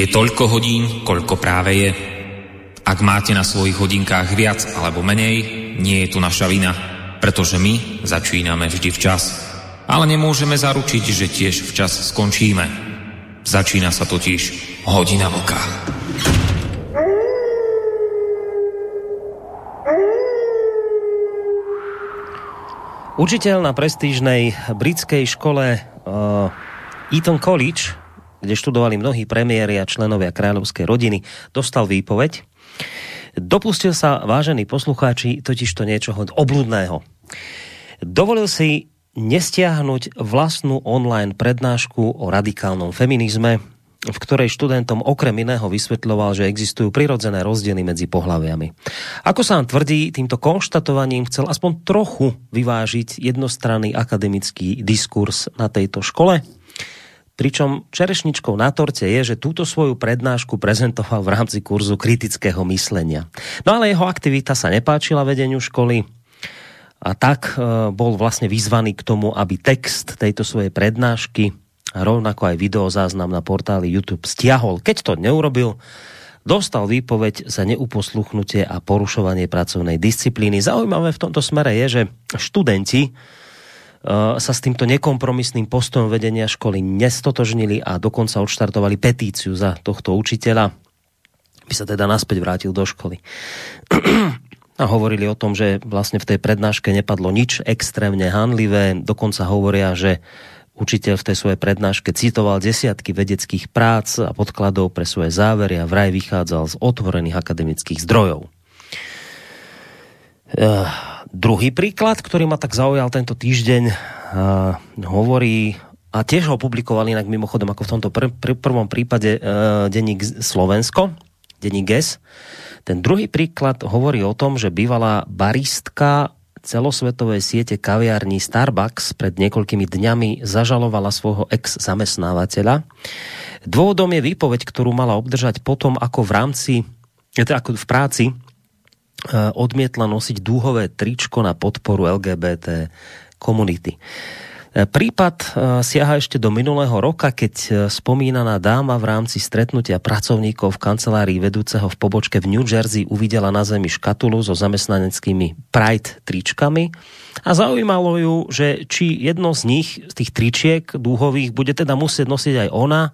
Je toľko hodín, koľko práve je. Ak máte na svojich hodinkách viac alebo menej, nie je tu naša vina, pretože my začíname vždy včas. Ale nemôžeme zaručiť, že tiež včas skončíme. Začína sa totiž hodina vlka. Učiteľ na prestížnej britskej škole uh, Eton College kde študovali mnohí premiéry a členovia kráľovskej rodiny, dostal výpoveď. Dopustil sa, vážení poslucháči, totiž to niečoho obludného. Dovolil si nestiahnuť vlastnú online prednášku o radikálnom feminizme, v ktorej študentom okrem iného vysvetľoval, že existujú prirodzené rozdiely medzi pohľaviami. Ako sa tvrdí, týmto konštatovaním chcel aspoň trochu vyvážiť jednostranný akademický diskurs na tejto škole, Pričom čerešničkou na torte je, že túto svoju prednášku prezentoval v rámci kurzu kritického myslenia. No ale jeho aktivita sa nepáčila vedeniu školy a tak e, bol vlastne vyzvaný k tomu, aby text tejto svojej prednášky a rovnako aj videozáznam na portáli YouTube stiahol. Keď to neurobil, dostal výpoveď za neuposluchnutie a porušovanie pracovnej disciplíny. Zaujímavé v tomto smere je, že študenti sa s týmto nekompromisným postojom vedenia školy nestotožnili a dokonca odštartovali petíciu za tohto učiteľa, by sa teda naspäť vrátil do školy. a hovorili o tom, že vlastne v tej prednáške nepadlo nič extrémne hanlivé, dokonca hovoria, že učiteľ v tej svojej prednáške citoval desiatky vedeckých prác a podkladov pre svoje závery a vraj vychádzal z otvorených akademických zdrojov. Uh, Druhý príklad, ktorý ma tak zaujal tento týždeň, uh, hovorí, a tiež ho publikovali inak mimochodom ako v tomto pr- pr- prvom prípade uh, denník Slovensko, denník GES. Ten druhý príklad hovorí o tom, že bývalá baristka celosvetovej siete kaviarní Starbucks pred niekoľkými dňami zažalovala svojho ex-zamestnávateľa. Dôvodom je výpoveď, ktorú mala obdržať potom, ako v rámci, teda ako v práci Eh, odmietla nosiť dúhové tričko na podporu LGBT komunity. Eh, prípad eh, siaha ešte do minulého roka, keď spomínaná dáma v rámci stretnutia pracovníkov v kancelárii vedúceho v pobočke v New Jersey uvidela na zemi škatulu so zamestnaneckými Pride tričkami a zaujímalo ju, že či jedno z nich, z tých tričiek dúhových, bude teda musieť nosiť aj ona,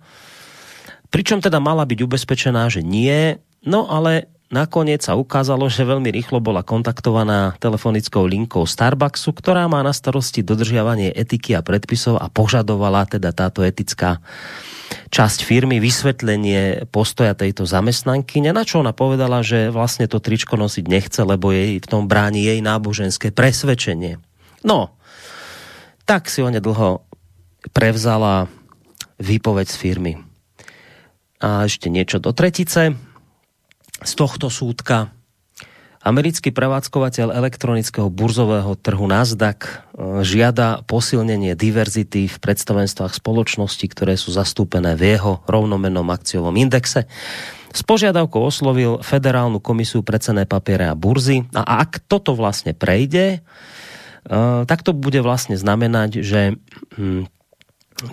pričom teda mala byť ubezpečená, že nie, no ale Nakoniec sa ukázalo, že veľmi rýchlo bola kontaktovaná telefonickou linkou Starbucksu, ktorá má na starosti dodržiavanie etiky a predpisov a požadovala teda táto etická časť firmy vysvetlenie postoja tejto zamestnanky, na čo ona povedala, že vlastne to tričko nosiť nechce, lebo jej v tom bráni jej náboženské presvedčenie. No, tak si onedlho prevzala výpoveď z firmy. A ešte niečo do tretice z tohto súdka. Americký prevádzkovateľ elektronického burzového trhu Nasdaq e, žiada posilnenie diverzity v predstavenstvách spoločnosti, ktoré sú zastúpené v jeho rovnomennom akciovom indexe. S požiadavkou oslovil Federálnu komisiu pre cené papiere a burzy a ak toto vlastne prejde, e, tak to bude vlastne znamenať, že hm,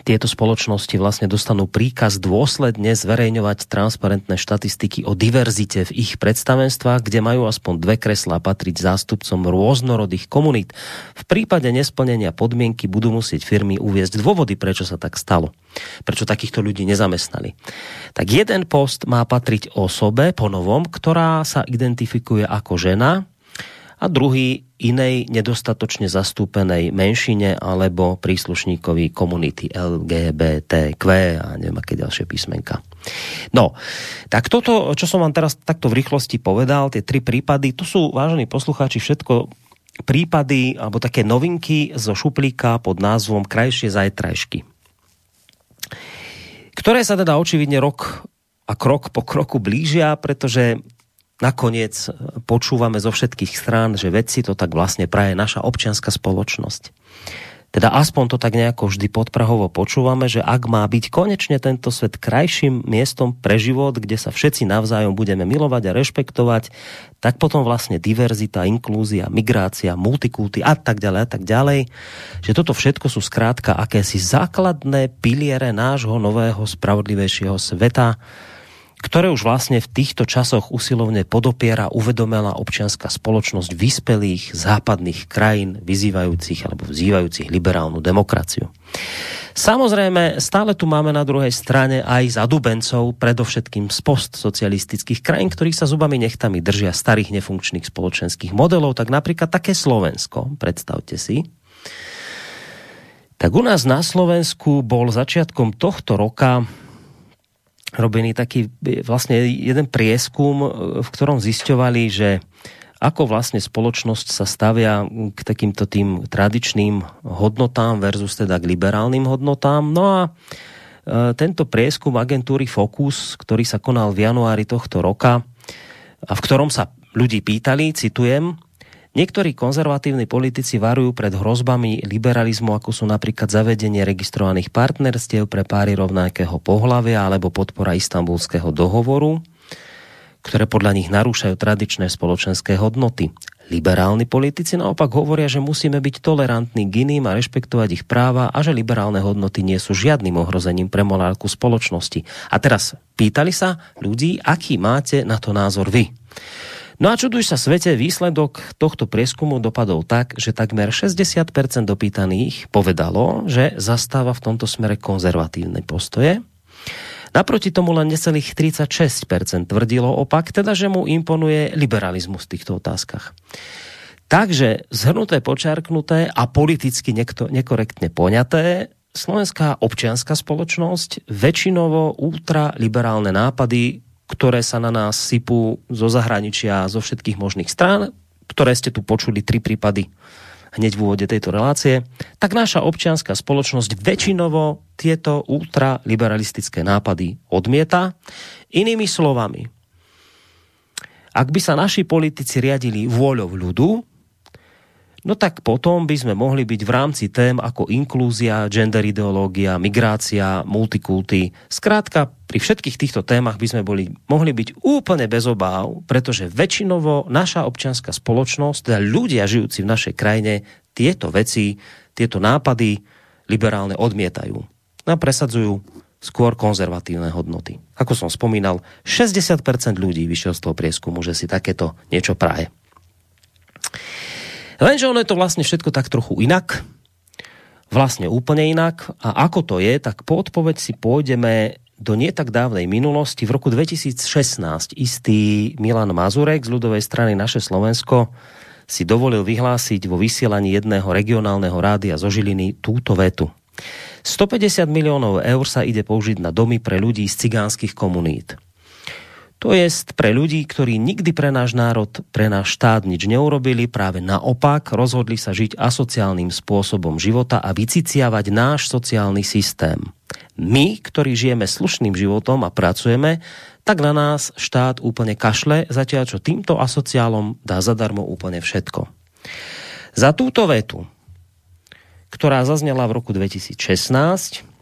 tieto spoločnosti vlastne dostanú príkaz dôsledne zverejňovať transparentné štatistiky o diverzite v ich predstavenstvách, kde majú aspoň dve kreslá patriť zástupcom rôznorodých komunít. V prípade nesplnenia podmienky budú musieť firmy uviezť dôvody, prečo sa tak stalo. Prečo takýchto ľudí nezamestnali. Tak jeden post má patriť osobe po novom, ktorá sa identifikuje ako žena, a druhý inej nedostatočne zastúpenej menšine alebo príslušníkovi komunity LGBTQ a neviem aké ďalšie písmenka. No, tak toto, čo som vám teraz takto v rýchlosti povedal, tie tri prípady, to sú, vážení poslucháči, všetko prípady alebo také novinky zo šuplíka pod názvom Krajšie zajtrajšky ktoré sa teda očividne rok a krok po kroku blížia, pretože nakoniec počúvame zo všetkých strán, že vedci to tak vlastne praje naša občianská spoločnosť. teda aspoň to tak nejako vždy podprahovo počúvame, že ak má byť konečne tento svet krajším miestom pre život, kde sa všetci navzájom budeme milovať a rešpektovať, tak potom vlastne diverzita, inklúzia, migrácia, multikulty a tak ďalej a tak ďalej, že toto všetko sú skrátka akési základné piliere nášho nového spravodlivejšieho sveta, ktoré už vlastne v týchto časoch usilovne podopiera uvedomela občianská spoločnosť vyspelých západných krajín vyzývajúcich alebo vzývajúcich liberálnu demokraciu. Samozrejme, stále tu máme na druhej strane aj zadubencov, predovšetkým z postsocialistických krajín, ktorí sa zubami nechtami držia starých nefunkčných spoločenských modelov, tak napríklad také Slovensko, predstavte si. Tak u nás na Slovensku bol začiatkom tohto roka robený taký vlastne jeden prieskum, v ktorom zisťovali, že ako vlastne spoločnosť sa stavia k takýmto tým tradičným hodnotám versus teda k liberálnym hodnotám. No a e, tento prieskum agentúry Focus, ktorý sa konal v januári tohto roka a v ktorom sa ľudí pýtali, citujem, Niektorí konzervatívni politici varujú pred hrozbami liberalizmu, ako sú napríklad zavedenie registrovaných partnerstiev pre páry rovnakého pohlavia alebo podpora istambulského dohovoru, ktoré podľa nich narúšajú tradičné spoločenské hodnoty. Liberálni politici naopak hovoria, že musíme byť tolerantní k iným a rešpektovať ich práva a že liberálne hodnoty nie sú žiadnym ohrozením pre morálku spoločnosti. A teraz pýtali sa ľudí, aký máte na to názor vy. No a čuduj sa svete, výsledok tohto prieskumu dopadol tak, že takmer 60% dopýtaných povedalo, že zastáva v tomto smere konzervatívne postoje. Naproti tomu len necelých 36% tvrdilo opak, teda že mu imponuje liberalizmus v týchto otázkach. Takže zhrnuté, počarknuté a politicky niekto, nekorektne poňaté, slovenská občianská spoločnosť väčšinovo ultraliberálne nápady ktoré sa na nás sypú zo zahraničia, zo všetkých možných strán, ktoré ste tu počuli, tri prípady hneď v úvode tejto relácie, tak naša občianská spoločnosť väčšinovo tieto ultraliberalistické nápady odmieta. Inými slovami, ak by sa naši politici riadili vôľou ľudu, no tak potom by sme mohli byť v rámci tém ako inklúzia, gender ideológia, migrácia, multikulty. Skrátka, pri všetkých týchto témach by sme boli, mohli byť úplne bez obáv, pretože väčšinovo naša občianská spoločnosť, teda ľudia žijúci v našej krajine, tieto veci, tieto nápady liberálne odmietajú. A presadzujú skôr konzervatívne hodnoty. Ako som spomínal, 60% ľudí vyšiel z toho prieskumu, že si takéto niečo praje. Lenže ono je to vlastne všetko tak trochu inak, vlastne úplne inak. A ako to je, tak po odpoveď si pôjdeme do nie tak dávnej minulosti. V roku 2016 istý Milan Mazurek z ľudovej strany Naše Slovensko si dovolil vyhlásiť vo vysielaní jedného regionálneho rádia zo Žiliny túto vetu. 150 miliónov eur sa ide použiť na domy pre ľudí z cigánskych komunít. To je pre ľudí, ktorí nikdy pre náš národ, pre náš štát nič neurobili, práve naopak rozhodli sa žiť asociálnym spôsobom života a vyciciavať náš sociálny systém. My, ktorí žijeme slušným životom a pracujeme, tak na nás štát úplne kašle, zatiaľ čo týmto asociálom dá zadarmo úplne všetko. Za túto vetu, ktorá zaznela v roku 2016,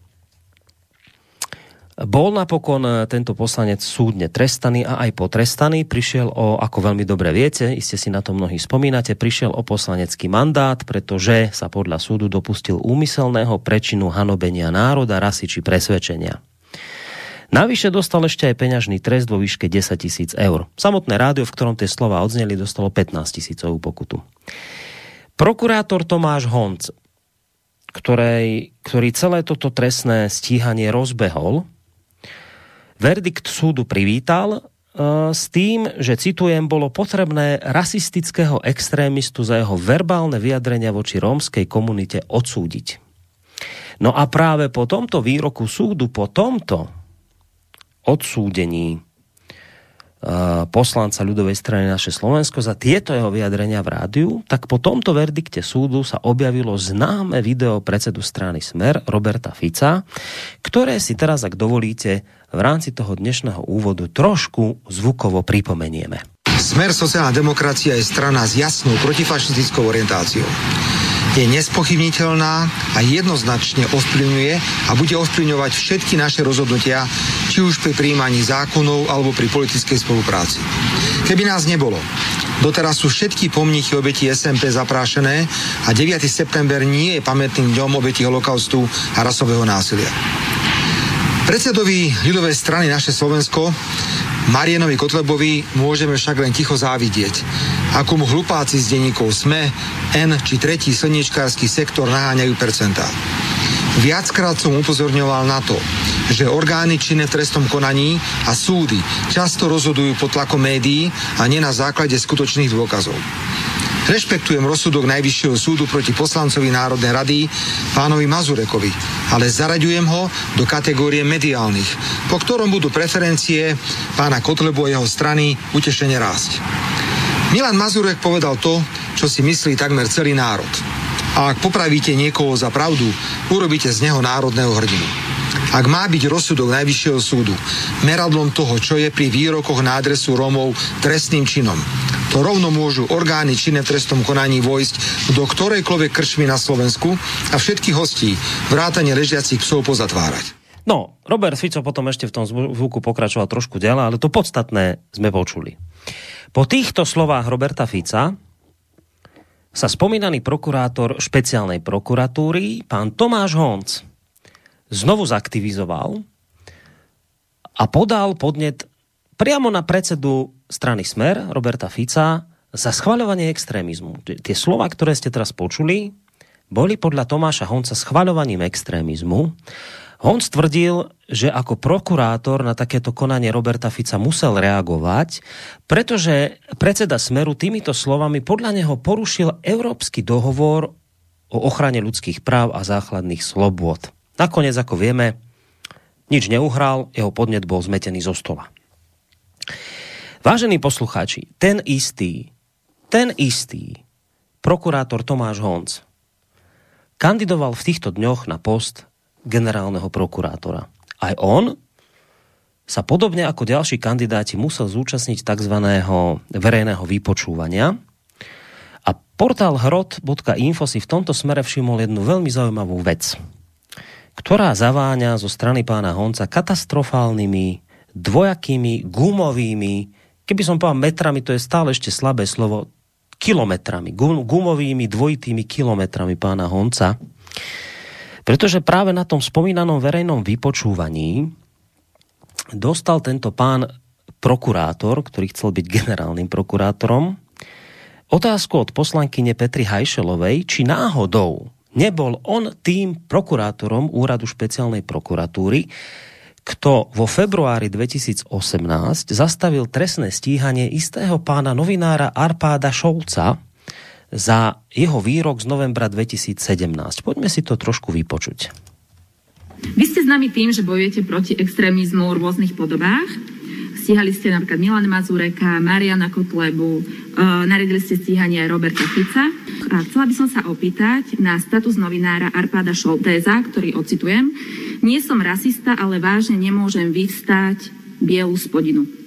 bol napokon eh, tento poslanec súdne trestaný a aj potrestaný. Prišiel o, ako veľmi dobre viete, iste si na to mnohí spomínate, prišiel o poslanecký mandát, pretože sa podľa súdu dopustil úmyselného prečinu hanobenia národa, rasy či presvedčenia. Navyše dostal ešte aj peňažný trest vo výške 10 tisíc eur. Samotné rádio, v ktorom tie slova odzneli, dostalo 15 tisícovú pokutu. Prokurátor Tomáš Honc, ktorý celé toto trestné stíhanie rozbehol, verdikt súdu privítal e, s tým, že citujem, bolo potrebné rasistického extrémistu za jeho verbálne vyjadrenia voči rómskej komunite odsúdiť. No a práve po tomto výroku súdu, po tomto odsúdení poslanca ľudovej strany naše Slovensko za tieto jeho vyjadrenia v rádiu, tak po tomto verdikte súdu sa objavilo známe video predsedu strany Smer Roberta Fica, ktoré si teraz, ak dovolíte, v rámci toho dnešného úvodu trošku zvukovo pripomenieme. Smer sociálna demokracia je strana s jasnou protifašistickou orientáciou. Je nespochybniteľná a jednoznačne ovplyvňuje a bude ovplyvňovať všetky naše rozhodnutia, či už pri príjmaní zákonov alebo pri politickej spolupráci. Keby nás nebolo, Doteraz sú všetky pomníky obeti SMP zaprášené a 9. september nie je pamätným dňom obeti holokaustu a rasového násilia. Predsedovi ľudovej strany naše Slovensko Marienovi Kotlebovi môžeme však len ticho závidieť. Ako mu hlupáci z denníkov SME, N či tretí slniečkársky sektor naháňajú percentá. Viackrát som upozorňoval na to, že orgány činné v trestnom konaní a súdy často rozhodujú pod tlakom médií a nie na základe skutočných dôkazov. Rešpektujem rozsudok Najvyššieho súdu proti poslancovi Národnej rady pánovi Mazurekovi, ale zaraďujem ho do kategórie mediálnych, po ktorom budú preferencie pána Kotlebu a jeho strany utešene rásť. Milan Mazurek povedal to, čo si myslí takmer celý národ. A ak popravíte niekoho za pravdu, urobíte z neho národného hrdinu. Ak má byť rozsudok Najvyššieho súdu meradlom toho, čo je pri výrokoch na adresu Rómov trestným činom, to rovno môžu orgány činné v trestnom konaní vojsť do ktorejkoľvek kršmy na Slovensku a všetkých hostí vrátane ležiacich psov pozatvárať. No, Robert Fico potom ešte v tom zvuku pokračoval trošku ďalej, ale to podstatné sme počuli. Po týchto slovách Roberta Fica sa spomínaný prokurátor špeciálnej prokuratúry, pán Tomáš Honc, znovu zaktivizoval a podal podnet priamo na predsedu strany Smer, Roberta Fica, za schvaľovanie extrémizmu. Tie slova, ktoré ste teraz počuli, boli podľa Tomáša Honca schvaľovaním extrémizmu Honc tvrdil, že ako prokurátor na takéto konanie Roberta Fica musel reagovať, pretože predseda Smeru týmito slovami podľa neho porušil Európsky dohovor o ochrane ľudských práv a základných slobôd. Nakoniec, ako vieme, nič neuhral, jeho podnet bol zmetený zo stola. Vážení poslucháči, ten istý, ten istý prokurátor Tomáš Honc kandidoval v týchto dňoch na post generálneho prokurátora. Aj on sa podobne ako ďalší kandidáti musel zúčastniť tzv. verejného vypočúvania. A portál hrot.info si v tomto smere všimol jednu veľmi zaujímavú vec, ktorá zaváňa zo strany pána Honca katastrofálnymi, dvojakými, gumovými, keby som povedal metrami, to je stále ešte slabé slovo, kilometrami, gumovými dvojitými kilometrami pána Honca pretože práve na tom spomínanom verejnom vypočúvaní dostal tento pán prokurátor, ktorý chcel byť generálnym prokurátorom, otázku od poslankyne Petry Hajšelovej, či náhodou nebol on tým prokurátorom Úradu špeciálnej prokuratúry, kto vo februári 2018 zastavil trestné stíhanie istého pána novinára Arpáda Šolca, za jeho výrok z novembra 2017. Poďme si to trošku vypočuť. Vy ste známi tým, že bojujete proti extrémizmu v rôznych podobách. Stíhali ste napríklad Milan Mazureka, Mariana Kotlebu, uh, naredili ste stíhanie aj Roberta Fica. A chcela by som sa opýtať na status novinára Arpáda Šoltéza, ktorý ocitujem. Nie som rasista, ale vážne nemôžem vyvstať bielu spodinu.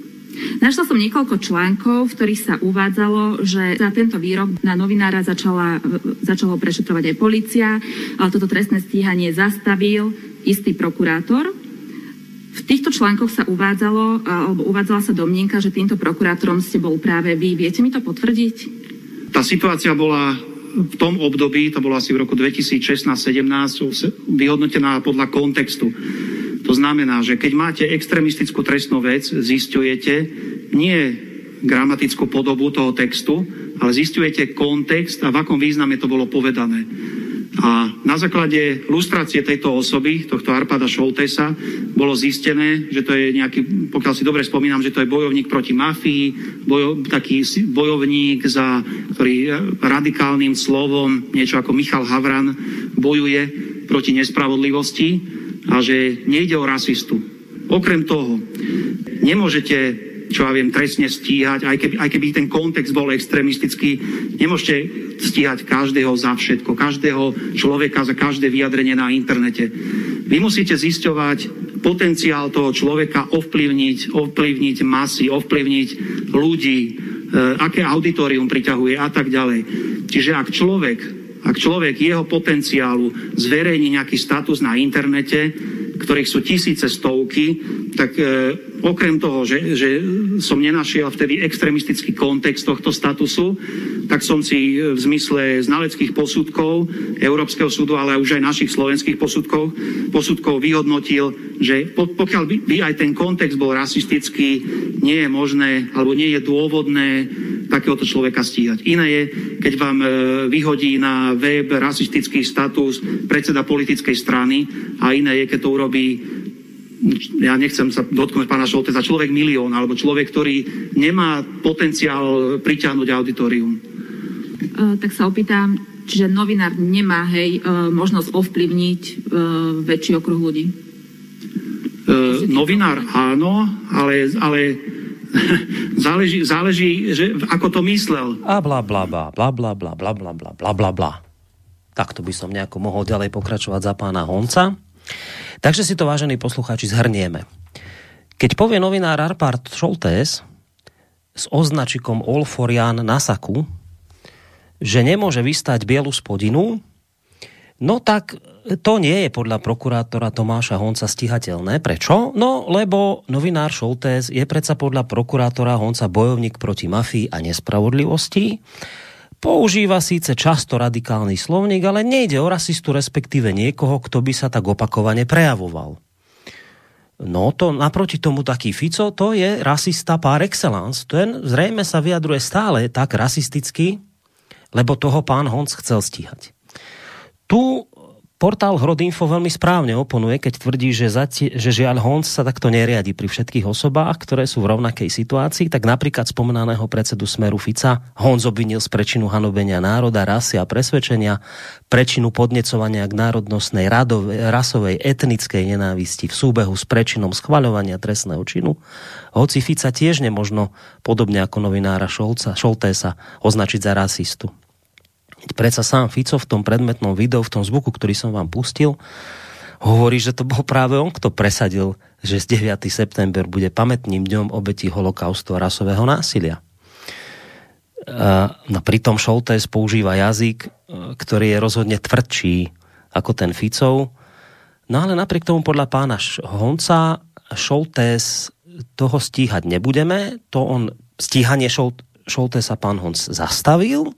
Našla som niekoľko článkov, v ktorých sa uvádzalo, že za tento výrok na novinára začala, začalo prešetrovať aj policia, ale toto trestné stíhanie zastavil istý prokurátor. V týchto článkoch sa uvádzalo, alebo uvádzala sa domnienka, že týmto prokurátorom ste bol práve vy. Viete mi to potvrdiť? Tá situácia bola v tom období, to bolo asi v roku 2016-17, vyhodnotená podľa kontextu. Znamená, že keď máte extrémistickú trestnú vec, zistujete nie gramatickú podobu toho textu, ale zistujete kontext a v akom význame to bolo povedané. A na základe lustrácie tejto osoby, tohto Arpada Šoltesa, bolo zistené, že to je nejaký, pokiaľ si dobre spomínam, že to je bojovník proti mafii, bojo, taký bojovník, za, ktorý radikálnym slovom, niečo ako Michal Havran, bojuje proti nespravodlivosti a že nejde o rasistu. Okrem toho, nemôžete čo ja viem, trestne stíhať, aj keby, aj keby ten kontext bol extrémistický, nemôžete stíhať každého za všetko, každého človeka za každé vyjadrenie na internete. Vy musíte zisťovať potenciál toho človeka ovplyvniť, ovplyvniť masy, ovplyvniť ľudí, e, aké auditorium priťahuje a tak ďalej. Čiže ak človek Ak človek jeho potenciálu zverejní nejaký status na internete, ktorých sú tisíce, stovky, tak e, okrem toho, že, že som nenašiel vtedy extremistický kontext tohto statusu, tak som si v zmysle znaleckých posudkov Európskeho súdu, ale už aj našich slovenských posudkov, posudkov vyhodnotil, že pokiaľ by, by aj ten kontext bol rasistický, nie je možné alebo nie je dôvodné takéhoto človeka stíhať. Iné je, keď vám e, vyhodí na web rasistický status predseda politickej strany a iné je, keď to urobí ja nechcem sa dotknúť pána Šolteza, človek milión, alebo človek, ktorý nemá potenciál priťahnuť auditorium. Uh, tak sa opýtam, čiže novinár nemá, hej, uh, možnosť ovplyvniť uh, väčší okruh ľudí? Uh, novinár áno, ale, ale záleží, záleží že, ako to myslel. A bla bla bla bla bla bla bla bla bla bla bla bla. Takto by som nejako mohol ďalej pokračovať za pána Honca. Takže si to, vážení poslucháči, zhrnieme. Keď povie novinár Arpart Šoltés s označikom Olforian na saku, že nemôže vystať bielu spodinu, no tak to nie je podľa prokurátora Tomáša Honca stihateľné. Prečo? No, lebo novinár Šoltés je predsa podľa prokurátora Honca bojovník proti mafii a nespravodlivosti Používa síce často radikálny slovník, ale nejde o rasistu, respektíve niekoho, kto by sa tak opakovane prejavoval. No to naproti tomu taký Fico, to je rasista par excellence. Ten zrejme sa vyjadruje stále tak rasisticky, lebo toho pán Honc chcel stíhať. Tu Portál Hrodinfo veľmi správne oponuje, keď tvrdí, že, zati- že žiaľ Honc sa takto neriadi pri všetkých osobách, ktoré sú v rovnakej situácii, tak napríklad spomenaného predsedu Smeru Fica Honc obvinil z prečinu hanobenia národa, rasy a presvedčenia, prečinu podnecovania k národnostnej, radovej, rasovej, etnickej nenávisti v súbehu s prečinom schvaľovania trestného činu. Hoci Fica tiež nemožno, podobne ako novinára Šolca, Šoltésa, označiť za rasistu. Predsa sám Fico v tom predmetnom videu, v tom zvuku, ktorý som vám pustil, hovorí, že to bol práve on, kto presadil, že z 9. september bude pamätným dňom obetí holokaustu a rasového násilia. No pritom Šoltés používa jazyk, ktorý je rozhodne tvrdší ako ten Ficov. No ale napriek tomu podľa pána Honca Šoltés toho stíhať nebudeme. To on, stíhanie Šoltésa pán Honc zastavil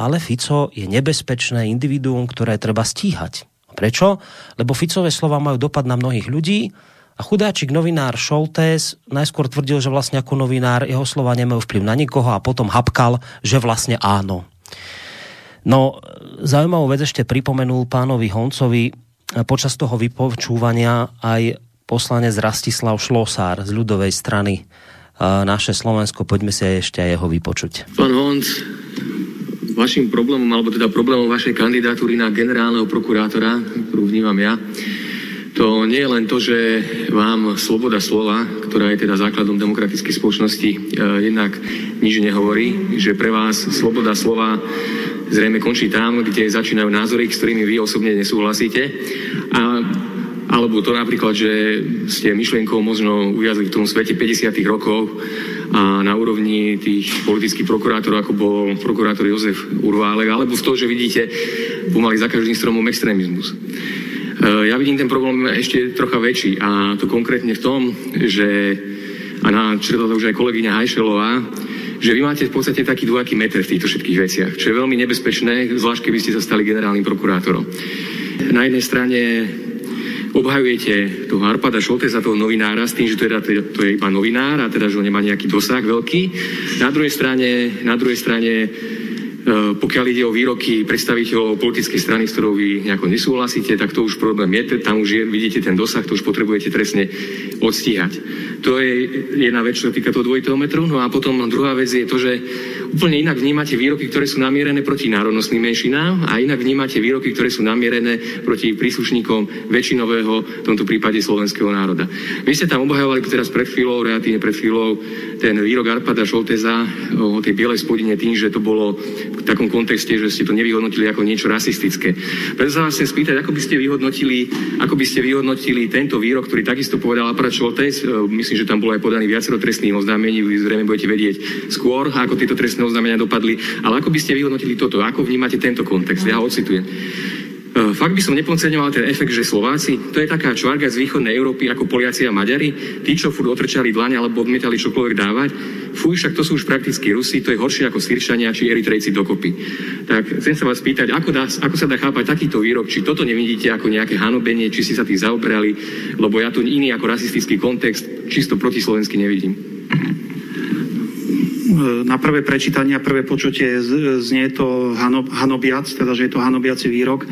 ale Fico je nebezpečné individuum, ktoré treba stíhať. Prečo? Lebo Ficové slova majú dopad na mnohých ľudí a chudáčik novinár Šoltés najskôr tvrdil, že vlastne ako novinár jeho slova nemajú vplyv na nikoho a potom hapkal, že vlastne áno. No, zaujímavú vec ešte pripomenul pánovi Honcovi počas toho vypočúvania aj poslanec Rastislav Šlosár z ľudovej strany naše Slovensko. Poďme si ešte aj jeho vypočuť. Pán Honc, vašim problémom, alebo teda problémom vašej kandidatúry na generálneho prokurátora, ktorú vnímam ja, to nie je len to, že vám sloboda slova, ktorá je teda základom demokratickej spoločnosti, e, jednak nič nehovorí, že pre vás sloboda slova zrejme končí tam, kde začínajú názory, s ktorými vy osobne nesúhlasíte. A alebo to napríklad, že ste myšlienkou možno uviazli v tom svete 50. rokov a na úrovni tých politických prokurátorov, ako bol prokurátor Jozef Urválek, alebo v to, že vidíte pomaly za každým stromom extrémizmus. E, ja vidím ten problém ešte trocha väčší a to konkrétne v tom, že a na to už aj kolegyňa Hajšelová, že vy máte v podstate taký dvojaký meter v týchto všetkých veciach, čo je veľmi nebezpečné, zvlášť keby ste sa stali generálnym prokurátorom. Na jednej strane obhajujete toho Arpada Šoltesa, toho novinára, s tým, že to je, to je iba novinár a teda, že on nemá nejaký dosah veľký. Na druhej strane, na druhej strane e, pokiaľ ide o výroky predstaviteľov politickej strany, s ktorou vy nejako nesúhlasíte, tak to už problém je, tam už je, vidíte ten dosah, to už potrebujete trestne odstíhať. To je jedna vec, čo sa týka toho dvojitého metru. No a potom druhá vec je to, že úplne inak vnímate výroky, ktoré sú namierené proti národnostným menšinám a inak vnímate výroky, ktoré sú namierené proti príslušníkom väčšinového, v tomto prípade slovenského národa. Vy ste tam obhajovali teraz pred chvíľou, relatívne pred chvíľou, ten výrok Arpada Šolteza o tej bielej spodine tým, že to bolo v takom kontexte, že ste to nevyhodnotili ako niečo rasistické. Preto sa vás chcem spýtať, ako by ste vyhodnotili, ako by ste vyhodnotili tento výrok, ktorý takisto povedal Arpad Šoltes. Myslím, že tam bolo aj podaný viacero trestných oznámení, vy zrejme budete vedieť skôr, ako tieto trestné trestné oznámenia dopadli. Ale ako by ste vyhodnotili toto? Ako vnímate tento kontext? Ja ho ocitujem. E, fakt by som nepodceňoval ten efekt, že Slováci, to je taká čvarga z východnej Európy ako Poliaci a Maďari, tí, čo furt otrčali dlane alebo odmietali čokoľvek dávať, fuj, však to sú už prakticky Rusi, to je horšie ako Siršania či Eritrejci dokopy. Tak chcem sa vás pýtať, ako, dá, ako sa dá chápať takýto výrok, či toto nevidíte ako nejaké hanobenie, či si sa tým zaobrali, lebo ja tu iný ako rasistický kontext čisto protislovenský nevidím. Na prvé prečítanie a prvé počutie znie to hanobiac, teda že je to hanobiaci výrok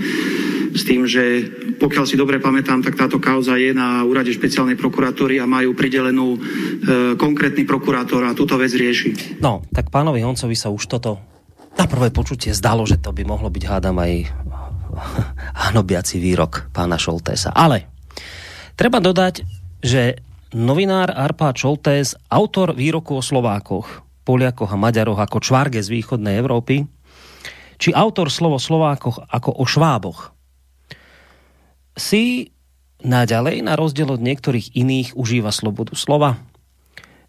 s tým, že pokiaľ si dobre pamätám, tak táto kauza je na úrade špeciálnej prokuratúry a majú pridelenú e, konkrétny prokurátor a túto vec rieši. No, tak pánovi Honcovi sa už toto na prvé počutie zdalo, že to by mohlo byť, hádam, aj hanobiaci výrok pána Šoltésa. Ale treba dodať, že novinár Arpá Šoltés, autor výroku o Slovákoch, Poliakoch a Maďaroch ako čvarge z východnej Európy, či autor slovo Slovákoch ako o Šváboch, si naďalej, na rozdiel od niektorých iných, užíva slobodu slova,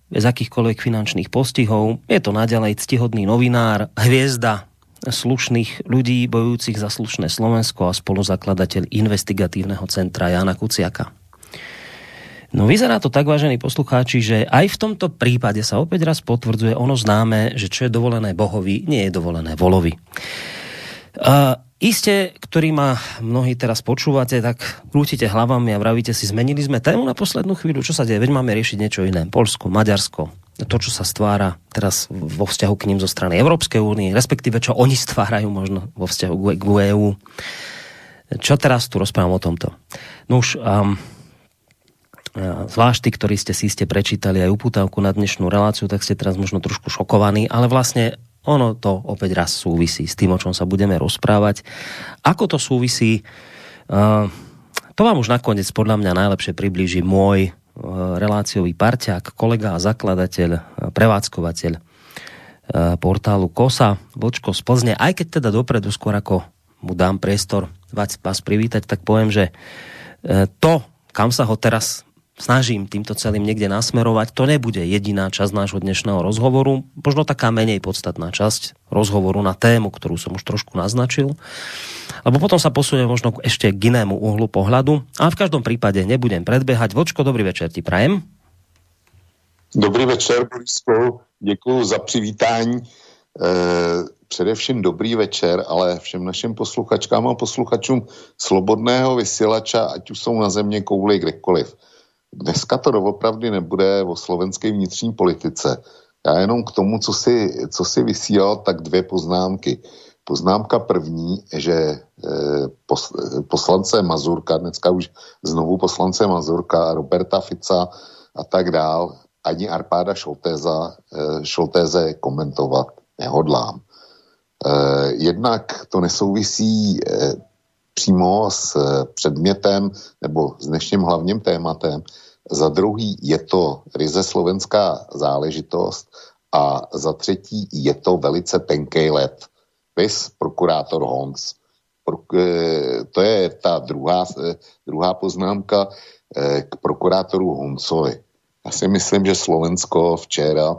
bez akýchkoľvek finančných postihov. Je to naďalej ctihodný novinár, hviezda slušných ľudí bojujúcich za slušné Slovensko a spoluzakladateľ investigatívneho centra Jana Kuciaka. No vyzerá to tak, vážení poslucháči, že aj v tomto prípade sa opäť raz potvrdzuje ono známe, že čo je dovolené Bohovi, nie je dovolené volovi. Uh, Iste, ktorý ma mnohí teraz počúvate, tak krútite hlavami a vravíte si, zmenili sme tému na poslednú chvíľu, čo sa deje, veď máme riešiť niečo iné. Polsko, Maďarsko, to, čo sa stvára teraz vo vzťahu k ním zo strany Európskej únie, respektíve čo oni stvárajú možno vo vzťahu k EU. Čo teraz tu rozprávam o tomto? No už um, zvlášť tí, ktorí ste si ste prečítali aj uputávku na dnešnú reláciu, tak ste teraz možno trošku šokovaní, ale vlastne ono to opäť raz súvisí s tým, o čom sa budeme rozprávať. Ako to súvisí, to vám už nakoniec podľa mňa najlepšie priblíži môj reláciový parťák, kolega a zakladateľ, prevádzkovateľ portálu KOSA, Vlčko z Plzne. Aj keď teda dopredu skôr ako mu dám priestor vás, vás privítať, tak poviem, že to, kam sa ho teraz snažím týmto celým niekde nasmerovať. To nebude jediná časť nášho dnešného rozhovoru, možno taká menej podstatná časť rozhovoru na tému, ktorú som už trošku naznačil. Lebo potom sa posuniem možno ešte k inému uhlu pohľadu. A v každom prípade nebudem predbehať. Vočko, dobrý večer ti prajem. Dobrý večer, Borisko. Děkuji za přivítání. E, především dobrý večer, ale všem našim posluchačkám a posluchačům slobodného vysílača, ať už jsou na země kouli kdekoliv. Dneska to doopravdy nebude o slovenské vnitřní politice. Já jenom k tomu, co si, co si vysílal, tak dvě poznámky. Poznámka první, že eh, poslance Mazurka, dneska už znovu poslance Mazurka, Roberta Fica a tak dál, ani Arpáda Šoltéza, eh, Šoltéze komentovat nehodlám. Eh, jednak to nesouvisí přímo s eh, předmětem nebo s dnešním hlavním tématem. Za druhý je to ryze slovenská záležitost a za třetí je to velice tenký let. Vys prokurátor Hons. Eh, to je ta druhá, eh, druhá poznámka k prokurátoru Honcovi. Já si myslím, že Slovensko včera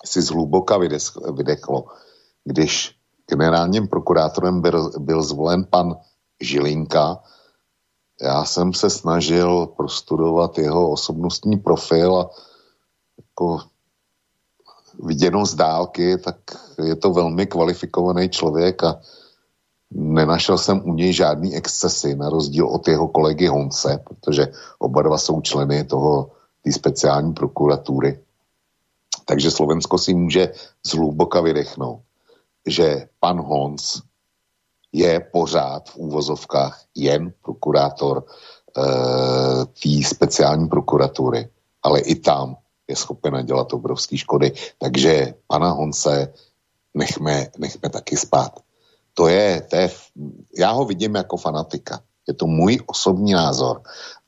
si zhluboka vydechlo, když generálním prokurátorem byl, byl zvolen pan Žilinka. Já jsem se snažil prostudovat jeho osobnostní profil a jako viděno z dálky, tak je to velmi kvalifikovaný člověk a nenašel jsem u něj žádný excesy, na rozdíl od jeho kolegy Honce, protože oba dva jsou členy toho té speciální prokuratury. Takže Slovensko si může zhluboka vydechnout, že pan Honc je pořád v úvozovkách jen prokurátor e, té speciální prokuratury, ale i tam je schopen dělat obrovské škody. Takže pana Honce nechme, nechme taky spát. To je, to je, já ho vidím jako fanatika. Je to můj osobní názor.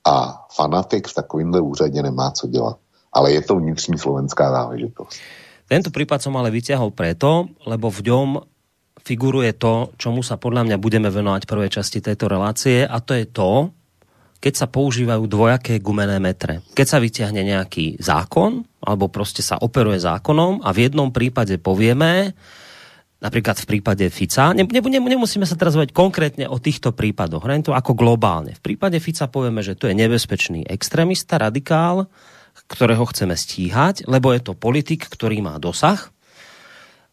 A fanatik v takovémhle úřadě nemá co dělat. Ale je to vnitřní slovenská záležitost. Tento prípad som ale vyťahol preto, lebo v ňom figuruje to, čomu sa podľa mňa budeme venovať prvej časti tejto relácie a to je to, keď sa používajú dvojaké gumené metre. Keď sa vyťahne nejaký zákon, alebo proste sa operuje zákonom a v jednom prípade povieme, napríklad v prípade Fica, ne, ne, ne, nemusíme sa teraz hovať konkrétne o týchto prípadoch, len to ako globálne. V prípade Fica povieme, že to je nebezpečný extrémista, radikál, ktorého chceme stíhať, lebo je to politik, ktorý má dosah.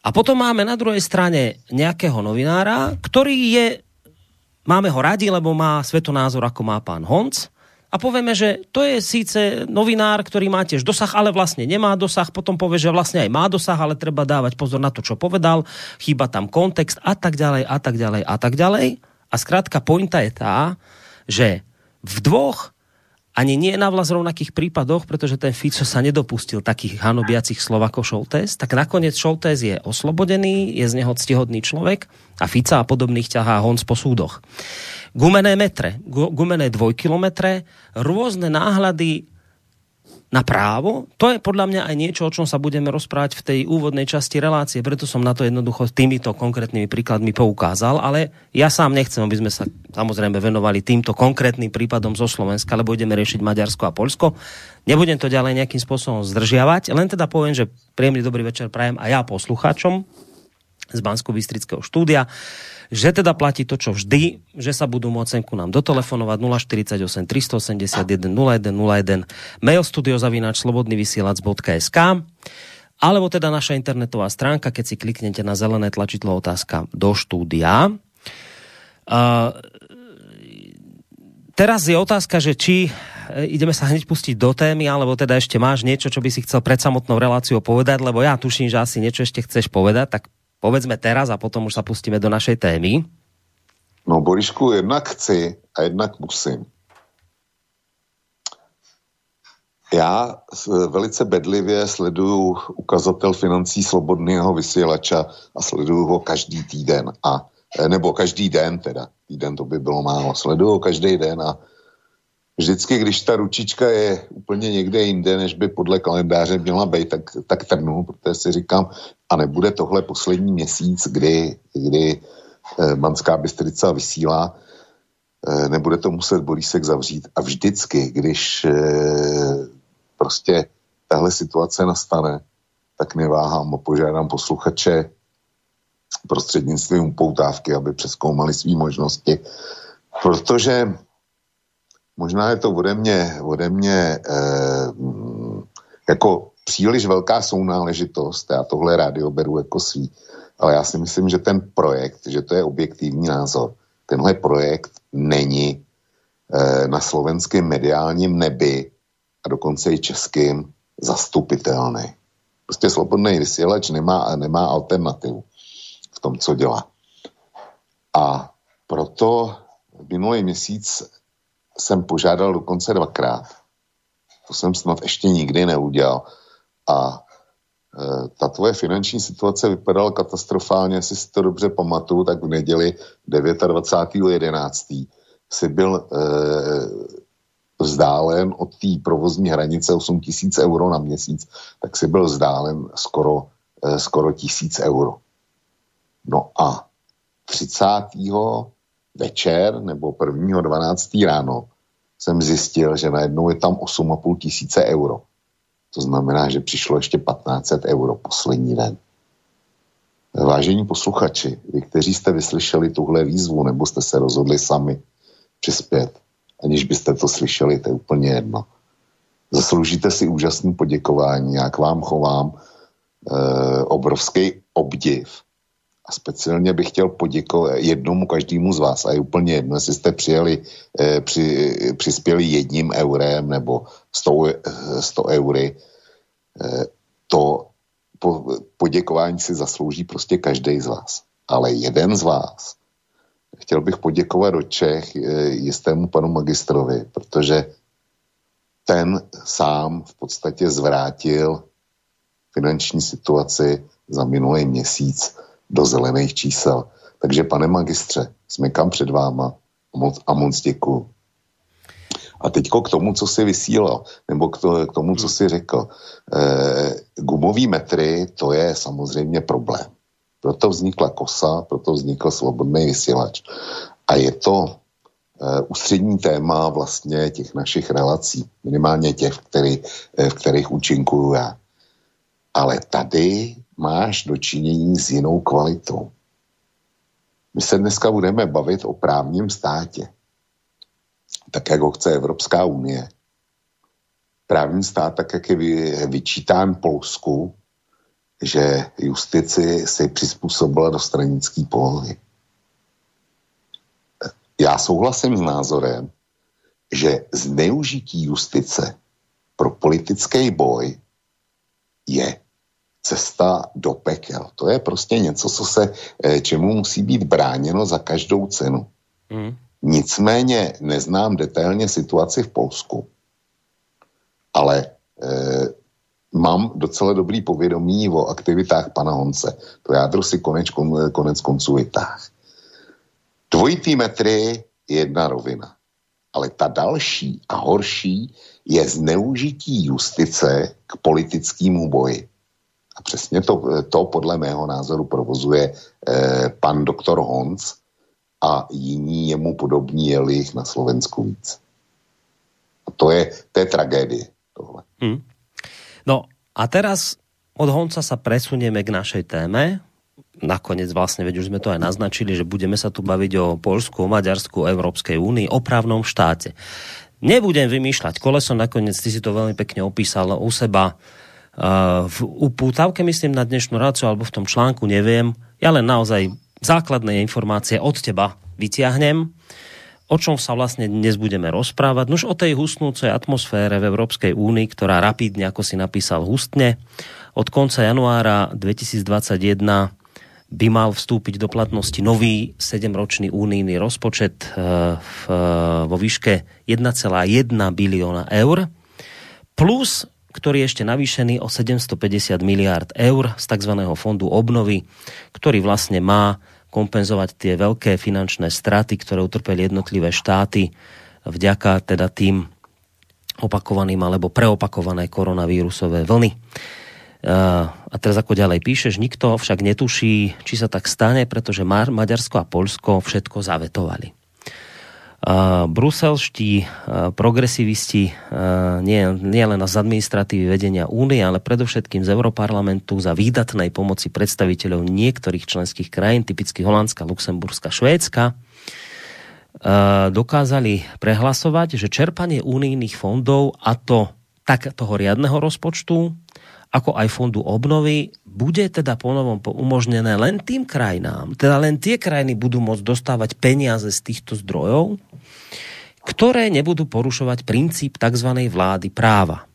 A potom máme na druhej strane nejakého novinára, ktorý je máme ho radi, lebo má svetonázor, ako má pán Honc. A povieme, že to je síce novinár, ktorý má tiež dosah, ale vlastne nemá dosah. Potom povie, že vlastne aj má dosah, ale treba dávať pozor na to, čo povedal. Chýba tam kontext a tak ďalej, a tak ďalej, a tak ďalej. A skrátka, pointa je tá, že v dvoch ani nie na vlas rovnakých prípadoch, pretože ten Fico sa nedopustil takých hanobiacich slov ako Šoltés, tak nakoniec Šoltés je oslobodený, je z neho ctihodný človek a Fica a podobných ťahá honc po súdoch. Gumené metre, gumené dvojkilometre, rôzne náhľady na právo, to je podľa mňa aj niečo, o čom sa budeme rozprávať v tej úvodnej časti relácie, preto som na to jednoducho týmito konkrétnymi príkladmi poukázal, ale ja sám nechcem, aby sme sa samozrejme venovali týmto konkrétnym prípadom zo Slovenska, lebo budeme riešiť Maďarsko a Polsko. Nebudem to ďalej nejakým spôsobom zdržiavať, len teda poviem, že príjemný dobrý večer prajem a ja poslucháčom z bansko bystrického štúdia že teda platí to, čo vždy, že sa budú môcť ku nám dotelefonovať 048 381 0101 mail studiozavináč slobodnyvysielac.sk alebo teda naša internetová stránka, keď si kliknete na zelené tlačidlo otázka do štúdia. Uh, teraz je otázka, že či e, ideme sa hneď pustiť do témy, alebo teda ešte máš niečo, čo by si chcel pred samotnou reláciou povedať, lebo ja tuším, že asi niečo ešte chceš povedať, tak povedzme teraz a potom už sa pustíme do našej témy. No Borišku, jednak chci a jednak musím. Já velice bedlivě sleduju ukazatel financí slobodného vysílača a sleduju ho každý týden. A, nebo každý den teda. Týden to by bylo málo. Sleduju ho každý den a vždycky, když ta ručička je úplně někde jinde, než by podle kalendáře měla být, tak, tak trnu, protože si říkám, a nebude tohle poslední měsíc, kdy, kdy eh, Manská Bystrica vysílá, eh, nebude to muset Borísek zavřít. A vždycky, když eh, prostě tahle situace nastane, tak neváhám a požádám posluchače prostřednictvím upoutávky, aby přeskoumali své možnosti, protože možná je to ode mě, ode mě eh, jako příliš velká sounáležitost, já tohle rádio beru jako svý, ale já si myslím, že ten projekt, že to je objektivní názor, tenhle projekt není eh, na slovenském mediálním nebi a dokonce i českým zastupitelný. Prostě slobodný vysílač nemá, nemá alternativu v tom, co dělá. A proto minulý měsíc jsem požádal dokonce dvakrát. To jsem snad ještě nikdy neudělal. A e, ta tvoje finanční situace vypadala katastrofálně, jestli si to dobře pamatuju, tak v neděli 29.11. si byl e, vzdálen od té provozní hranice 8 tisíc euro na měsíc, tak si byl vzdálen skoro, e, skoro tisíc euro. No a 30 večer nebo 1. 12. ráno jsem zjistil, že najednou je tam 8,5 tisíce euro. To znamená, že přišlo ještě 1500 euro poslední den. Vážení posluchači, vy, kteří jste vyslyšeli tuhle výzvu, nebo jste se rozhodli sami přispět, aniž byste to slyšeli, to je úplně jedno. Zasloužíte si úžasný poděkování, jak vám chovám e, obrovský obdiv a speciálně bych chtěl poděkovat jednomu každému z vás, a je úplně jedno, jestli jste přijeli, eh, při, přispěli jedním eurem nebo 100, 100 eh, eury, eh, to po, poděkování si zaslouží prostě každý z vás. Ale jeden z vás, chtěl bych poděkovat do Čech jistému panu magistrovi, protože ten sám v podstatě zvrátil finanční situaci za minulý měsíc do zelených čísel. Takže pane magistře, jsme kam před váma a moc, a moc děkuju. A teďko k tomu, co si vysílal, nebo k, to, k tomu, co si řekl. E, gumový metry, to je samozřejmě problém. Proto vznikla kosa, proto vznikl slobodný vysílač. A je to ústřední téma vlastně těch našich relací, minimálně těch, v, který, v kterých účinkuju já. Ale tady máš dočinění s jinou kvalitou. My se dneska budeme bavit o právním státě, tak jak ho chce Evropská unie. Právní stát, tak jak je vyčítán Polsku, že justici si přizpůsobila do stranické polohy. Já souhlasím s názorem, že zneužití justice pro politický boj je cesta do pekel. To je prostě něco, co se, eh, čemu musí být bráněno za každou cenu. Mm. Nicméně neznám detailně situaci v Polsku, ale e, mám docela dobrý povědomí o aktivitách pana Honce. To jádro si konec, konec konců vytáh. Dvojitý metry je jedna rovina. Ale ta další a horší je zneužití justice k politickému boji. Přesně to, to podle mého názoru provozuje eh, pan doktor Honc a jiní jemu podobní, jeli jich na Slovensku víc. A to je, to je tragédie tohle. Hmm. No a teraz od Honca sa presunieme k našej téme. Nakoniec vlastne, veď už sme to aj naznačili, že budeme sa tu baviť o Polsku, o Maďarsku, o Európskej únii, o právnom štáte. Nebudem vymýšľať koleso, nakoniec ty si to veľmi pekne opísal u seba v upútavke, myslím, na dnešnú ráciu, alebo v tom článku, neviem. Ja len naozaj základné informácie od teba vytiahnem. O čom sa vlastne dnes budeme rozprávať? Nož o tej hustnúcej atmosfére v Európskej únii, ktorá rapidne, ako si napísal, hustne. Od konca januára 2021 by mal vstúpiť do platnosti nový 7-ročný únijný rozpočet e, v, vo výške 1,1 bilióna eur plus ktorý je ešte navýšený o 750 miliard eur z tzv. fondu obnovy, ktorý vlastne má kompenzovať tie veľké finančné straty, ktoré utrpeli jednotlivé štáty vďaka teda tým opakovaným alebo preopakované koronavírusové vlny. A teraz ako ďalej píšeš, nikto však netuší, či sa tak stane, pretože Maďarsko a Polsko všetko zavetovali bruselští progresivisti nie, nie len z administratívy vedenia únie, ale predovšetkým z Europarlamentu za výdatnej pomoci predstaviteľov niektorých členských krajín, typicky Holandska, Luxemburska, Švédska, dokázali prehlasovať, že čerpanie únijných fondov a to tak toho riadneho rozpočtu, ako aj fondu obnovy, bude teda ponovom umožnené len tým krajinám, teda len tie krajiny budú môcť dostávať peniaze z týchto zdrojov, ktoré nebudú porušovať princíp tzv. vlády práva.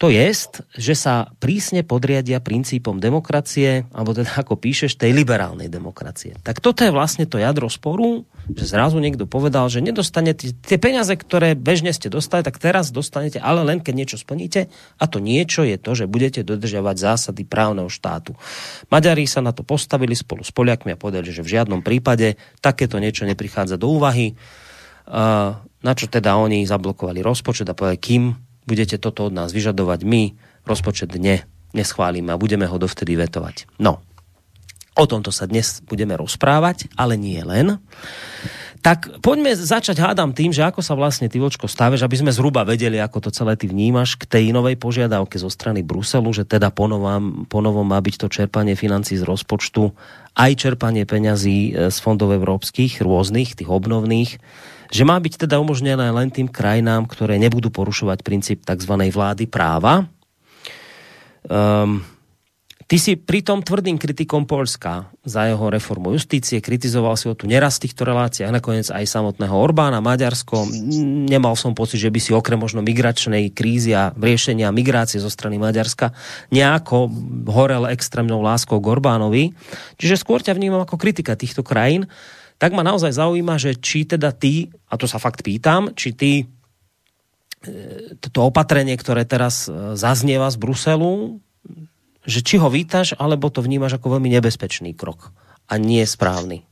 To jest, že sa prísne podriadia princípom demokracie, alebo teda ako píšeš, tej liberálnej demokracie. Tak toto je vlastne to jadro sporu, že zrazu niekto povedal, že nedostanete tie peniaze, ktoré bežne ste dostali, tak teraz dostanete, ale len keď niečo splníte. A to niečo je to, že budete dodržiavať zásady právneho štátu. Maďari sa na to postavili spolu s Poliakmi a povedali, že v žiadnom prípade takéto niečo neprichádza do úvahy. Na čo teda oni zablokovali rozpočet a povedali, kým budete toto od nás vyžadovať, my rozpočet ne, neschválime a budeme ho dovtedy vetovať. No, o tomto sa dnes budeme rozprávať, ale nie len. Tak poďme začať, hádam tým, že ako sa vlastne ty, Vočko, stáveš, aby sme zhruba vedeli, ako to celé ty vnímaš k tej novej požiadavke zo strany Bruselu, že teda ponovom, ponovom má byť to čerpanie financí z rozpočtu, aj čerpanie peňazí e, z fondov európskych, rôznych, tých obnovných, že má byť teda umožnené len tým krajinám, ktoré nebudú porušovať princíp tzv. vlády práva. Um, Ty si pritom tvrdým kritikom Polska za jeho reformu justície, kritizoval si ho tu neraz v týchto reláciách, nakoniec aj samotného Orbána, Maďarsko. Nemal som pocit, že by si okrem možno migračnej krízy a riešenia migrácie zo strany Maďarska nejako horel extrémnou láskou k Orbánovi. Čiže skôr ťa vnímam ako kritika týchto krajín tak ma naozaj zaujíma, že či teda ty, a to sa fakt pýtam, či ty e, to opatrenie, ktoré teraz e, zaznieva z Bruselu, že či ho vítaš, alebo to vnímaš ako veľmi nebezpečný krok a nie správny.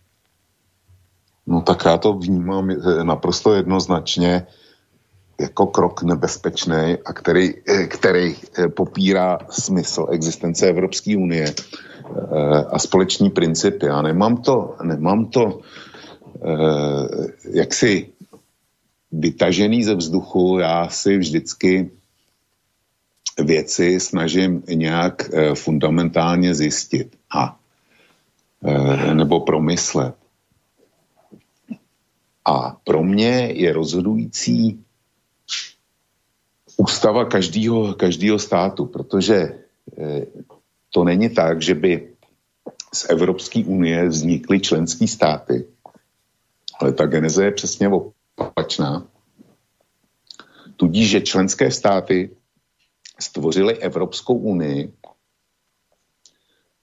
No tak já to vnímám e, naprosto jednoznačně jako krok nebezpečný a který, který popírá smysl existence Evropské unie a společní principy. Já nemám to, nemám to eh, jaksi vytažený ze vzduchu. Já si vždycky věci snažím nějak e, fundamentálně zjistit a nebo promyslet. A pro mě je rozhodující ústava každého, každého státu, protože to není tak, že by z Evropské unie vznikly členské státy, ale ta geneze je přesně opačná. Tudíž, že členské státy stvořily Evropskou unii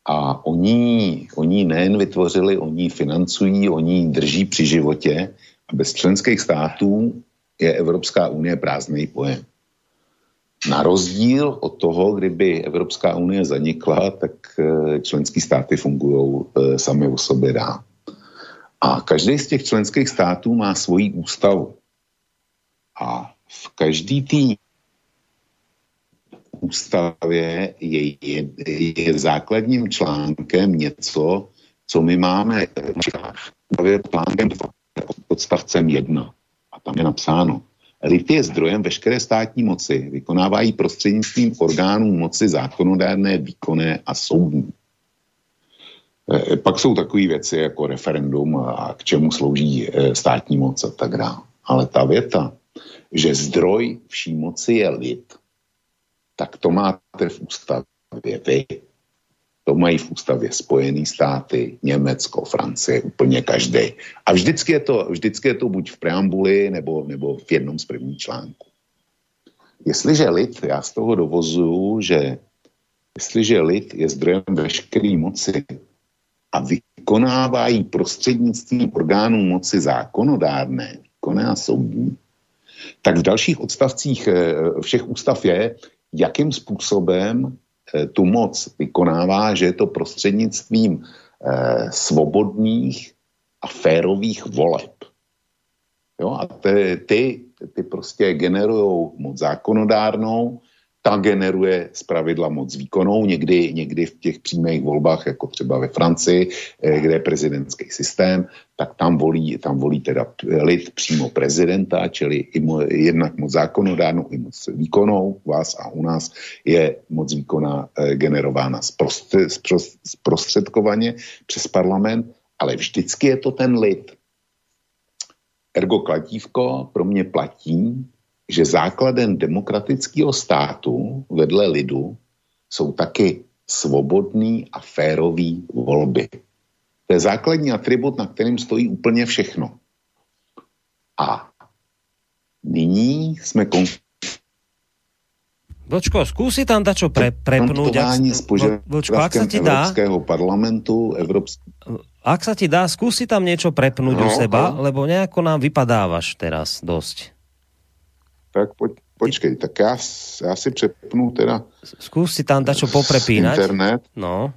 a oni, oni nejen vytvořili, oni financují, oni drží při životě a bez členských států je Evropská unie prázdný pojem. Na rozdíl od toho, kdyby Evropská unie zanikla, tak eh, členské státy fungují eh, sami o sobě dál. A každý z těch členských států má svoji ústavu. A v každý té ústavě je, je, je základním článkem něco, co my máme článkem podstavcem jedna. A tam je napsáno, Lid je zdrojem veškeré státní moci, vykonávají prostřednictvím orgánů moci zákonodárné, výkonné a soudní. E, pak jsou takové věci jako referendum a k čemu slouží e, státní moc a tak dále. Ale ta věta, že zdroj vší moci je lid, tak to máte v ústavě vy. To mají v ústavě Spojené státy, Německo, Francie, úplně každý. A vždycky je to, vždycky je to buď v preambuli, nebo, nebo v jednom z prvních článků. Jestliže lid, já z toho dovozuju, že jestliže lid je zdrojem veškeré moci a vykonávají prostřednictvím orgánů moci zákonodárné, výkonné a soudní, tak v dalších odstavcích eh, všech ústav je, jakým způsobem tu moc vykonává, že je to prostřednictvím eh, svobodných a férových voleb. Jo, a ty, ty, ty prostě generují moc zákonodárnou, ta generuje z pravidla moc výkonou, někdy, někdy v těch přímých volbách, jako třeba ve Francii, eh, kde je prezidentský systém, tak tam volí, tam volí teda lid přímo prezidenta, čili jednak moc zákonodárnou, i moc výkonou. U vás a u nás je moc výkona eh, generována zprostředkovaně přes parlament, ale vždycky je to ten lid. Ergo kladívko pro mě platí, že základem demokratického státu vedle lidu jsou taky svobodný a férový volby. To je základní atribut, na kterým stojí úplně všechno. A nyní jsme kon... Vlčko, skúsi tam dať čo pre, prepnúť. Ak, Vlčko, ak sa ti dá... Európskeho parlamentu, Európsky... Ak sa ti dá, skúsi tam niečo prepnúť no, u seba, no. lebo nejako nám vypadávaš teraz dosť. Tak poď, počkej, tak já, já si přepnu teda... Skús si tam dačo poprepínať. Internet. No.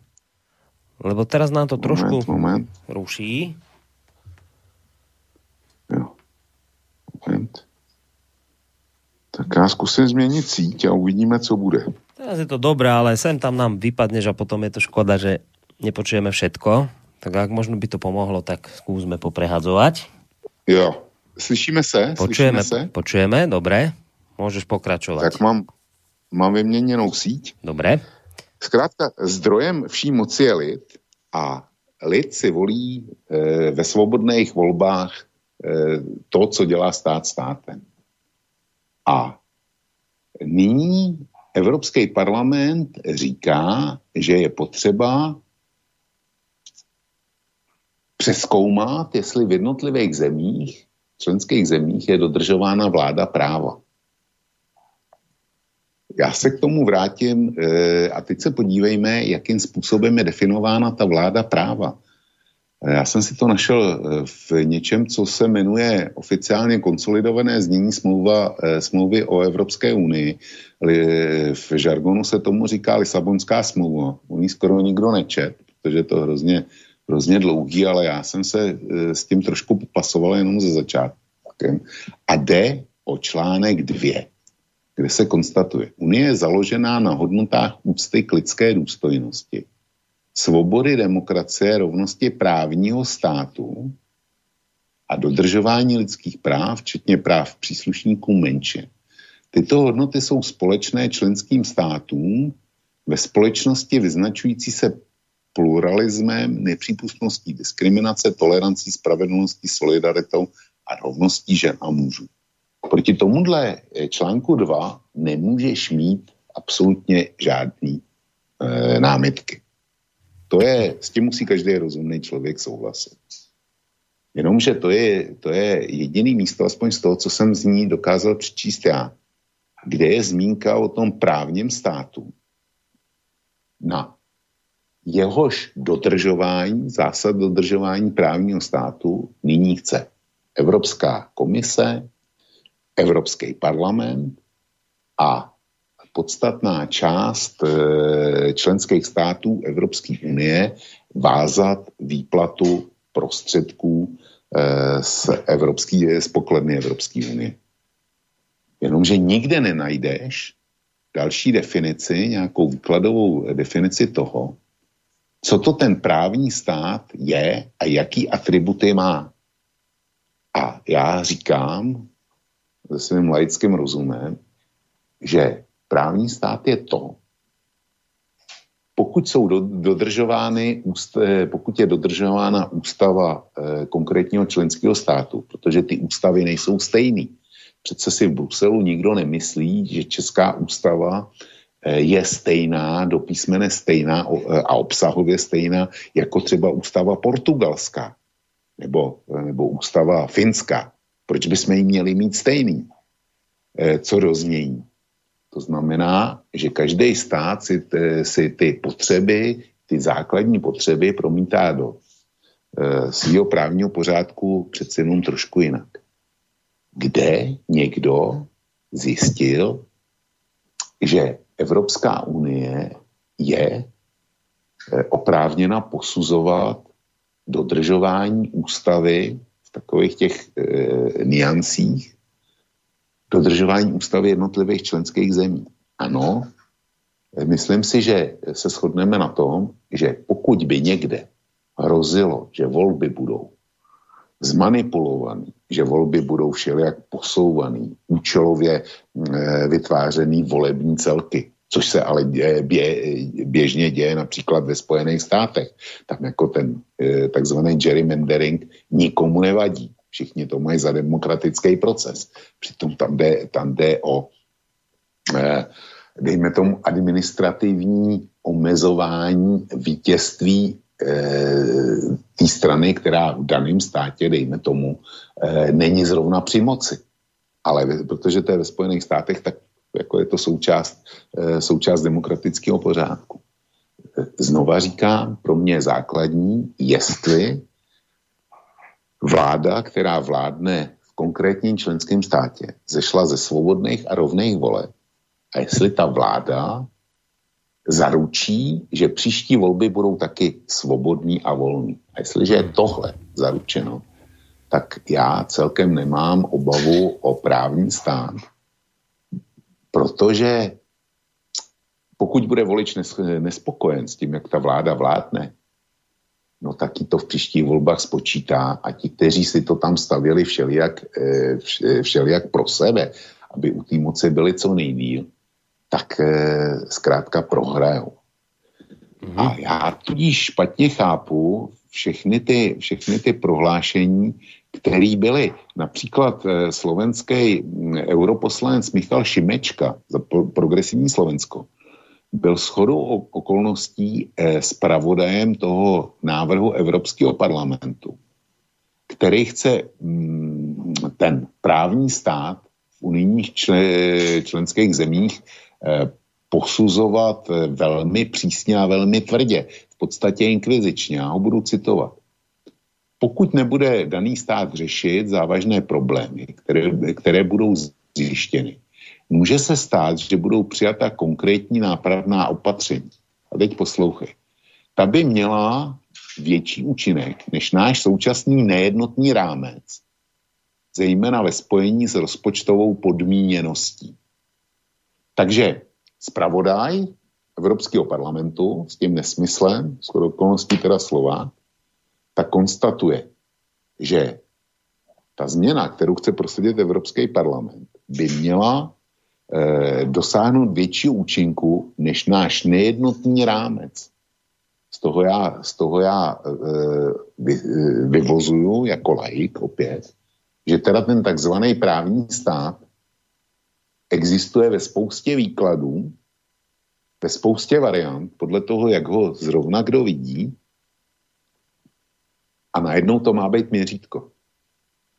Lebo teraz nám to moment, trošku moment. ruší. Jo. Moment. Tak já zkusím změnit síť a uvidíme, co bude. Teraz je to dobré, ale sem tam nám vypadneš a potom je to škoda, že nepočujeme všetko. Tak ak možno by to pomohlo, tak skúsme poprehadzovať. Jo. Slyšíme se? Počujeme, Slyšíme se? počujeme, dobre. Môžeš pokračovať. Tak mám, mám vyměněnou síť. Dobre. Zkrátka, zdrojem vší moci je lid a lid si volí e, ve svobodných volbách e, to, co dělá stát státem. A nyní Evropský parlament říká, že je potřeba přeskoumat, jestli v jednotlivých zemích členských zemích je dodržována vláda práva. Já se k tomu vrátím e, a teď se podívejme, jakým způsobem je definována ta vláda práva. Eh, já jsem si to našel eh, v něčem, co se jmenuje oficiálně konsolidované znění smlouva, smlouvy o Evropské unii. V žargonu se tomu říká Lisabonská smlouva. U ní skoro nikdo nečet, protože to hrozně hrozně dlouhý, ale já jsem se e, s tím trošku popasoval jenom ze začátkem. A jde o článek dvě, kde se konstatuje, Unie je založená na hodnotách úcty k lidské důstojnosti, svobody, demokracie, rovnosti právního státu a dodržování lidských práv, včetně práv příslušníků menšin. Tyto hodnoty jsou společné členským státům ve společnosti vyznačující se pluralismem, nepřípustností diskriminace, tolerancí, spravedlností, solidaritou a rovností žen a mužů. Proti tomuhle článku 2 nemůžeš mít absolutně žádný e, námitky. To je, s tím musí každý rozumný člověk souhlasit. Jenomže to je, to je jediný místo, aspoň z toho, co jsem z ní dokázal přečíst já, kde je zmínka o tom právním státu, na jehož dodržování, zásad dodržování právního státu nyní chce Evropská komise, Evropský parlament a podstatná část e, členských států Evropské unie vázat výplatu prostředků e, z, Evropský, z pokladny Evropské unie. Jenomže nikde nenajdeš další definici, nějakou výkladovou definici toho, co to ten právní stát je a jaký atributy má. A já říkám se svým laickým rozumem, že právní stát je to, pokud jsou dodržovány, eh, pokud je dodržována ústava eh, konkrétního členského státu, protože ty ústavy nejsou stejný. Přece si v Bruselu nikdo nemyslí, že Česká ústava je stejná, do písmene stejná a obsahově stejná jako třeba ústava portugalská nebo, nebo ústava finská. Proč bychom ji měli mít stejný? Co roznění? To znamená, že každý stát si, si ty potřeby, ty základní potřeby promítá do e, svého právního pořádku přece jenom trošku jinak. Kde někdo zjistil, že Evropská unie je e, oprávněna posuzovat dodržování ústavy v takových těch e, niancích, dodržování ústavy jednotlivých členských zemí. Ano, myslím si, že se shodneme na tom, že pokud by někde hrozilo, že volby budou zmanipulovaný, že volby budou všelijak posouvaný, účelově e, vytvářený volební celky, což se ale děje, bě, běžně děje například ve Spojených státech. Tam jako ten e, takzvaný gerrymandering nikomu nevadí. Všichni to mají za demokratický proces. Přitom tam jde, tam jde o, eh, dejme tomu, administrativní omezování vítězství eh, té strany, která v daném státě, dejme tomu, eh, není zrovna při moci. Ale protože to je ve Spojených státech, tak jako je to součást, součást demokratického pořádku. Znova říkám, pro mě je základní, jestli Vláda, která vládne v konkrétním členském státě, zešla ze svobodných a rovných voleb. A jestli ta vláda zaručí, že příští volby budou taky svobodní a volní. A jestliže je tohle zaručeno, tak já celkem nemám obavu o právní stát, protože pokud bude volič nespokojen s tím, jak ta vláda vládne, no taky to v příštích volbách spočítá a ti, kteří si to tam stavěli všelijak, eh, eh, všelijak pro sebe, aby u té moci byli co nejdíl, tak eh, zkrátka prohrajou. Mm-hmm. A já tudíž špatně chápu všechny ty, všechny ty prohlášení, které byly například slovenský mm, europoslanec Michal Šimečka za progresivní Slovensko, byl shodou okolností eh, zpravodajem toho návrhu Evropského parlamentu, který chce mm, ten právní stát v unijních členských zemích eh, posuzovat eh, velmi přísně a velmi tvrdě, v podstatě inkvizičně. Já ho budu citovat. Pokud nebude daný stát řešit závažné problémy, které, které budou zjištěny, může se stát, že budou přijata konkrétní nápravná opatření. A teď poslouchej. Ta by měla větší účinek než náš současný nejednotný rámec, zejména ve spojení s rozpočtovou podmíněností. Takže zpravodaj Evropského parlamentu s tím nesmyslem, skoro okolností teda slova, tak konstatuje, že ta změna, kterou chce prosadit Evropský parlament, by měla eh, dosáhnout větší účinku než náš nejednotný rámec. Z toho já, z toho já eh, vy, eh, vyvozuju jako laik opět, že teda ten takzvaný právní stát existuje ve spoustě výkladů, ve spoustě variant, podle toho, jak ho zrovna kdo vidí, a najednou to má být měřítko.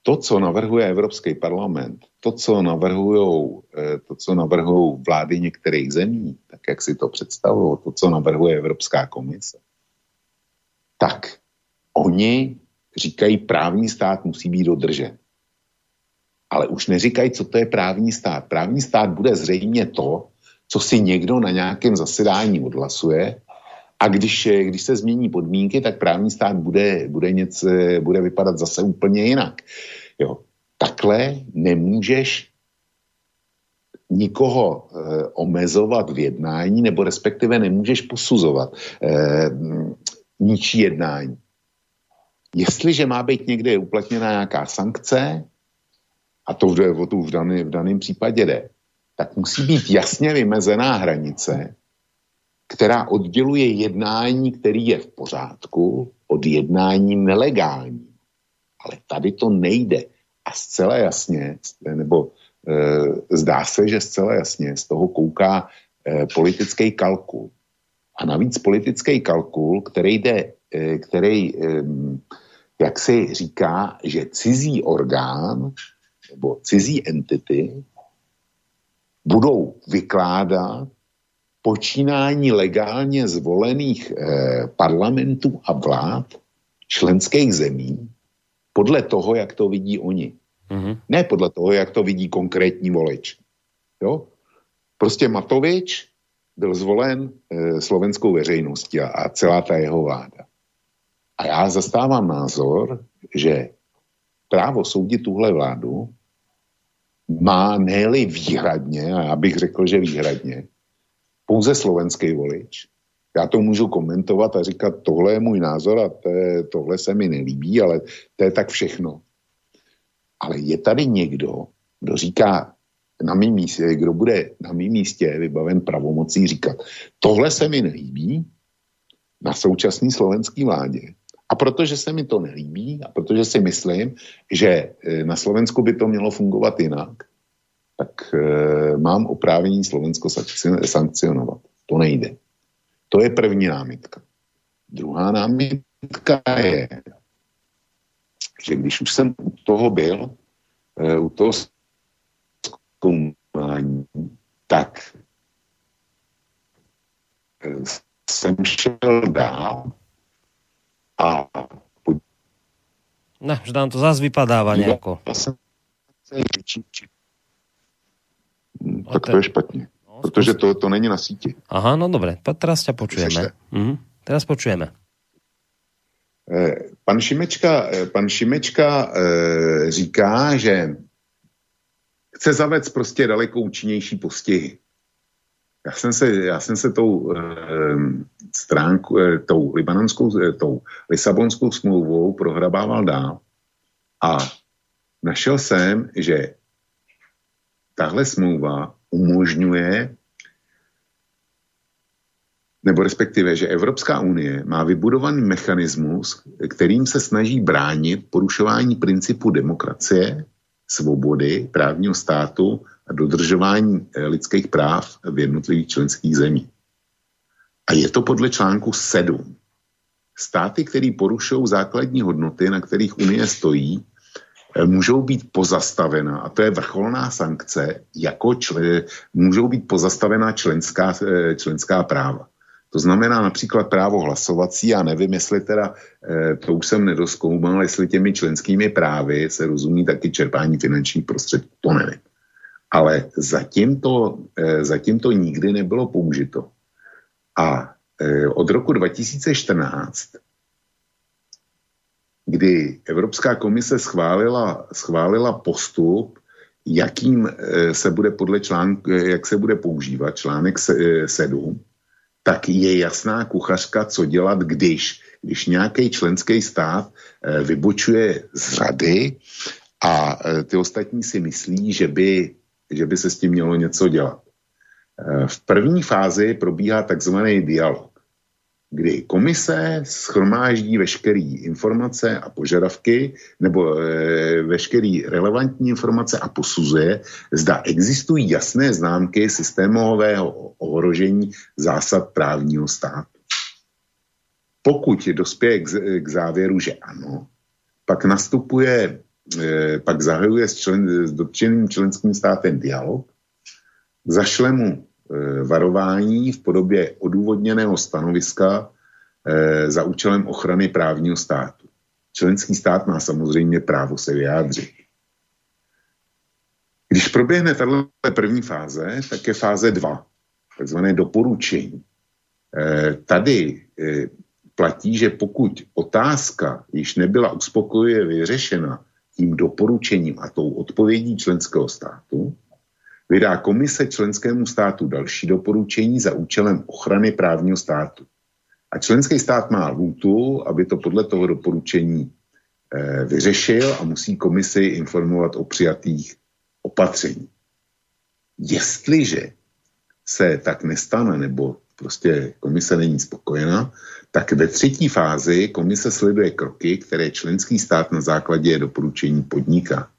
To, co navrhuje Evropský parlament, to, co navrhují eh, to, co navrhují vlády některých zemí, tak jak si to představují, to, co navrhuje Evropská komise, tak oni říkají, právní stát musí být dodržen. Ale už neříkají, co to je právní stát. Právní stát bude zřejmě to, co si někdo na nějakém zasedání odhlasuje a když, když se změní podmínky, tak právní stát bude, bude, něco, bude vypadat zase úplně jinak. Jo. Takhle nemůžeš nikoho e, omezovat v jednání, nebo respektive nemůžeš posuzovat e, ničí jednání. Jestliže má být někde uplatněna nějaká sankce, a to v, o tu v, daný, v daném případě jde, tak musí být jasně vymezená hranice, která odděluje jednání, který je v pořádku, od jednání nelegální. Ale tady to nejde. A zcela jasně, nebo e, zdá se, že zcela jasně z toho kouká e, politický kalkul. A navíc politický kalkul, který jde, e, který, e, jak se říká, že cizí orgán nebo cizí entity budou vykládat počínání legálně zvolených eh, parlamentů a vlád členských zemí podle toho, jak to vidí oni. Mm-hmm. Ne podle toho, jak to vidí konkrétní volič. Jo? Prostě Matovič byl zvolen eh, slovenskou veřejností a, a celá ta jeho vláda. A já zastávám názor, že právo soudit tuhle vládu má ne výhradně, a já bych řekl, že výhradně, pouze slovenský volič. Já to můžu komentovat a říkat, tohle je můj názor a to je, tohle se mi nelíbí, ale to je tak všechno. Ale je tady někdo, kdo říká na mém místě, kdo bude na mém místě vybaven pravomocí říkat, tohle se mi nelíbí na současný slovenský vládě. A protože se mi to nelíbí a protože si myslím, že e, na Slovensku by to mělo fungovat jinak, tak e, mám oprávnění Slovensko sankcionovat. To nejde. To je první námitka. Druhá námitka je, že když už jsem u toho byl, e, u toho zkoumání, tak e, jsem šel dál a No, že nám to zase vypadáva nejako. Tak to je špatně. No, protože to, to není na síti. Aha, no dobre, teraz ťa počujeme. Mhm. Teraz počujeme. Eh, pan Šimečka, eh, pan Šimečka e, říká, že chce zavést prostě daleko účinnější postihy. Já jsem se, já jsem se tou e, stránku, e, tou libanonskou, e, tou Lisabonskou smlouvou prohrabával dál a našel jsem, že tahle smlouva umožňuje nebo respektive, že Evropská unie má vybudovaný mechanismus, kterým se snaží bránit porušování principu demokracie, svobody, právního státu dodržování eh, lidských práv v jednotlivých členských zemích. A je to podle článku 7. Státy, které porušují základní hodnoty, na kterých Unie stojí, eh, můžou být pozastavena, a to je vrcholná sankce, jako člen, můžou být pozastavena členská, eh, členská práva. To znamená například právo hlasovací, já nevím, jestli teda, to už jsem nedoskoumal, jestli těmi členskými právy se rozumí taky čerpání finančních prostředků, to nevím ale zatím to, eh, zatím to nikdy nebylo použito. A eh, od roku 2014, kdy Evropská komise schválila, schválila postup, jakým eh, se bude podle článku, jak se bude používat článek 7, tak je jasná kuchařka, co dělat, když, když nějaký členský stát vybočuje z rady A ty ostatní si myslí, že by, že by se s tím mělo něco dělat. V první fázi probíhá takzvaný dialog, kdy komise schromáždí veškeré informace a požadavky nebo e, veškeré relevantní informace a posuzuje, zda existují jasné známky systémového ohrožení zásad právního státu. Pokud dospěje k, k závěru, že ano, pak nastupuje, e, pak zahajuje s, člen, s dotčeným členským státem dialog, zašle mu Eh, varování v podobě odůvodněného stanoviska eh, za účelem ochrany právního státu. Členský stát má samozřejmě právo se vyjádřit. Když proběhne tato první fáze, tak je fáze 2, takzvané doporučení. Tady platí, že pokud otázka již nebyla uspokojivě vyřešena tím doporučením a tou odpovědí členského státu, vydá komise členskému státu další doporučení za účelem ochrany právního státu. A členský stát má lhůtu, aby to podle toho doporučení e, vyřešil a musí komisi informovat o přijatých opatření. Jestliže se tak nestane, nebo prostě komise není spokojena, tak ve třetí fázi komise sleduje kroky, které členský stát na základě doporučení podniká.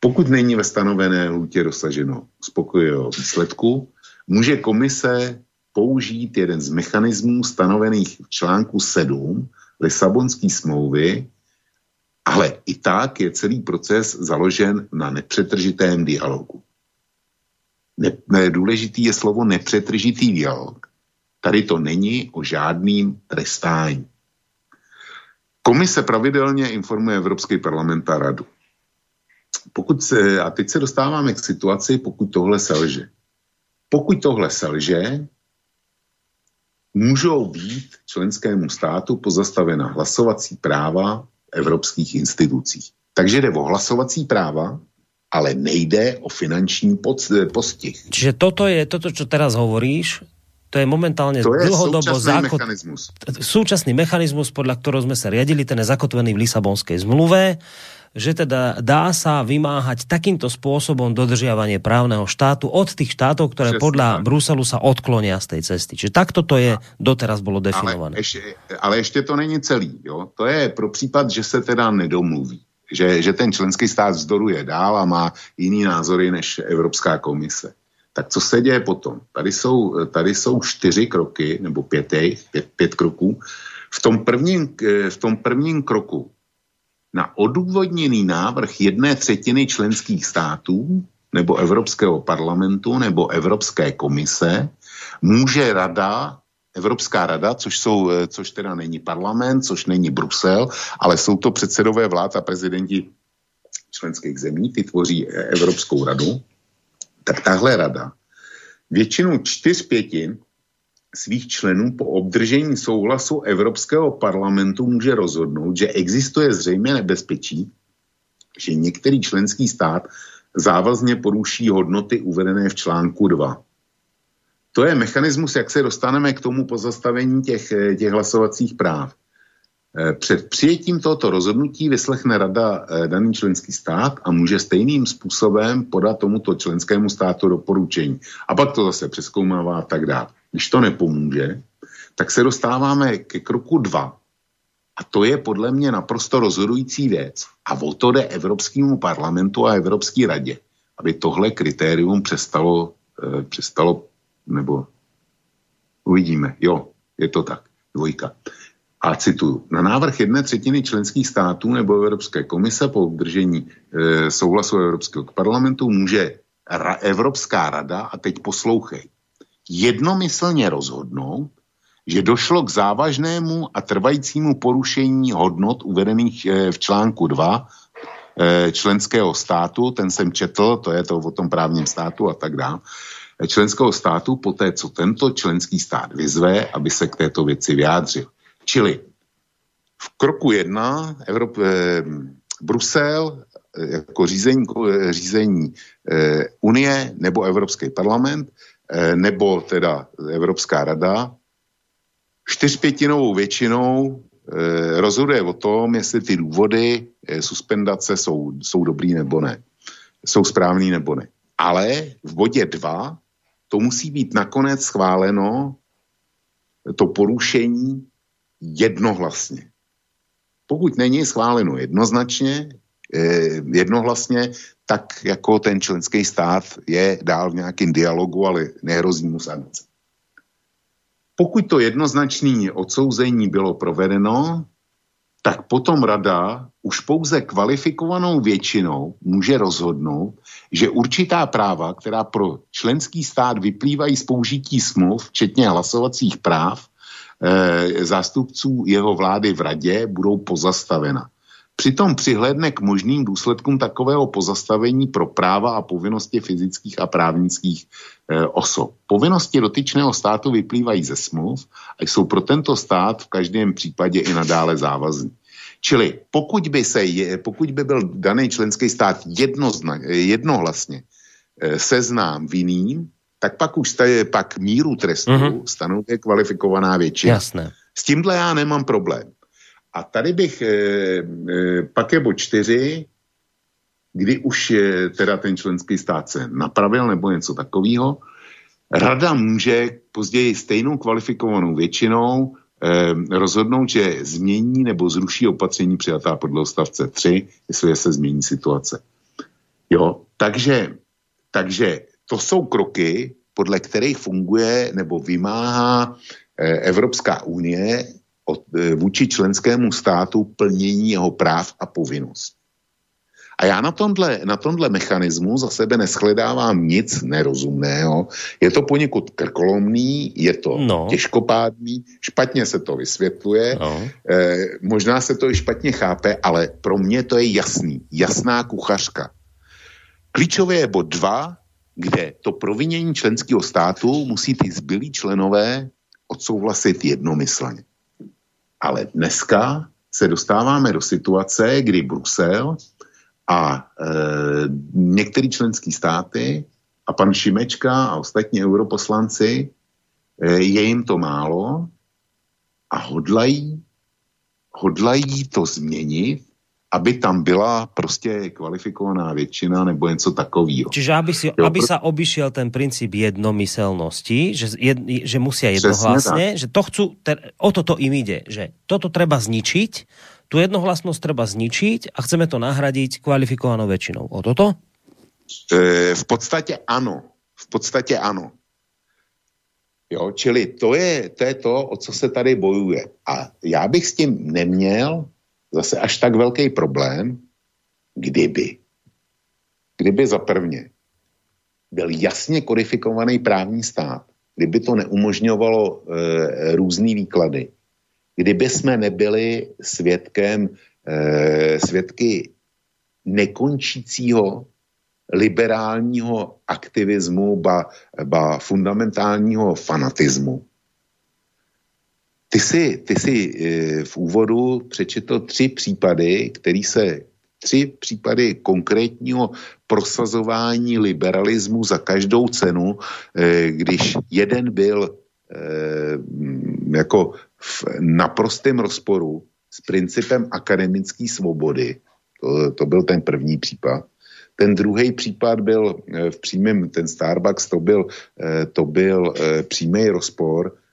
Pokud není ve stanovené lhůtě dosaženo uspokojivého výsledku, může komise použít jeden z mechanismů stanovených v článku 7 Lisabonské smlouvy, ale i tak je celý proces založen na nepřetržitém dialogu. Ne, ne, důležitý je slovo nepřetržitý dialog. Tady to není o žádným trestání. Komise pravidelně informuje Evropský parlament a radu pokud se, a teď se dostáváme k situaci, pokud tohle selže. Pokud tohle selže, můžou být členskému státu pozastavena hlasovací práva evropských institucích. Takže jde o hlasovací práva, ale nejde o finanční postih. Čiže toto je, toto, čo teraz hovoríš, to je momentálne to je dlhodobo zákot... mechanizmus. súčasný mechanizmus, podľa ktorého sme sa riadili, ten je zakotvený v Lisabonskej zmluve že teda dá sa vymáhať takýmto spôsobom dodržiavanie právneho štátu od tých štátov, ktoré Přesný, podľa tak. Bruselu sa odklonia z tej cesty. Čiže takto to je, doteraz bolo definované. Ale ešte, ale ešte to není celý. Jo? To je pro případ, že se teda nedomluví. Že, že ten členský stát vzdoruje dál a má jiný názory než Evropská komise. Tak co se děje potom? Tady jsou, tady jsou čtyři kroky, nebo pět, pět, pět kroků. V tom, prvním, v tom prvním kroku na odůvodněný návrh jedné třetiny členských států nebo Evropského parlamentu nebo Evropské komise může rada, Evropská rada, což, jsou, což teda není parlament, což není Brusel, ale jsou to předsedové vlád a prezidenti členských zemí, ty tvoří Evropskou radu, tak tahle rada většinou čtyř pětin svých členů po obdržení souhlasu Evropského parlamentu může rozhodnout, že existuje zřejmě nebezpečí, že některý členský stát závazně poruší hodnoty uvedené v článku 2. To je mechanismus, jak se dostaneme k tomu pozastavení těch, těch hlasovacích práv. Eh, před přijetím tohoto rozhodnutí vyslechne rada eh, daný členský stát a může stejným způsobem podat tomuto členskému státu doporučení. A pak to zase přeskoumává a tak dále. Když to nepomůže, tak se dostáváme ke kroku dva. A to je podle mě naprosto rozhodující věc. A o to jde Evropskému parlamentu a Evropské radě, aby tohle kritérium přestalo, e, přestalo nebo uvidíme. Jo, je to tak. Dvojka. A cituju, na návrh jedné třetiny členských států nebo Evropské komise po obdržení e, souhlasu Evropského parlamentu může ra, Evropská rada, a teď poslouchej, jednomyslně rozhodnout, že došlo k závažnému a trvajícímu porušení hodnot uvedených e, v článku 2 e, členského státu, ten jsem četl, to je to o tom právním státu a tak dále, členského státu, poté co tento členský stát vyzve, aby se k této věci vyjádřil. Čili v kroku jedna Evrop, eh, Brusel eh, jako řízení, eh, řízení eh, Unie nebo Evropský parlament eh, nebo teda Evropská rada čtyřpětinovou většinou e, rozhoduje o tom, jestli ty důvody e, suspendace jsou, jsou dobrý nebo ne. Jsou správný nebo ne. Ale v bodě 2 to musí být nakonec schváleno to porušení jednohlasně. Pokud není schváleno jednoznačně, eh, jednohlasně, tak jako ten členský stát je dál v nějakém dialogu, ale nehrozí mu sankce. Pokud to jednoznačné odsouzení bylo provedeno, tak potom rada už pouze kvalifikovanou většinou může rozhodnout, že určitá práva, která pro členský stát vyplývají z použití smluv, včetně hlasovacích práv, zástupců jeho vlády v radě, budou pozastavena. Přitom přihledne k možným důsledkům takového pozastavení pro práva a povinnosti fyzických a právnických e, osob. Povinnosti dotyčného státu vyplývají ze smluv a jsou pro tento stát v každém případě i nadále závazní. Čili pokud by, se, pokud by byl daný členský stát jednozna, jednohlasně seznám vinným, tak pak už staje, pak míru trestu mm-hmm. stanovuje kvalifikovaná většina. Jasné. S tímhle já nemám problém. A tady bych, e, e, pak je bod čtyři, kdy už je teda ten členský stát se napravil nebo něco takového, rada může později stejnou kvalifikovanou většinou eh, rozhodnout, že změní nebo zruší opatření přijatá podle odstavce 3, jestli se změní situace. Jo, takže, takže to jsou kroky, podle kterých funguje nebo vymáhá eh, Evropská unie od, eh, vůči členskému státu plnění jeho práv a povinnost. A já na tomhle, na tomhle mechanismu za sebe neschledávám nic nerozumného. Je to poněkud krkolomný, je to no. těžkopádný, špatně se to vysvětluje, no. eh, možná se to i špatně chápe, ale pro mě to je jasný, jasná kuchařka. Klíčové je bod 2, kde to provinění členského státu musí ty zbylí členové odsouhlasit jednomyslně. Ale dneska se dostáváme do situace, kdy Brusel a e, některé členské státy a pan Šimečka a ostatní europoslanci, e, je jim to málo a hodlají, hodlají to změnit, aby tam byla prostě kvalifikovaná většina nebo něco takového. Čiže aby, si, jo, aby sa obišiel ten princíp jednomyselnosti, že, jed, že musia jednohlasne, že to chcú, ter, o toto im ide, že toto treba zničiť tu jednohlasnosť treba zničiť a chceme to nahradiť kvalifikovanou väčšinou. O toto? E, v podstatě ano. V podstatě ano. Jo, čili to je, to je to, o co se tady bojuje. A já bych s tím neměl zase až tak velký problém, kdyby. Kdyby za prvně byl jasně kodifikovaný právní stát, kdyby to neumožňovalo e, různý výklady, kdyby jsme nebyli svědkem, eh, svědky nekončícího liberálního aktivismu, ba, ba fundamentálního fanatismu. Ty si, ty si eh, v úvodu přečetl tři případy, který se tři případy konkrétního prosazování liberalismu za každou cenu, eh, když jeden byl eh, jako v naprostém rozporu s principem akademické svobody. To, to byl ten první případ. Ten druhý případ byl v přímém, ten Starbucks, to byl, to byl přímý rozpor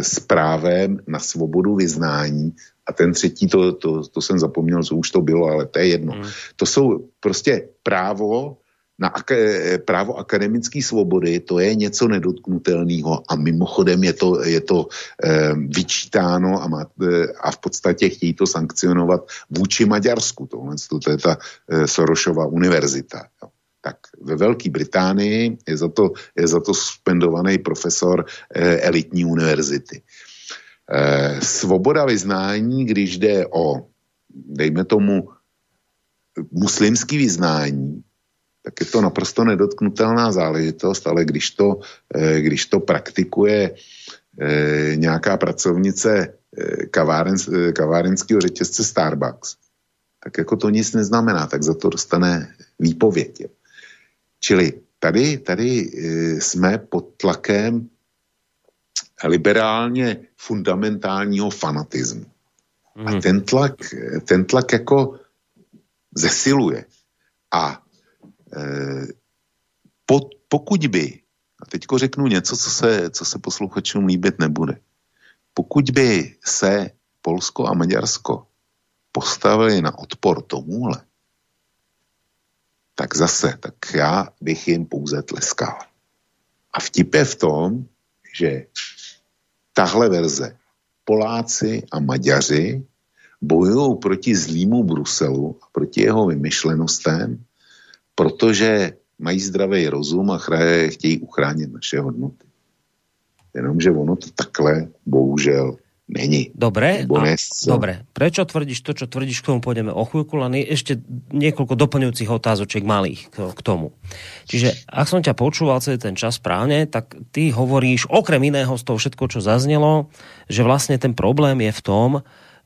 s právem na svobodu vyznání a ten třetí, to, to, to jsem zapomněl, co už to bylo, ale to je jedno. Hmm. To jsou prostě právo na ak- právo akademické svobody, to je něco nedotknutelného a mimochodem je to, je to e, vyčítáno a, má, e, a v podstatě chtějí to sankcionovat vůči Maďarsku. Tohle to je ta e, Sorošova univerzita. Jo. Tak ve Velké Británii je za to, je za to suspendovaný profesor e, elitní univerzity. E, svoboda vyznání, když jde o, dejme tomu, muslimský vyznání, tak je to naprosto nedotknutelná záležitost, ale když to, eh, když to praktikuje eh, nějaká pracovnice eh, kaváren, kavárenského řetězce Starbucks, tak jako to nic neznamená, tak za to dostane výpověď. Čili tady, tady jsme pod tlakem liberálně fundamentálního fanatismu. A mhm. ten tlak, ten tlak jako zesiluje. A e, po, pokud by, a teďko řeknu něco, co se, co se posluchačům líbit nebude, pokud by se Polsko a Maďarsko postavili na odpor tomuhle, tak zase, tak já bych jim pouze tleskal. A vtip je v tom, že tahle verze Poláci a Maďaři bojují proti zlýmu Bruselu a proti jeho vymyšlenostem, protože mají zdravý rozum a chtějí uchránit naše hodnoty. Jenomže ono to takhle bohužel není. Dobre, a, dobre. Prečo tvrdíš to, čo tvrdíš, k tomu pôjdeme o chvíľku, len ešte niekoľko doplňujúcich otázočiek malých k, k tomu. Čiže ak som ťa počúval celý ten čas správne, tak ty hovoríš okrem iného z toho všetko, čo zaznelo, že vlastne ten problém je v tom,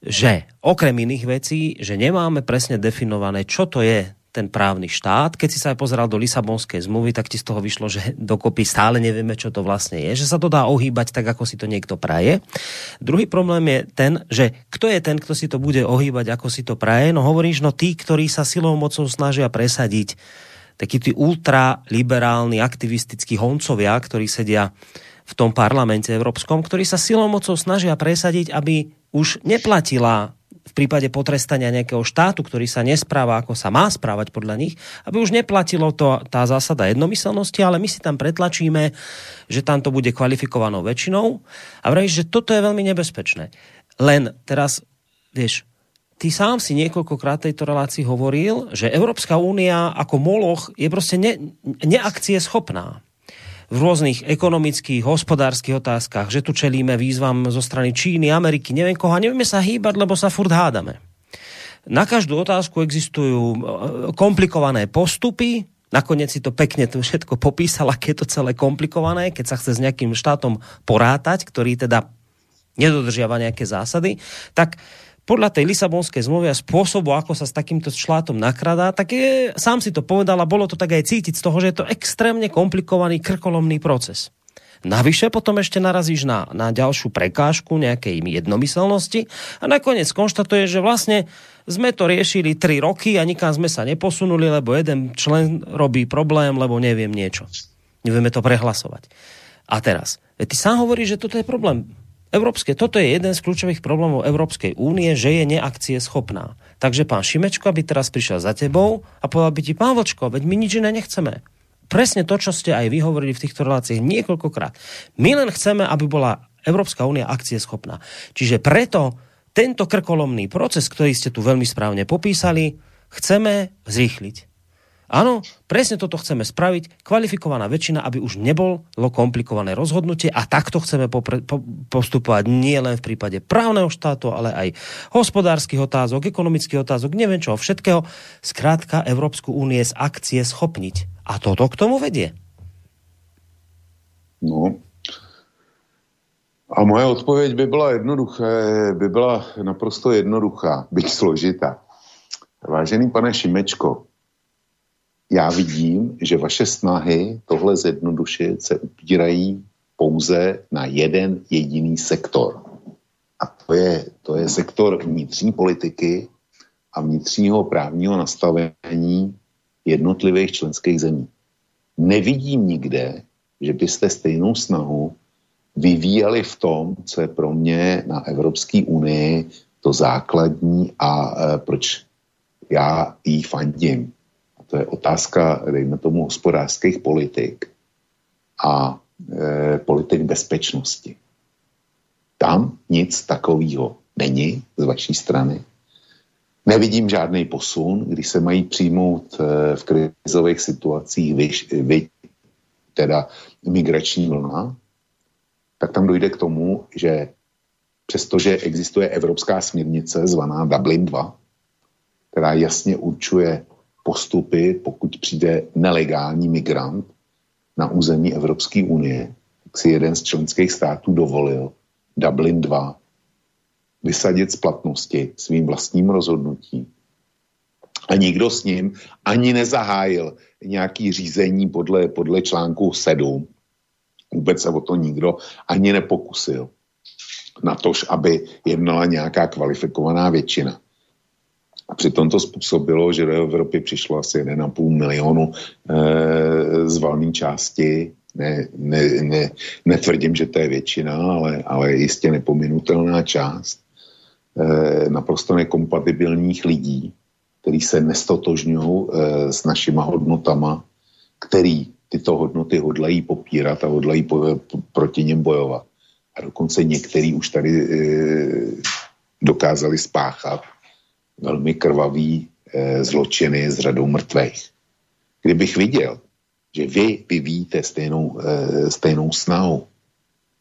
že okrem iných vecí, že nemáme presne definované, čo to je ten právny štát. Keď si sa aj pozeral do Lisabonskej zmluvy, tak ti z toho vyšlo, že dokopy stále nevieme, čo to vlastne je, že sa to dá ohýbať tak, ako si to niekto praje. Druhý problém je ten, že kto je ten, kto si to bude ohýbať, ako si to praje. No hovoríš, no tí, ktorí sa silou mocou snažia presadiť takí tí ultraliberálni aktivistickí honcovia, ktorí sedia v tom parlamente európskom, ktorí sa silou mocou snažia presadiť, aby už neplatila v prípade potrestania nejakého štátu, ktorý sa nespráva, ako sa má správať podľa nich, aby už neplatilo to, tá zásada jednomyselnosti, ale my si tam pretlačíme, že tam to bude kvalifikovanou väčšinou a vravíš, že toto je veľmi nebezpečné. Len teraz, vieš, ty sám si niekoľkokrát tejto relácii hovoril, že Európska únia ako moloch je proste ne, neakcie schopná v rôznych ekonomických, hospodárskych otázkach, že tu čelíme výzvam zo strany Číny, Ameriky, neviem koho, a nevieme sa hýbať, lebo sa furt hádame. Na každú otázku existujú e, komplikované postupy, nakoniec si to pekne to všetko popísal, aké je to celé komplikované, keď sa chce s nejakým štátom porátať, ktorý teda nedodržiava nejaké zásady, tak podľa tej Lisabonskej zmluvy a spôsobu, ako sa s takýmto šlátom nakradá, tak je, sám si to povedal a bolo to tak aj cítiť z toho, že je to extrémne komplikovaný krkolomný proces. Navyše potom ešte narazíš na, na ďalšiu prekážku nejakej jednomyselnosti a nakoniec konštatuje, že vlastne sme to riešili 3 roky a nikam sme sa neposunuli, lebo jeden člen robí problém, lebo neviem niečo. Nevieme to prehlasovať. A teraz, ty sám hovoríš, že toto je problém Európske, toto je jeden z kľúčových problémov Európskej únie, že je neakcie schopná. Takže pán Šimečko by teraz prišiel za tebou a povedal by ti, pán Vlčko, veď my nič iné nechceme. Presne to, čo ste aj vy hovorili v týchto reláciách niekoľkokrát. My len chceme, aby bola Európska únia akcie schopná. Čiže preto tento krkolomný proces, ktorý ste tu veľmi správne popísali, chceme zrýchliť. Áno, presne toto chceme spraviť. Kvalifikovaná väčšina, aby už nebolo komplikované rozhodnutie a takto chceme popre, po, postupovať nie len v prípade právneho štátu, ale aj hospodárskych otázok, ekonomických otázok, neviem čo, všetkého. Skrátka, Európsku únie z akcie schopniť. A toto k tomu vedie. No, a moje odpověď by byla jednoduchá, by byla naprosto jednoduchá, byť složitá. Vážený pane Šimečko, já vidím, že vaše snahy tohle zjednodušit se upírají pouze na jeden jediný sektor. A to je, to je sektor vnitřní politiky a vnitřního právního nastavení jednotlivých členských zemí. Nevidím nikde, že byste stejnou snahu vyvíjali v tom, co je pro mě na Evropské unii to základní a e, proč já jí fandím to je otázka, dejme tomu, hospodářských politik a e, politik bezpečnosti. Tam nic takového není z vaší strany. Nevidím žádný posun, když se mají přijmout e, v krizových situacích vy, vy, teda migrační vlna, tak tam dojde k tomu, že přestože existuje evropská směrnice zvaná Dublin 2, která jasně určuje postupy, pokud přijde nelegální migrant na území Evropské unie, tak si jeden z členských států dovolil Dublin 2 vysadit z platnosti svým vlastním rozhodnutím. A nikdo s ním ani nezahájil nějaký řízení podle, podle článku 7. Vůbec se o to nikdo ani nepokusil. na to, aby jednala nějaká kvalifikovaná většina. A přitom to způsobilo, že do Evropy přišlo asi 1,5 milionu e, z valné části. Ne, ne, ne, netvrdím, že to je většina, ale, ale jistě nepominutelná část e, naprosto nekompatibilních lidí, kteří se nestotožňují e, s našima hodnotama, který tyto hodnoty hodlají popírat a hodlají po, po, proti něm bojovat. A dokonce některý už tady e, dokázali spáchat velmi krvavý e, zločiny s řadou mrtvých. Kdybych viděl, že vy vyvíjíte stejnou, e, stejnou snahu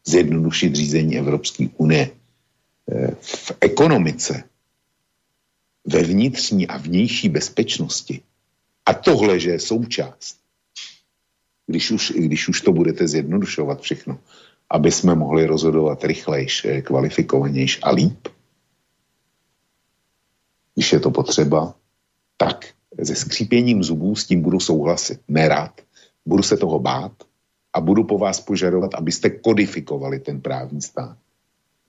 zjednodušit řízení Evropské unie e, v ekonomice, ve vnitřní a vnější bezpečnosti, a tohle, že je součást, když už, když už to budete zjednodušovat všechno, aby jsme mohli rozhodovat rychlejš, eh, kvalifikovanějš a líp, když je to potřeba, tak se skřípěním zubů s tím budu souhlasit. Nerad, budu se toho bát a budu po vás požadovat, abyste kodifikovali ten právní stát.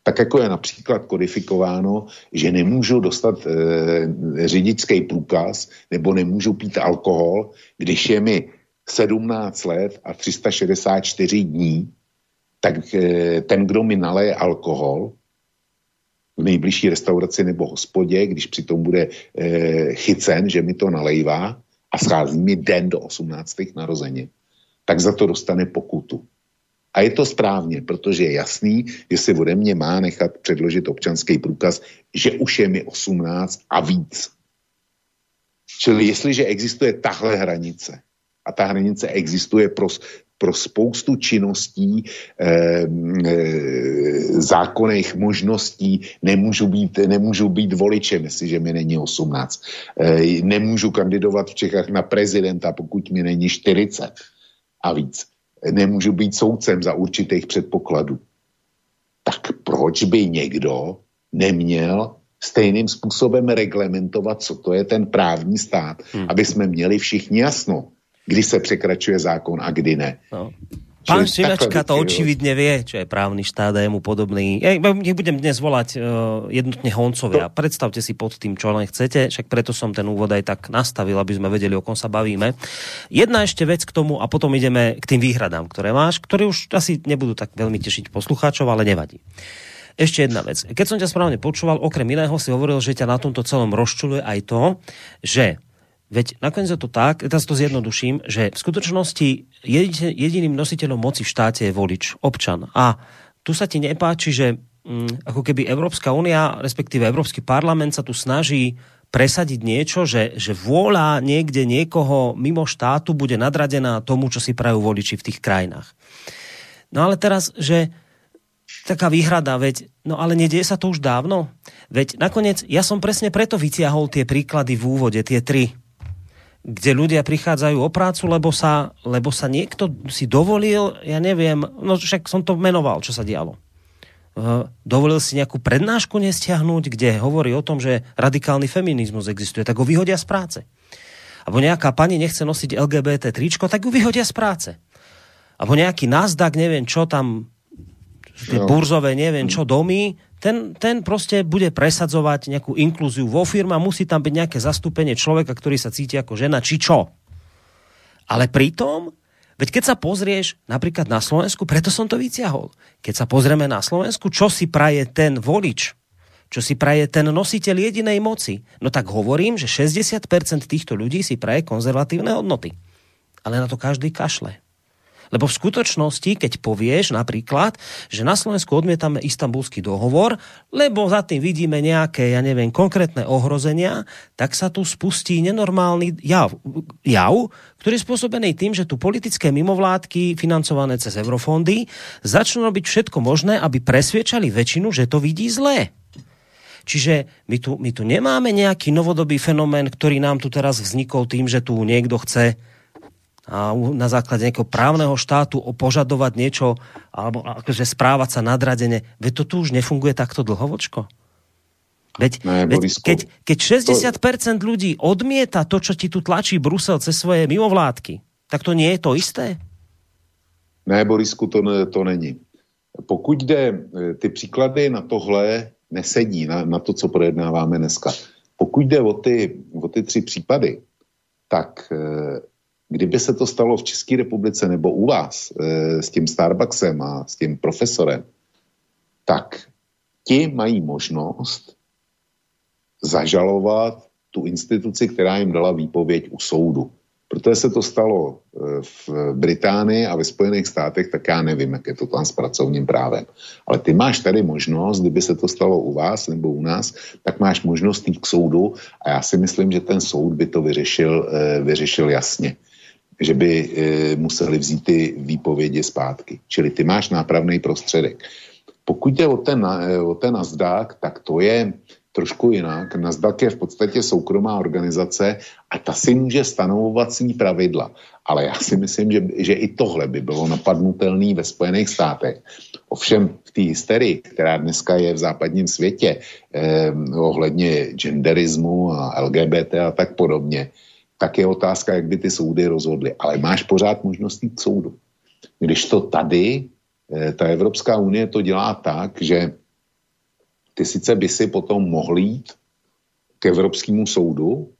Tak jako je například kodifikováno, že nemůžu dostat e, řidičský průkaz nebo nemůžu pít alkohol, když je mi 17 let a 364 dní, tak e, ten, kdo mi naleje alkohol, v nejbližší restauraci nebo hospodě, když přitom bude e, chycen, že mi to nalejvá a schází mi den do 18. narozenin, tak za to dostane pokutu. A je to správně, protože je jasný, že si ode mě má nechat předložit občanský průkaz, že už je mi 18 a víc. Čili jestliže existuje tahle hranice, a ta hranice existuje pro, pro spoustu činností, eh, eh, zákonných možností, nemůžu být, nemůžu být voličem, jestliže mi není 18. Eh, nemůžu kandidovat v Čechách na prezidenta, pokud mi není 40 a víc nemůžu být soudcem za určitých předpokladů. Tak proč by někdo neměl stejným způsobem reglementovat, co to je ten právní stát, hmm. aby jsme měli všichni jasno, kdy se překračuje zákon a kdy ne. No. Pán Šinačka to očividne vie, čo je právny štát a je mu podobný. Ja nebudem dnes volať uh, jednotne Honcovia. To... Predstavte si pod tým, čo len chcete, však preto som ten úvod aj tak nastavil, aby sme vedeli, o kom sa bavíme. Jedna ešte vec k tomu a potom ideme k tým výhradám, ktoré máš, ktoré už asi nebudú tak veľmi tešiť poslucháčov, ale nevadí. Ešte jedna vec. Keď som ťa správne počúval, okrem iného si hovoril, že ťa na tomto celom rozčuluje aj to, že Veď nakoniec je to tak, teraz to zjednoduším, že v skutočnosti jediným nositeľom moci v štáte je volič, občan. A tu sa ti nepáči, že mm, ako keby Európska únia, respektíve Európsky parlament sa tu snaží presadiť niečo, že, že vôľa niekde niekoho mimo štátu bude nadradená tomu, čo si prajú voliči v tých krajinách. No ale teraz, že taká výhrada, veď, no ale nedieje sa to už dávno? Veď nakoniec, ja som presne preto vytiahol tie príklady v úvode, tie tri kde ľudia prichádzajú o prácu, lebo sa, lebo sa niekto si dovolil, ja neviem, no však som to menoval, čo sa dialo. Uh, dovolil si nejakú prednášku nestiahnuť, kde hovorí o tom, že radikálny feminizmus existuje, tak ho vyhodia z práce. Abo nejaká pani nechce nosiť LGBT tričko, tak ju vyhodia z práce. Abo nejaký Nasdaq, neviem čo tam, tie burzové, neviem čo, domy, ten, ten proste bude presadzovať nejakú inklúziu vo firma, musí tam byť nejaké zastúpenie človeka, ktorý sa cíti ako žena, či čo. Ale pritom, veď keď sa pozrieš napríklad na Slovensku, preto som to vyťahol, keď sa pozrieme na Slovensku, čo si praje ten volič, čo si praje ten nositeľ jedinej moci, no tak hovorím, že 60% týchto ľudí si praje konzervatívne hodnoty. Ale na to každý kašle. Lebo v skutočnosti, keď povieš napríklad, že na Slovensku odmietame istambulský dohovor, lebo za tým vidíme nejaké, ja neviem, konkrétne ohrozenia, tak sa tu spustí nenormálny jav, jav ktorý je spôsobený tým, že tu politické mimovládky financované cez eurofondy začnú robiť všetko možné, aby presviečali väčšinu, že to vidí zlé. Čiže my tu, my tu nemáme nejaký novodobý fenomén, ktorý nám tu teraz vznikol tým, že tu niekto chce a na základe nejakého právneho štátu požadovať niečo alebo akože správať sa nadradene. Veď to tu už nefunguje takto dlhovočko. Veď, ne, veď keď, keď 60% to... ľudí odmieta to, čo ti tu tlačí Brusel cez svoje mimovládky, tak to nie je to isté? Ne, Borisku, to, to není. pokud jde, ty příklady na tohle nesedí, na, na to, co projednáváme dneska. Pokud jde o ty, o ty tři případy, tak kdyby se to stalo v České republice nebo u vás s tím Starbucksem a s tím profesorem, tak ti mají možnost zažalovat tu instituci, která jim dala výpověď u soudu. Protože se to stalo e, v Británii a ve Spojených státech, tak já nevím, jak je to tam s pracovním právem. Ale ty máš tady možnost, kdyby se to stalo u vás nebo u nás, tak máš možnost jít k soudu a já si myslím, že ten soud by to vyřešil, e, vyřešil jasně. Že by e, museli vzít ty výpovědi zpátky. Čili ty máš nápravný prostředek. Pokud je o ten, o ten Nasdaq, tak to je, trošku jinak. Nasdaq je v podstatě soukromá organizace a ta si může stanovovat svý pravidla. Ale já si myslím, že, že i tohle by bylo napadnutelné ve Spojených státech. Ovšem v té hysterii, která dneska je v západním světě eh, ohledně genderismu a LGBT a tak podobně, tak je otázka, jak by ty soudy rozhodly. Ale máš pořád možnost jít k soudu. Když to tady, eh, ta Evropská unie to dělá tak, že ty sice by si potom mohl jít k Evropskému soudu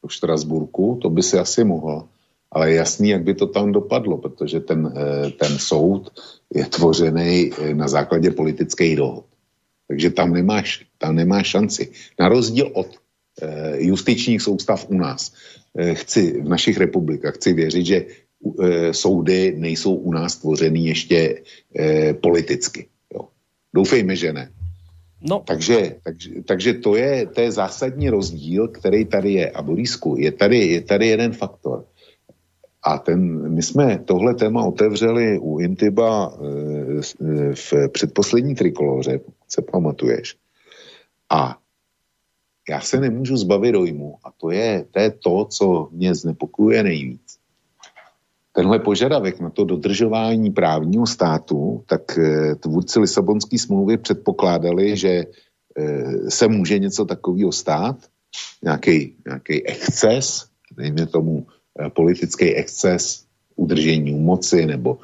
v Štrasburku, to by si asi mohl, ale jasný, jak by to tam dopadlo, protože ten, eh, ten soud je tvořený eh, na základě politických dohod. Takže tam nemáš, tam nemáš šanci. Na rozdíl od justičních soustav u nás, chci v našich republikách, chci věřit, že soudy nejsou u nás tvořený ještě politicky. Jo. Doufejme, že ne. No. Takže, takže, takže to, je, to je zásadní rozdíl, který tady je. A Borisku, je tady, je tady jeden faktor. A ten, my jsme tohle téma otevřeli u Intiba v předposlední trikoloře, se pamatuješ. A já se nemůžu zbavit dojmu. A to je, to je to, co mě znepokuje nejvíc tenhle požadavek na to dodržování právního státu, tak eh, tvůrci Lisabonské smlouvy předpokládali, že eh, se může něco takového stát, nějaký, exces, dejme tomu eh, politický exces udržení moci nebo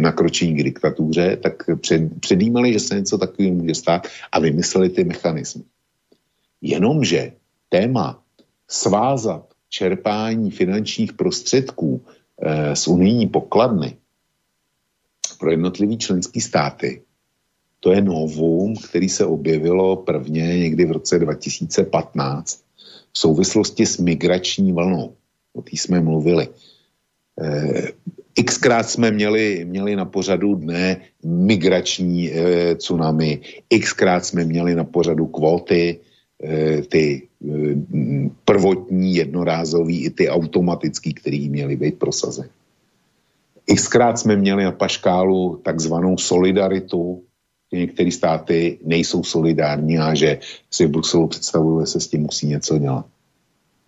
nakročení k diktatuře, tak před, předjímali, že se něco takového může stát a vymysleli ty mechanismy. Jenomže téma svázat čerpání finančních prostředků Eh, z unijní pokladny pro jednotlivý členský státy, to je novum, který se objevilo prvně někdy v roce 2015 v souvislosti s migrační vlnou. O té jsme mluvili. Eh, xkrát jsme měli, měli na pořadu dne migrační e, tsunami, xkrát jsme měli na pořadu kvóty, e, ty Eh, prvotní, jednorázový i ty automatický, který měly být prosazeny. Xkrát jsme měli na paškálu takzvanou solidaritu, že některé státy nejsou solidární a že si v Bruselu představují, že se s tím musí něco dělat.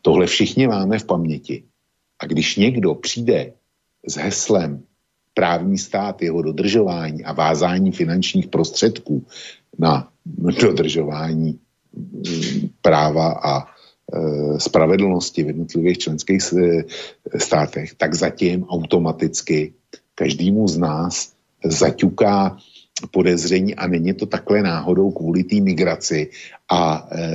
Tohle všichni máme v paměti. A když někdo přijde s heslem právní stát, jeho dodržování a vázání finančních prostředků na dodržování práva a e, spravedlnosti v jednotlivých členských e, státech, tak zatím automaticky každému z nás zaťuká podezření a není to takhle náhodou kvůli té migraci a e,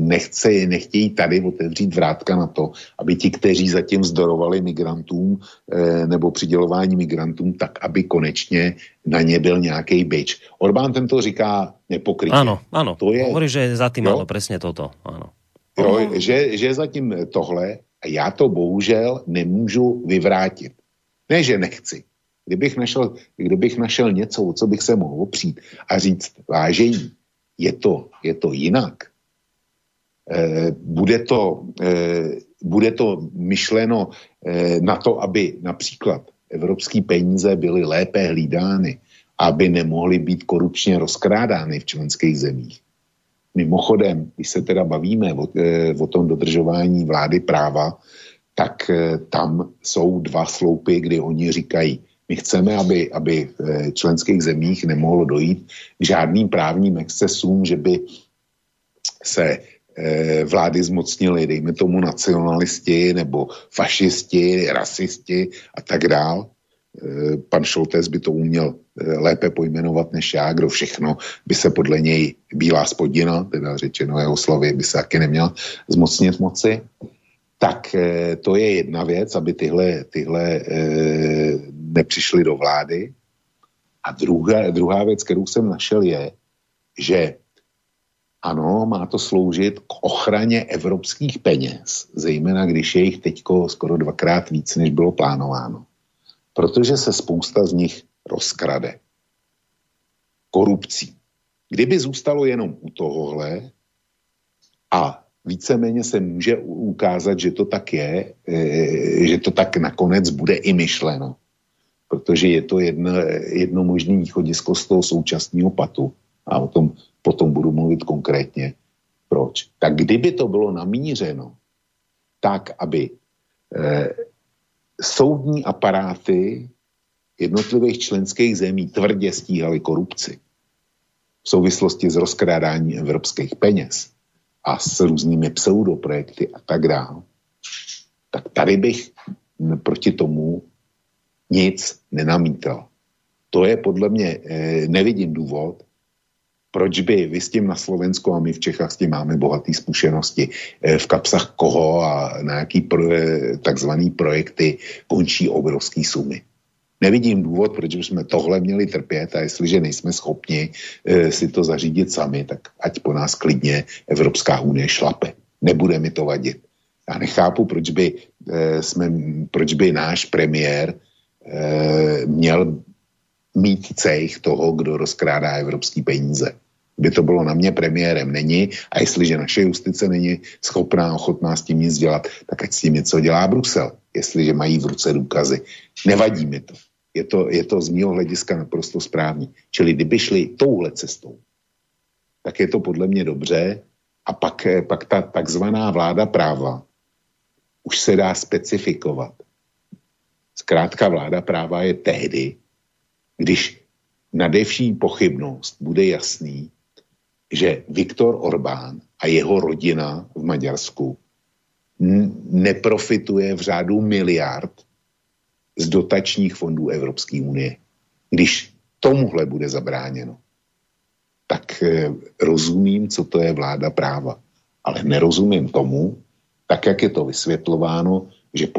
nechce, nechtějí tady otevřít vrátka na to, aby ti, kteří zatím zdorovali migrantům e, nebo přidělování migrantům, tak aby konečně na ně byl nějaký byč. Orbán tento říká nepokrytě. Ano, ano. To je, Hovorí, že je zatím ano, přesně toto. Ano. Jo, že, že je zatím tohle a já to bohužel nemůžu vyvrátit. Ne, že nechci, Kdybych našel, kdybych našel něco, o co bych se mohl opřít a říct, vážení, je to, je to jinak. E, bude, to, e, bude to myšleno e, na to, aby například evropské peníze byly lépe hlídány, aby nemohly být korupčně rozkrádány v členských zemích. Mimochodem, když se teda bavíme o, o tom dodržování vlády práva, tak tam jsou dva sloupy, kdy oni říkají, my chceme, aby, aby v eh, členských zemích nemohlo dojít k žádným právním excesům, že by se eh, vlády zmocnily, dejme tomu nacionalisti nebo fašisti, rasisti a tak dál. pan Šoltés by to uměl lépe pojmenovat než já, kdo všechno by se podle něj bílá spodina, teda řečeno jeho slovy, by se taky neměl zmocnit moci. Tak to je jedna věc, aby tyhle, tyhle nepřišly do vlády. A druhá, druhá věc, kterou jsem našel, je, že ano, má to sloužit k ochraně evropských peněz, zejména když je jich teď skoro dvakrát víc, než bylo plánováno. Protože se spousta z nich rozkrade. Korupcí. Kdyby zůstalo jenom u tohohle a víceméně se může ukázat, že to tak je, e, že to tak nakonec bude i myšleno, protože je to jedno, jedno možné východisko z toho současného patu a o tom potom budu mluvit konkrétně, proč. Tak kdyby to bylo namířeno tak, aby eh, soudní aparáty jednotlivých členských zemí tvrdě stíhaly korupci v souvislosti s rozkrádáním evropských peněz a s různými pseudoprojekty a tak dále, tak tady bych proti tomu nic nenamítal. To je podle mě, eh, nevidím důvod, proč by vy s tím na Slovensku a my v Čechách s tím máme bohaté zkušenosti, eh, v kapsách koho a na jaký pro, eh, takzvaný projekty končí obrovský sumy. Nevidím důvod, proč bychom tohle měli trpět a jestliže nejsme schopni e, si to zařídit sami, tak ať po nás klidně Evropská unie šlape. Nebude mi to vadit. Já nechápu, proč by, e, jsme, proč by náš premiér měl mít cejch toho, kdo rozkrádá evropský peníze by to bylo na mě premiérem není a jestliže naše justice není schopná, ochotná s tím nic dělat, tak ať s tím něco dělá Brusel, jestliže mají v ruce důkazy. Nevadí mi to. Je to, je to z mého hlediska naprosto správně. Čili kdyby šli touhle cestou, tak je to podle mě dobře a pak, pak ta takzvaná vláda práva už se dá specifikovat. Zkrátka vláda práva je tehdy, když nadevší pochybnost bude jasný, že Viktor Orbán a jeho rodina v Maďarsku neprofituje v řádu miliard z dotačních fondů Evropské unie. Když tomuhle bude zabráněno, tak eh, rozumím, co to je vláda práva. Ale nerozumím tomu, tak jak je to vysvětlováno, že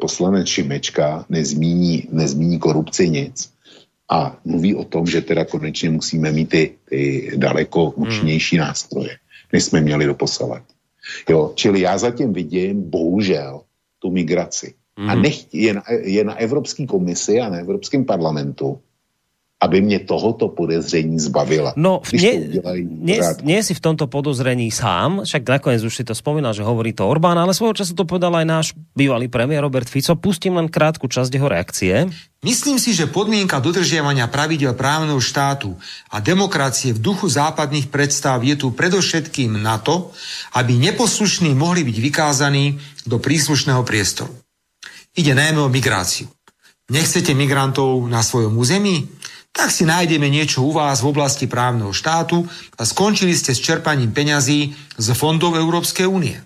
poslanec Šimečka nezmíní, nezmíní korupci nic a mluví o tom, že teda konečně musíme mít ty, ty daleko hmm. účinnější hmm. nástroje, než jsme měli doposavat. Jo, čili já zatím vidím, bohužel, tu migraci. Hmm. A nech, je, na, je na Evropské komisi a na Evropském parlamentu, aby mě tohoto podezření zbavila. No, nie, nie, nie si v tomto podozrení sám, však nakoniec už si to spomínal, že hovorí to Orbán, ale svojho času to povedal aj náš bývalý premiér Robert Fico. Pustím len krátku časť jeho reakcie. Myslím si, že podmienka dodržiavania pravidel právneho štátu a demokracie v duchu západných predstav je tu predovšetkým na to, aby neposlušní mohli byť vykázaní do príslušného priestoru. Ide najmä o migráciu. Nechcete migrantov na svojom území? Tak si nájdeme niečo u vás v oblasti právneho štátu a skončili ste s čerpaním peňazí z fondov Európskej únie.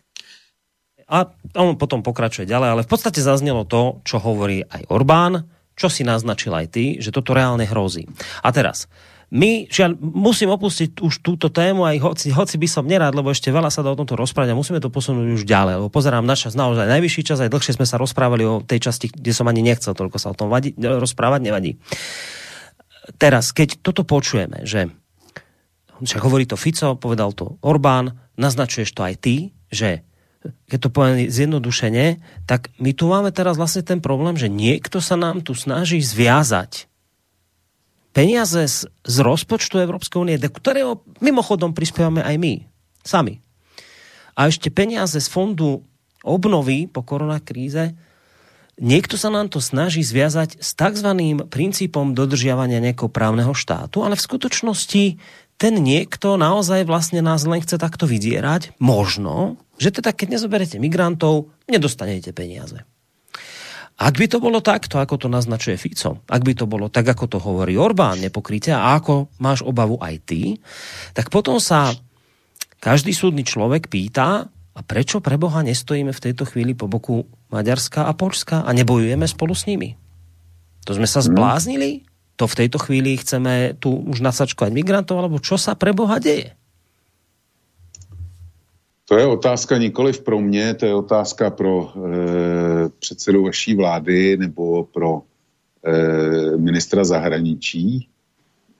A on potom pokračuje ďalej, ale v podstate zaznelo to, čo hovorí aj Orbán, čo si naznačil aj ty, že toto reálne hrozí. A teraz, my, žiaľ, musím opustiť už túto tému, aj hoci, hoci by som nerád, lebo ešte veľa sa dá o tomto rozprávať a musíme to posunúť už ďalej, lebo pozerám na čas naozaj najvyšší čas, aj dlhšie sme sa rozprávali o tej časti, kde som ani nechcel toľko sa o tom vadi, rozprávať, nevadí teraz, keď toto počujeme, že však hovorí to Fico, povedal to Orbán, naznačuješ to aj ty, že keď to poviem zjednodušene, tak my tu máme teraz vlastne ten problém, že niekto sa nám tu snaží zviazať peniaze z, z rozpočtu Európskej únie, do ktorého mimochodom prispievame aj my, sami. A ešte peniaze z fondu obnovy po koronakríze, niekto sa nám to snaží zviazať s tzv. princípom dodržiavania nejakého právneho štátu, ale v skutočnosti ten niekto naozaj vlastne nás len chce takto vydierať. Možno, že teda keď nezoberete migrantov, nedostanete peniaze. Ak by to bolo takto, ako to naznačuje Fico, ak by to bolo tak, ako to hovorí Orbán nepokryte a ako máš obavu aj ty, tak potom sa každý súdny človek pýta, a prečo pre Boha nestojíme v tejto chvíli po boku Maďarska a Polska a nebojujeme spolu s nimi? To sme sa zbláznili? To v tejto chvíli chceme tu už nasačkovať migrantov, alebo čo sa pre Boha deje? To je otázka nikoliv pro mě, to je otázka pro e, předsedu vaší vlády nebo pro e, ministra zahraničí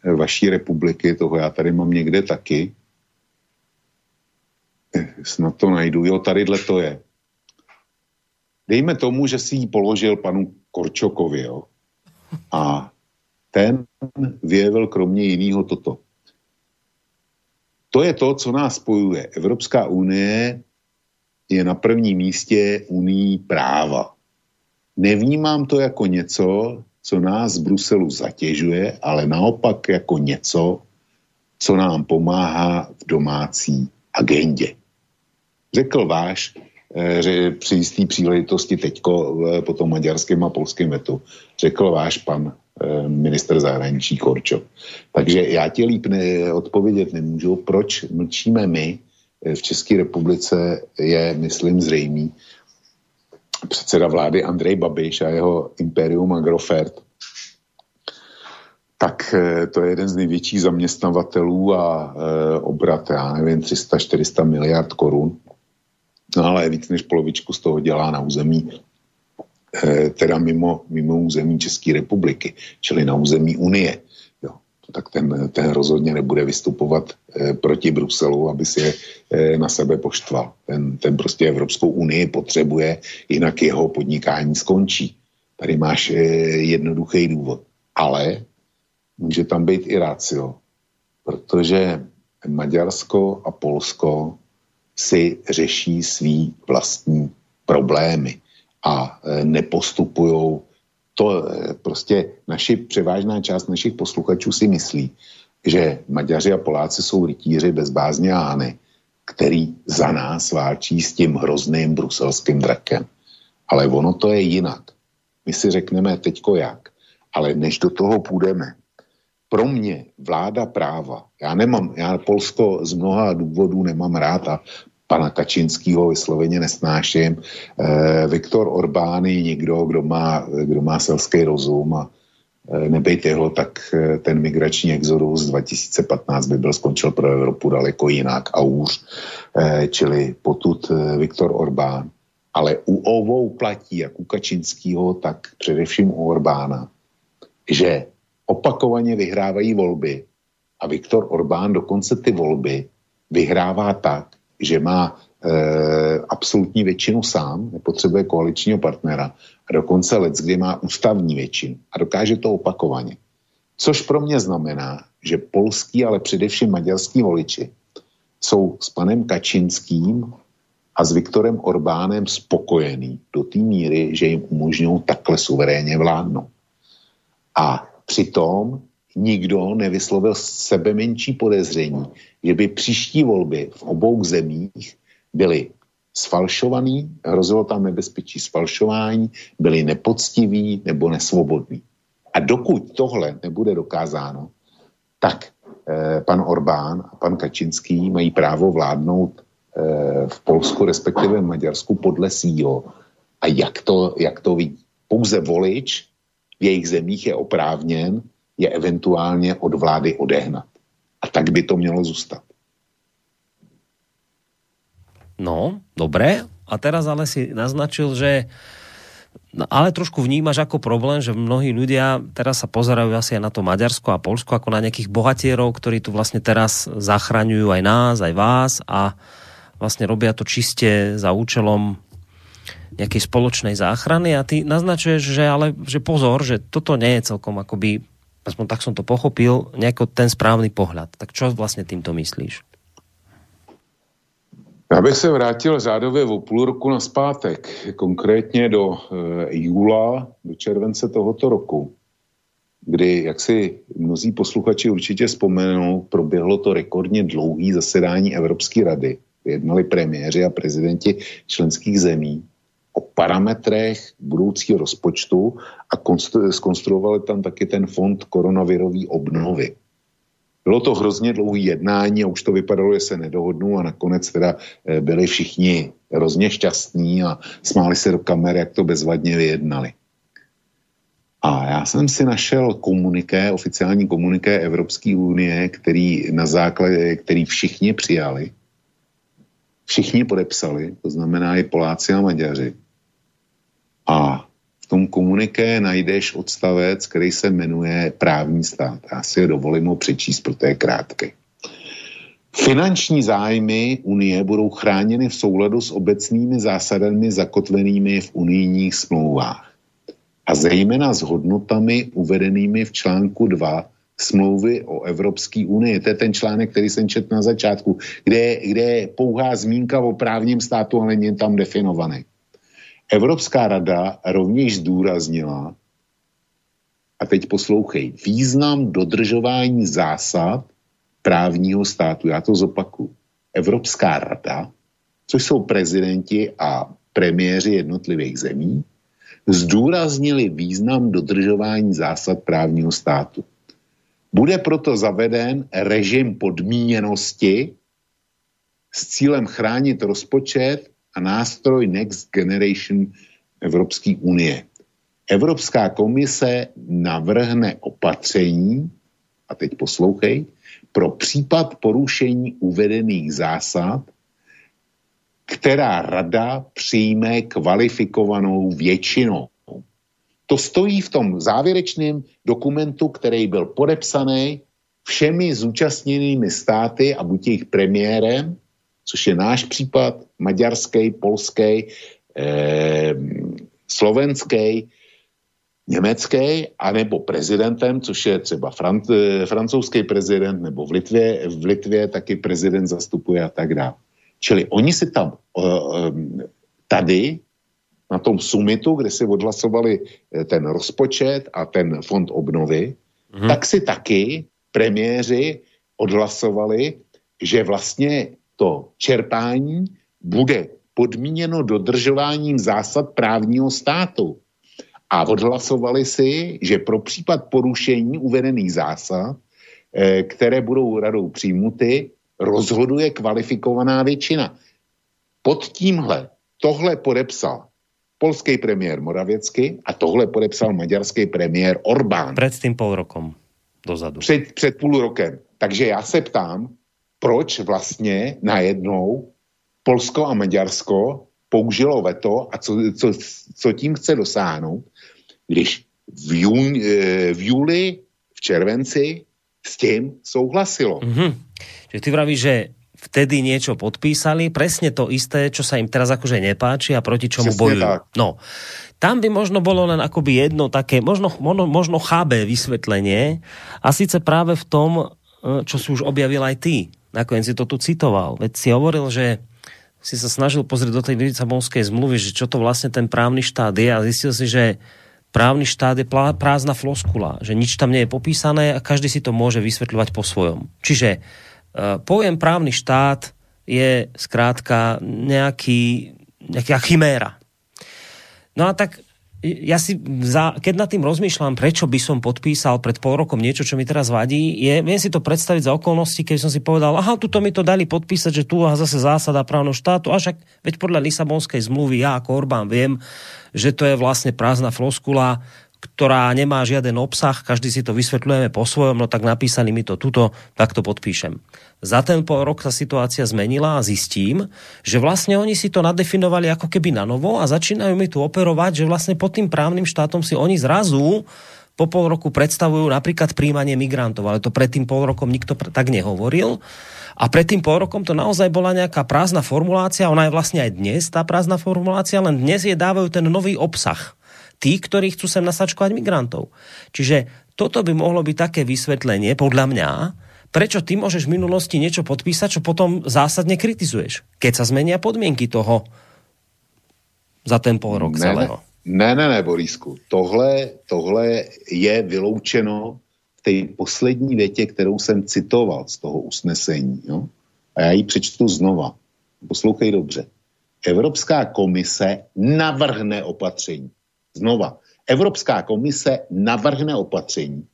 e, vaší republiky, toho já tady mám někde taky. E, snad to najdu. Jo, tadyhle to je. Dejme tomu, že si ji položil panu Korčokovi, jo. A ten vyjevil kromě jiného toto. To je to, co nás spojuje. Evropská unie je na prvním místě unii práva. Nevnímám to jako něco, co nás z Bruselu zatěžuje, ale naopak jako něco, co nám pomáhá v domácí agendě. Řekl váš při jisté příležitosti teďko eh, po tom maďarském a polském vetu řekl váš pan eh, minister zahraničí Korčo. Takže já ti líp ne, odpovědět nemůžu, proč mlčíme my v České republice je, myslím, zřejmý. Předseda vlády Andrej Babiš a jeho Imperium Agrofert tak to je jeden z největších zaměstnavatelů a e, obrat, já nevím, 300-400 miliard korun No ale víc než polovičku z toho dělá na území eh, teda mimo, mimo území České republiky, čili na území Unie. Tak ten, ten rozhodně nebude vystupovat eh, proti Bruselu, aby si je eh, na sebe poštval. Ten, ten prostě Evropskou unii potřebuje, jinak jeho podnikání skončí. Tady máš eh, jednoduchý důvod. Ale může tam být i rácio, protože Maďarsko a Polsko si řeší svý vlastní problémy a e, nepostupují. To e, prostě naši převážná část našich posluchačů si myslí, že Maďaři a Poláci jsou rytíři bez bázně a hany, který za nás válčí s tím hrozným bruselským drakem. Ale ono to je jinak. My si řekneme teďko jak. Ale než do toho půjdeme, pro mě vláda práva, já nemám, já Polsko z mnoha důvodů nemám rád a pana Kačinského vysloveně nesnáším. Eh, Viktor Orbán je někdo, kdo má, kdo má selský rozum a eh, nebejt jeho, tak eh, ten migrační exodus 2015 by byl skončil pro Evropu daleko jinak a už, eh, čili potud eh, Viktor Orbán. Ale u ovou platí, jak u Kačinského, tak především u Orbána, že opakovaně vyhrávají volby a Viktor Orbán dokonce ty volby vyhrává tak, že má e, absolutní většinu sám, nepotřebuje koaličního partnera a dokonce let, kdy má ústavní většinu a dokáže to opakovaně. Což pro mě znamená, že polský, ale především maďarský voliči jsou s panem Kačinským a s Viktorem Orbánem spokojení do té míry, že jim umožňují takhle suverénně vládnout. A přitom nikdo nevyslovil sebe menší podezření, že by příští volby v obou zemích byly sfalšovaný, hrozilo tam nebezpečí sfalšování, byli nepoctiví nebo nesvobodní. A dokud tohle nebude dokázáno, tak eh, pan Orbán a pan Kačinský mají právo vládnout eh, v Polsku, respektive v Maďarsku podle svýho. A jak to, jak to vidí? Pouze volič v jejich zemích je oprávněn je eventuálně od vlády odehnat. A tak by to mělo zůstat. No, dobré. A teraz ale si naznačil, že No, ale trošku vnímaš ako problém, že mnohí ľudia teraz sa pozerajú asi aj na to Maďarsko a Polsko ako na nejakých bohatierov, ktorí tu vlastne teraz zachraňujú aj nás, aj vás a vlastne robia to čiste za účelom nejakej spoločnej záchrany a ty naznačuješ, že ale že pozor, že toto nie je celkom akoby aspoň tak som to pochopil, nejako ten správny pohľad. Tak čo vlastne týmto myslíš? Já bych se vrátil řádově o půl roku na zpátek, konkrétně do e, júla, do července tohoto roku, kdy, jak si mnozí posluchači určitě vzpomenou, proběhlo to rekordně dlouhý zasedání Evropské rady. Jednali premiéři a prezidenti členských zemí o parametrech budoucího rozpočtu a skonstruovali tam taky ten fond koronavirový obnovy. Bylo to hrozně dlouhé jednání a už to vypadalo, že se nedohodnou a nakonec teda eh, byli všichni hrozně šťastní a smáli se do kamery, jak to bezvadně vyjednali. A já jsem si našel komuniké, oficiální komuniké Evropské unie, který na základě, který všichni přijali, všichni podepsali, to znamená i Poláci a Maďaři. A v tom komuniké najdeš odstavec, který se jmenuje právní stát. Já si je dovolím ho přečíst, protože je krátký. Finanční zájmy Unie budou chráněny v souladu s obecnými zásadami zakotvenými v unijních smlouvách a zejména s hodnotami uvedenými v článku 2 smlouvy o Evropské unii. To je ten článek, který jsem četl na začátku, kde, kde je pouhá zmínka o právním státu, ale není tam definovaný. Evropská rada rovněž zdůraznila, a teď poslouchej, význam dodržování zásad právního státu. Já to zopaku. Evropská rada, což jsou prezidenti a premiéři jednotlivých zemí, zdůraznili význam dodržování zásad právního státu. Bude proto zaveden režim podmíněnosti s cílem chránit rozpočet a nástroj Next Generation Evropské unie. Evropská komise navrhne opatření, a teď poslouchej, pro případ porušení uvedených zásad, která rada přijme kvalifikovanou většinou. To stojí v tom závěrečném dokumentu, který byl podepsaný všemi zúčastněnými státy a buď jejich premiérem, což je náš případ, maďarský, polský, eh, slovenský, německý, anebo prezidentem, což je třeba fran, eh, francouzský prezident, nebo v Litvě, v Litvě taky prezident zastupuje a tak dále. Čili oni si tam uh, tady na tom sumitu, kde si odhlasovali eh, ten rozpočet a ten fond obnovy, mm-hmm. tak si taky premiéři odhlasovali, že vlastně to čerpání bude podmíněno dodržováním zásad právního státu a odhlasovali si, že pro případ porušení uvedených zásad, eh, které budou radou přijmuty, rozhoduje kvalifikovaná většina. Pod tímhle tohle podepsal polský premiér Moravěcky a tohle podepsal maďarský premiér Orbán. Před tím půl rokem dozadu. Před, před půl rokem. Takže já se ptám, proč vlastně najednou Polsko a Maďarsko použilo veto a co, co, co tím chce dosáhnout, když v, jún, eh, v júli, v červenci s tím souhlasilo. Mm-hmm. Čiže ty vravíš, že vtedy niečo podpísali, presne to isté, čo sa im teraz akože nepáči a proti čomu Přesne bojujú. Tak. No, tam by možno bolo len akoby jedno také, možno, možno, možno chábe vysvetlenie a síce práve v tom, eh, čo si už objavil aj ty. Nakoniec si to tu citoval. Veď si hovoril, že si sa snažil pozrieť do tej Lisabonskej zmluvy, že čo to vlastne ten právny štát je a zistil si, že právny štát je prázdna floskula, že nič tam nie je popísané a každý si to môže vysvetľovať po svojom. Čiže uh, pojem právny štát je zkrátka nejaký, nejaká chiméra. No a tak ja si, za, keď nad tým rozmýšľam, prečo by som podpísal pred pol rokom niečo, čo mi teraz vadí, je, viem si to predstaviť za okolnosti, keď som si povedal, aha, tuto mi to dali podpísať, že tu a zase zásada právneho štátu, a však veď podľa Lisabonskej zmluvy ja ako Orbán viem, že to je vlastne prázdna floskula, ktorá nemá žiaden obsah, každý si to vysvetľujeme po svojom, no tak napísali mi to tuto, tak to podpíšem. Za ten pol rok sa situácia zmenila a zistím, že vlastne oni si to nadefinovali ako keby na novo a začínajú mi tu operovať, že vlastne pod tým právnym štátom si oni zrazu po pol roku predstavujú napríklad príjmanie migrantov, ale to pred tým pol rokom nikto tak nehovoril. A pred tým pol rokom to naozaj bola nejaká prázdna formulácia, ona je vlastne aj dnes tá prázdna formulácia, len dnes je dávajú ten nový obsah tí, ktorí chcú sem nasačkovať migrantov. Čiže toto by mohlo byť také vysvetlenie, podľa mňa, prečo ty môžeš v minulosti niečo podpísať, čo potom zásadne kritizuješ, keď sa zmenia podmienky toho za ten pol rok ne, celého. Ne, ne, ne, Borisku. Tohle, tohle je vyloučeno v té poslední větě, kterou jsem citoval z toho usnesení. Jo? A já ji přečtu znova. Poslouchej dobře. Evropská komise navrhne opatření. Znova, Evropská komise navrhne opatření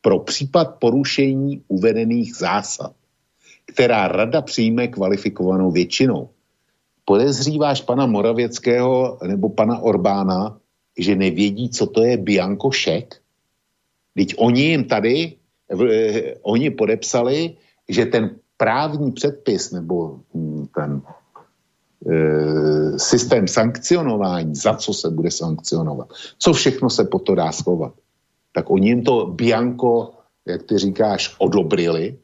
pro případ porušení uvedených zásad, která rada přijme kvalifikovanou většinou. Podezříváš pana Moravěckého nebo pana Orbána, že nevědí, co to je Bianco šek? Teď oni jim tady, eh, oni podepsali, že ten právní předpis nebo hm, ten eh, systém sankcionování, za co se bude sankcionovat, co všechno se po to dá schovat, tak oni jim to Bianco, jak ty říkáš, odobrili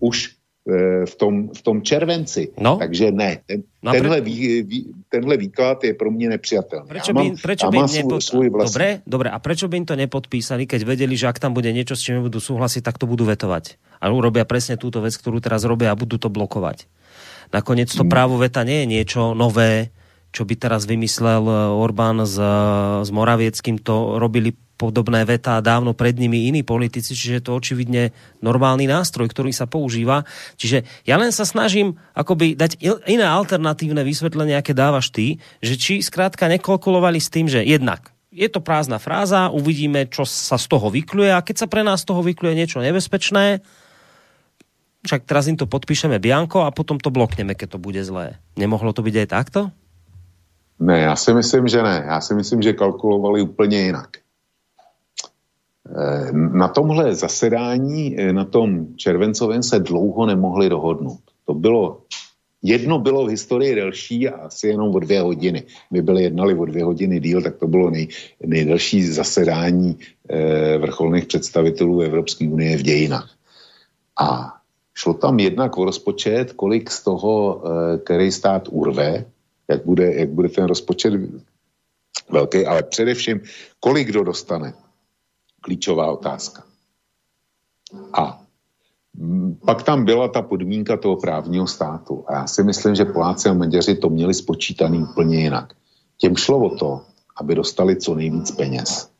už Eh, v tom, v tom červenci. No? Takže ne, ten, no tenhle, vý, vý, tenhle výklad je pro mě nepřijatelný. Prečo by, prečo by nepod... svoj vlastný. Dobre, dobre, a prečo by im to nepodpísali, keď vedeli, že ak tam bude niečo, s čím budú súhlasiť, tak to budú vetovať. A urobia presne túto vec, ktorú teraz robia a budú to blokovať. Nakoniec to hmm. právo veta nie je niečo nové, čo by teraz vymyslel Orbán s, s Moravieckým, to robili podobné vetá dávno pred nimi iní politici, čiže je to očividne normálny nástroj, ktorý sa používa. Čiže ja len sa snažím akoby dať iné alternatívne vysvetlenie, aké dávaš ty, že či skrátka nekalkulovali s tým, že jednak je to prázdna fráza, uvidíme, čo sa z toho vykluje a keď sa pre nás z toho vykluje niečo nebezpečné, však teraz im to podpíšeme Bianko a potom to blokneme, keď to bude zlé. Nemohlo to byť aj takto? Ne, já si myslím, že ne. Já si myslím, že kalkulovali úplně jinak. Eh, na tomhle zasedání, eh, na tom červencovém se dlouho nemohli dohodnout. To bylo, jedno bylo v historii delší a asi jenom o dvě hodiny. My byli jednali o dvě hodiny díl, tak to bylo nej, nejdelší zasedání eh, vrcholných představitelů Evropské unie v dějinách. A šlo tam jednak o rozpočet, kolik z toho, eh, který stát urve, jak bude, jak bude ten rozpočet velký, ale především, kolik kdo dostane klíčová otázka. A pak tam byla ta podmínka toho právního státu. A já si myslím, že Poláci a Maďaři to měli spočítaný úplně jinak. Těm šlo o to, aby dostali co nejvíc peněz.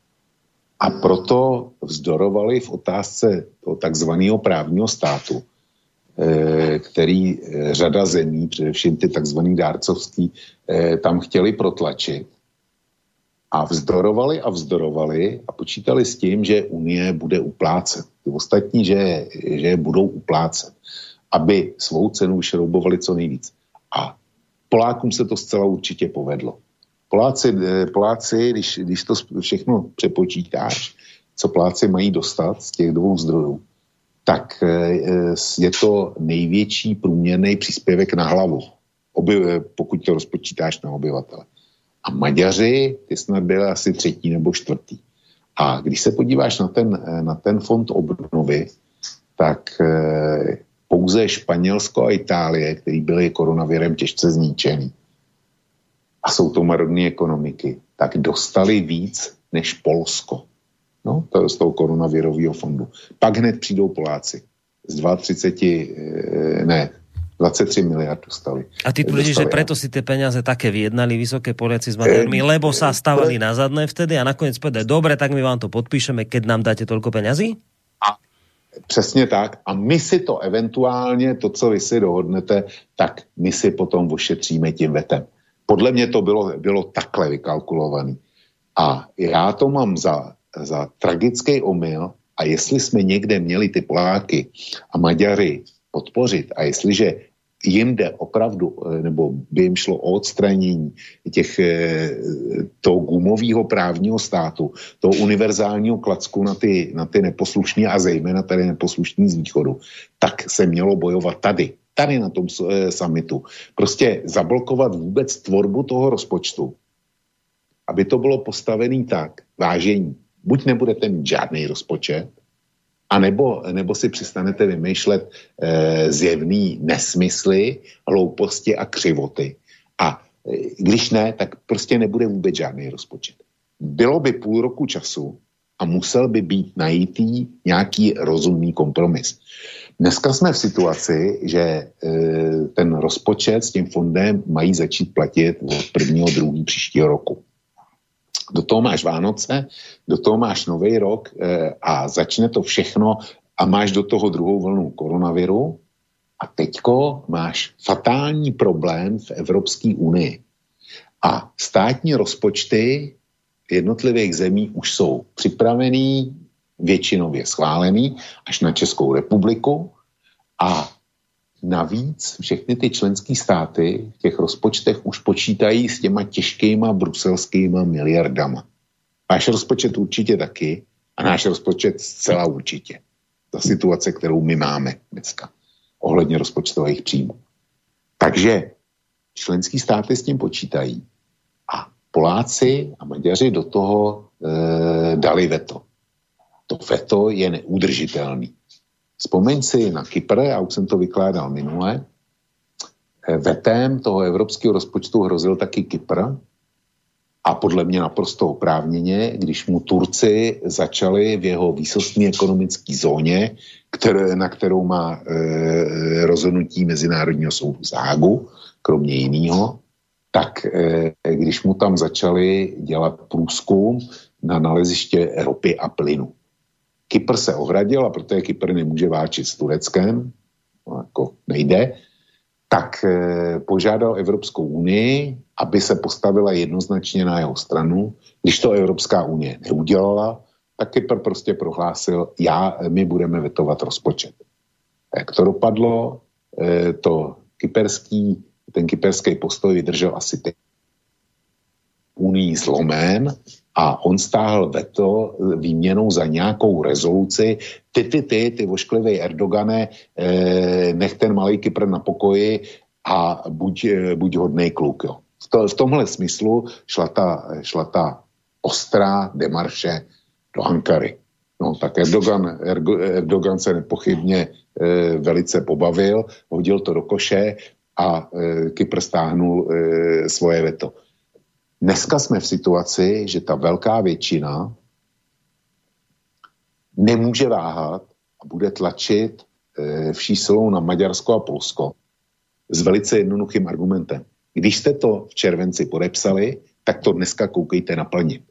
A proto vzdorovali v otázce toho takzvaného právního státu, který eh, řada zemí, především ty takzvaný dárcovský, eh, tam chtěli protlačit a vzdorovali a vzdorovali a počítali s tím, že Unie bude uplácet. Ty ostatní, že, že budou uplácet, aby svou cenu vyšroubovali co nejvíc. A Polákům se to zcela určitě povedlo. Poláci, Poláci když, když to všechno přepočítáš, co Poláci mají dostat z těch dvou zdrojů, tak eh, je to největší průměrný příspěvek na hlavu, oby, pokud to rozpočítáš na obyvatele. A Maďaři, ty snad byly asi třetí nebo čtvrtý. A když se podíváš na ten, na ten fond obnovy, tak pouze Španělsko a Itálie, který byly koronavirem těžce zničený, a jsou to marodní ekonomiky, tak dostali víc než Polsko. No, to z toho koronavirového fondu. Pak hned přijdou Poláci. Z 32, eh, ne, 23 miliard dostali. A ty tvrdíš, že preto si tie peniaze také vyjednali vysoké Poliaci s Maďarmi, e, lebo sa stavali na zadné vtedy a nakoniec povedali, dobre, tak my vám to podpíšeme, keď nám dáte toľko peňazí? A Přesně tak. A my si to eventuálně, to, co vy si dohodnete, tak my si potom ošetříme tím vetem. Podle mě to bylo, bylo takhle vykalkulované. A já to mám za, za tragický omyl a jestli jsme někde měli ty Poláky a Maďary podpořit a jestliže jim jde opravdu, eh, nebo by jim šlo o odstranění těch, eh, toho gumového právního státu, toho univerzálního klacku na ty, na ty neposlušní a zejména tady neposlušní z východu, tak se mělo bojovat tady, tady na tom e, summitu. Prostě zablokovat vůbec tvorbu toho rozpočtu, aby to bylo postavený tak, vážení, buď nebudete mít žádný rozpočet, a nebo, nebo si přestanete vymýšlet e, zjevný nesmysly, hlouposti a křivoty. A e, když ne, tak prostě nebude vůbec žádný rozpočet. Bylo by půl roku času a musel by být najítý nějaký rozumný kompromis. Dneska jsme v situaci, že e, ten rozpočet s tím fondem mají začít platit od prvního, druhý příštího roku do toho máš Vánoce, do toho máš Nový rok e, a začne to všechno a máš do toho druhou vlnu koronaviru a teďko máš fatální problém v Evropské unii. A státní rozpočty jednotlivých zemí už jsou připravený, většinově schválený až na Českou republiku a Navíc všechny ty členské státy v těch rozpočtech už počítají s těma těžkýma bruselskýma miliardama. Váš rozpočet určitě taky a náš rozpočet zcela určitě. Za situace, kterou my máme dneska ohledně rozpočtových příjmů. Takže členský státy s tím počítají a Poláci a Maďaři do toho e, dali veto. To veto je neudržitelný. Vzpomeň si na Kypr, já už jsem to vykládal minule, e, vetem toho evropského rozpočtu hrozil taky Kypr, a podle mě naprosto oprávněně, když mu Turci začali v jeho výsostné ekonomické zóně, které, na kterou má e, rozhodnutí Mezinárodního soudu Zágu, kromě jiného, tak e, když mu tam začali dělat průzkum na naleziště ropy a plynu. Kypr se ohradil a protože Kypr nemůže váčit s Tureckem, no jako nejde, tak e, požádal Evropskou unii, aby se postavila jednoznačně na jeho stranu. Když to Evropská unie neudělala, tak Kypr prostě prohlásil, já, my budeme vetovat rozpočet. Jak to dopadlo, e, to kyperský, ten kyperský postoj vydržel asi teď unii zlomen a on stáhl veto výměnou za nějakou rezoluci. Ty, ty, ty, ty vošklivý Erdogane, eh, nech ten malý Kypr na pokoji a buď, eh, buď hodnej kluk. Jo v, to, v tomhle smyslu šla ta, šla ta ostrá demarše do Ankary. No, tak Erdogan, Erdogan se nepochybně e, velice pobavil, hodil to do koše a e, Kypr stáhnul e, svoje veto. Dneska jsme v situaci, že ta velká většina nemůže váhat a bude tlačit e, vší silou na Maďarsko a Polsko s velice jednoduchým argumentem. Když jste to v červenci podepsali, tak to dneska koukejte naplnit.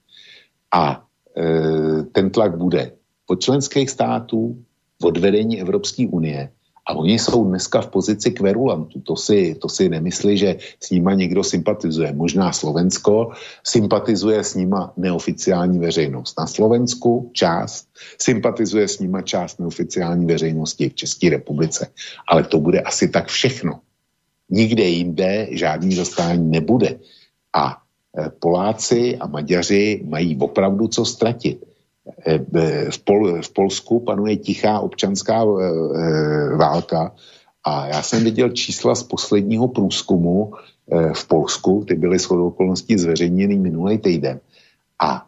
A e, ten tlak bude od členských států, od vedení Evropské unie a oni jsou dneska v pozici kverulantů. To si, to si nemyslí, že s nima někdo sympatizuje. Možná Slovensko sympatizuje s nima neoficiální veřejnost. Na Slovensku část sympatizuje s nima část neoficiální veřejnosti v České republice. Ale to bude asi tak všechno. Nikde jinde žádný zastání nebude. A e, Poláci a Maďaři mají opravdu co ztratit. E, v, Pol, v Polsku panuje tichá občanská e, válka a já jsem viděl čísla z posledního průzkumu v Polsku, ty byly shodou okolností zveřejněny minulý týden. A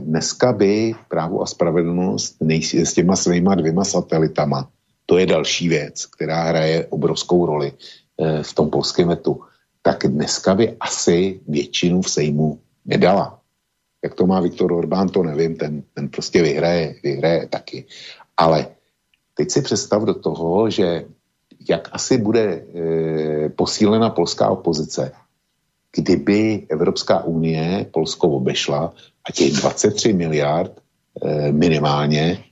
dneska by právo a spravedlnost s těma svýma dvěma satelitama, to je další věc, která hraje obrovskou roli, Eh, v tom polském vetu, tak dneska by asi většinu v Sejmu nedala. Jak to má Viktor Orbán, to nevím, ten, ten prostě vyhraje, vyhraje taky. Ale teď si představ do toho, že jak asi bude e, posílena polská opozice, kdyby Evropská unie Polsko obešla a těch 23 miliard e, minimálně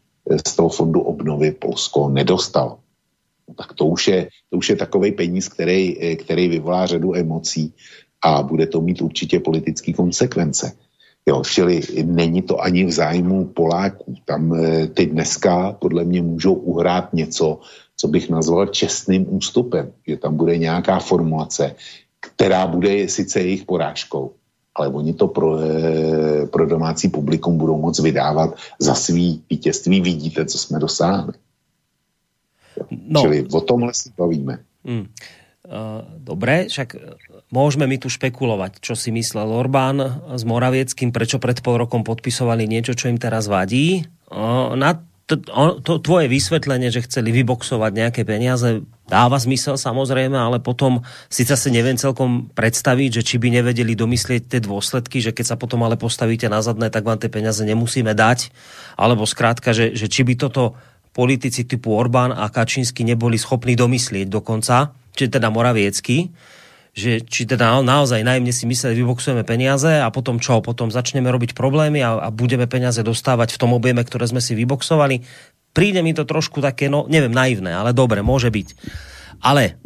z toho fondu obnovy Polsko nedostalo tak to už je, to už je takový peníz, který, eh, který vyvolá řadu emocí a bude to mít určitě politické konsekvence. Jo, čili není to ani v zájmu Poláků. Tam e, ty dneska podle mě můžou uhrát něco, co bych nazval čestným ústupem. Že tam bude nějaká formulace, která bude sice jejich porážkou, ale oni to pro, e, pro domácí publikum budou moc vydávat za svý vítězství. Vidíte, co jsme dosáhli. No. Čili o tomhle si bavíme. Mm. Dobre, však môžeme mi tu špekulovať, čo si myslel Orbán s Moravieckým, prečo pred pol rokom podpisovali niečo, čo im teraz vadí. Na to, tvoje vysvetlenie, že chceli vyboxovať nejaké peniaze, dáva zmysel samozrejme, ale potom si zase neviem celkom predstaviť, že či by nevedeli domyslieť tie dôsledky, že keď sa potom ale postavíte na zadné, tak vám tie peniaze nemusíme dať, alebo skrátka, že, že či by toto politici typu Orbán a Kačínsky neboli schopní domyslieť dokonca, či teda Moraviecky, že či teda naozaj najmne si mysleli, vyboxujeme peniaze a potom čo, potom začneme robiť problémy a, a budeme peniaze dostávať v tom objeme, ktoré sme si vyboxovali. Príde mi to trošku také, no neviem, naivné, ale dobre, môže byť. Ale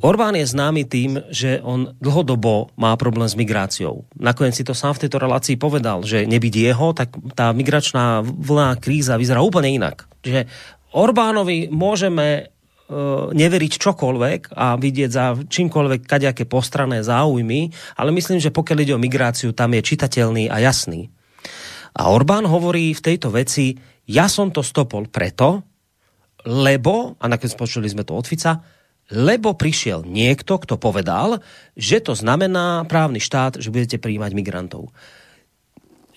Orbán je známy tým, že on dlhodobo má problém s migráciou. Nakoniec si to sám v tejto relácii povedal, že nebyť jeho, tak tá migračná vlna kríza vyzerá úplne inak. Že Orbánovi môžeme neveriť čokoľvek a vidieť za čímkoľvek kaďaké postrané záujmy, ale myslím, že pokiaľ ide o migráciu, tam je čitateľný a jasný. A Orbán hovorí v tejto veci, ja som to stopol preto, lebo, a nakoniec počuli sme to od Fica, lebo prišiel niekto, kto povedal, že to znamená právny štát, že budete príjmať migrantov.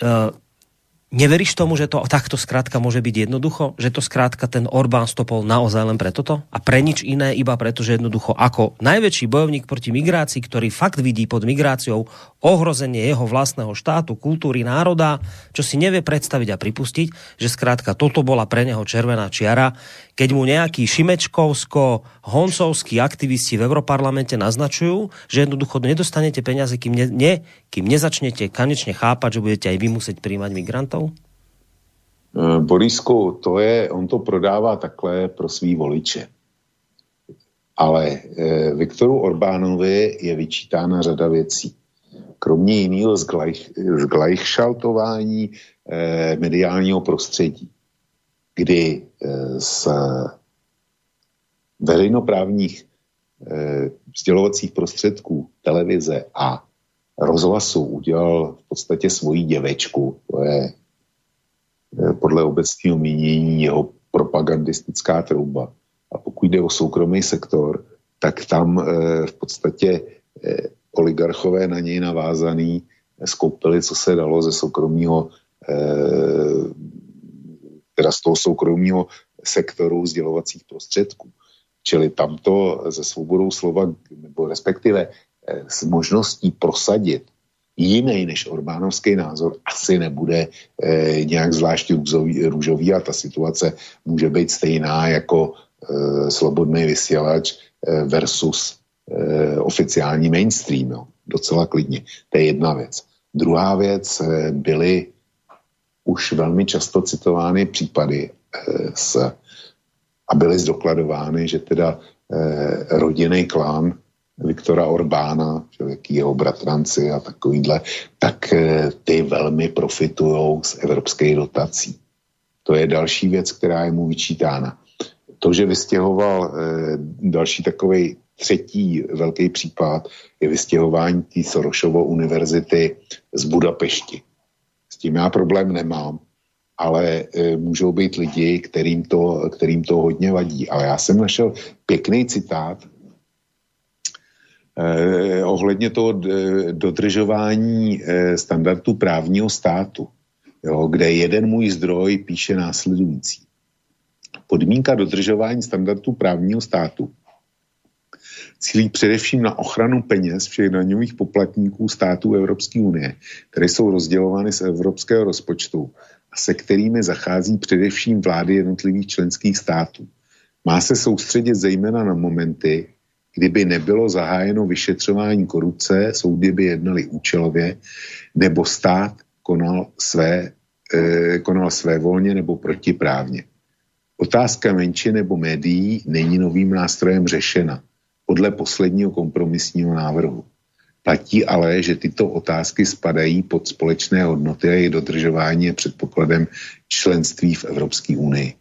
Uh, Neveríš tomu, že to takto skrátka môže byť jednoducho? Že to skrátka ten Orbán stopol naozaj len pre toto? A pre nič iné, iba preto, že jednoducho ako najväčší bojovník proti migrácii, ktorý fakt vidí pod migráciou ohrozenie jeho vlastného štátu, kultúry, národa, čo si nevie predstaviť a pripustiť, že skrátka toto bola pre neho červená čiara, keď mu nejakí šimečkovsko-honcovskí aktivisti v Europarlamente naznačujú, že jednoducho nedostanete peniaze, kým, ne, ne, kým nezačnete konečne chápať, že budete aj vy musieť príjmať migrantov? Eh, Borisku, to je, on to prodává takhle pro svý voliče. Ale e, Viktoru Orbánovi je vyčítána řada věcí. Kromě jiného zglajšaltování e, mediálního prostředí, kdy e, z veřejnoprávních e, sdělovacích prostředků, televize a rozhlasu udělal v podstatě svoji děvečku. To je Eh, podle obecního mínění jeho propagandistická trouba. A pokud jde o soukromý sektor, tak tam eh, v podstatě eh, oligarchové na něj navázaný skoupili, co se dalo ze soukromního teda z toho soukromního sektoru sdělovacích prostředků. Čili tamto ze svobodou slova, nebo respektive s možností prosadit jiný než Orbánovský názor asi nebude e, nějak zvlášť růžový a ta situace může být stejná jako e, slobodný vysílač e, versus e, oficiální mainstream. Jo. Docela klidně. To je jedna věc. Druhá věc, e, byly už velmi často citovány případy e, s, a byly zdokladovány, že teda e, rodinný klán Viktora Orbána, jaký jeho bratranci a takovýhle, tak eh, ty velmi profitují z evropských dotací. To je další věc, která je mu vyčítána. To, že vystěhoval eh, další takový třetí velký případ, je vystěhování té Sorošovo univerzity z Budapešti. S tím já problém nemám, ale e, můžou být lidi, kterým to, kterým to hodně vadí. Ale já jsem našel pěkný citát eh, ohledně toho eh, dodržování eh, standardů právního státu, jo, kde jeden můj zdroj píše následující. Podmínka dodržování standardů právního státu cílí především na ochranu peněz všech daňových poplatníků států Evropské unie, které jsou rozdělovány z evropského rozpočtu a se kterými zachází především vlády jednotlivých členských států. Má se soustředit zejména na momenty, kdyby nebylo zahájeno vyšetřování korupce, soudy by jednali účelově, nebo stát konal své, eh, konal své volně nebo protiprávně. Otázka menší nebo médií není novým nástrojem řešena podle posledního kompromisního návrhu. Platí ale, že tyto otázky spadají pod společné hodnoty a jejich dodržování je předpokladem členství v Evropské unii.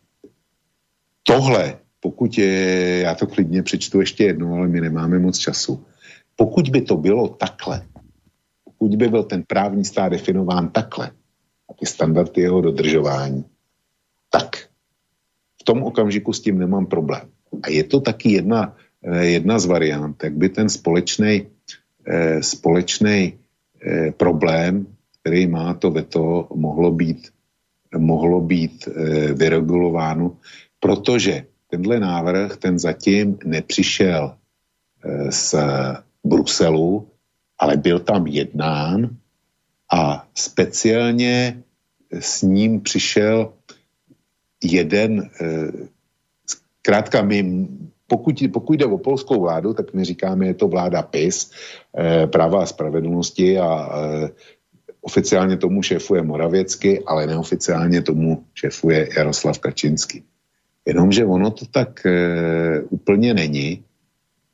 Tohle pokud je, já to klidně přečtu ještě jednou, ale my nemáme moc času. Pokud by to bylo takhle, pokud by byl ten právní stát definován takhle, a ty standardy jeho dodržování, tak v tom okamžiku s tím nemám problém. A je to taky jedna, jedna z variant, jak by ten společný eh, společný eh, problém, který má to veto, mohlo být, mohlo být vyregulováno, protože tenhle návrh, ten zatím nepřišel z Bruselu, ale byl tam jednán a speciálně s ním přišel jeden, zkrátka my, pokud, pokud jde o polskou vládu, tak my říkáme, je to vláda PIS, eh, práva a spravedlnosti a oficiálně tomu šéfuje Moravěcky, ale neoficiálně tomu šéfuje Jaroslav Kačinsky. Jenomže ono to tak e, úplně není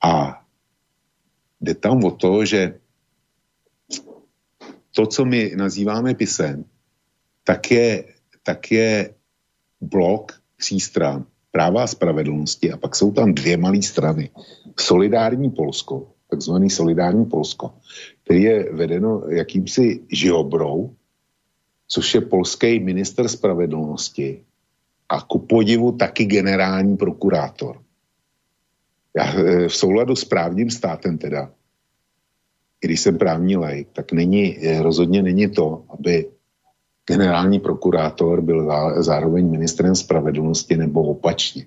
a jde tam o to, že to, co my nazýváme pisem, tak je, tak je blok tří stran, práva a spravedlnosti a pak jsou tam dvě malé strany. Solidární Polsko, takzvaný solidární Polsko, který je vedeno jakýmsi žiobrou, což je polský minister spravedlnosti a ku podivu taky generální prokurátor. Já v souladu s právním státem teda, i když jsem právní lajk, tak není, rozhodně není to, aby generální prokurátor byl zároveň ministrem spravedlnosti nebo opačně.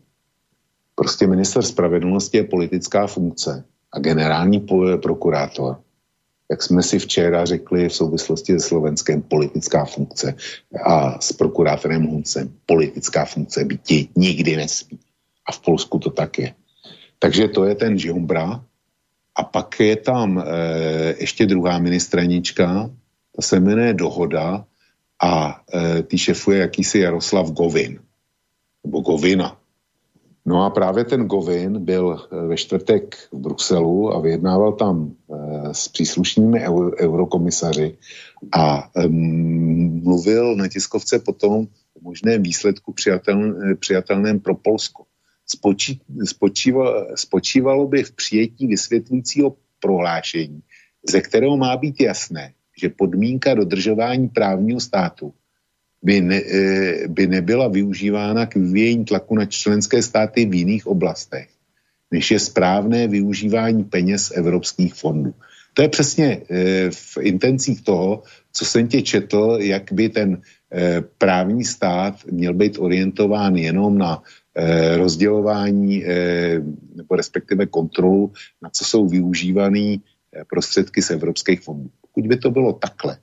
Prostě minister spravedlnosti je politická funkce a generální prokurátor, jak jsme si včera řekli v souvislosti se Slovenskem, politická funkce a s prokurátorem Huncem politická funkce bytí nikdy nesmí. A v Polsku to tak je. Takže to je ten Žiombra. A pak je tam e, ještě druhá ministranička, ta se jmenuje Dohoda a e, ty šefuje jakýsi Jaroslav Govin. Nebo Govina. No a právě ten Govin byl eh, ve čtvrtek v Bruselu a vyjednával tam e, s příslušnými eurokomisaři a e, mluvil na tiskovce potom o možném výsledku přijateln, přijatelném pro Polsko. Spočí, spočívalo, spočívalo by v přijetí vysvětlujícího prohlášení, ze kterého má být jasné, že podmínka dodržování právního státu by, ne, e, by nebyla využívána k vyvíjení tlaku na členské státy v jiných oblastech, než je správné využívání peněz evropských fondů. To je přesně e, v intencích toho, co jsem tě četl, jak by ten e, právní stát měl být orientován jenom na rozdělování nebo respektive kontrolu, na co jsou využívané prostředky z evropských fondů. Pokud by to bylo takhle,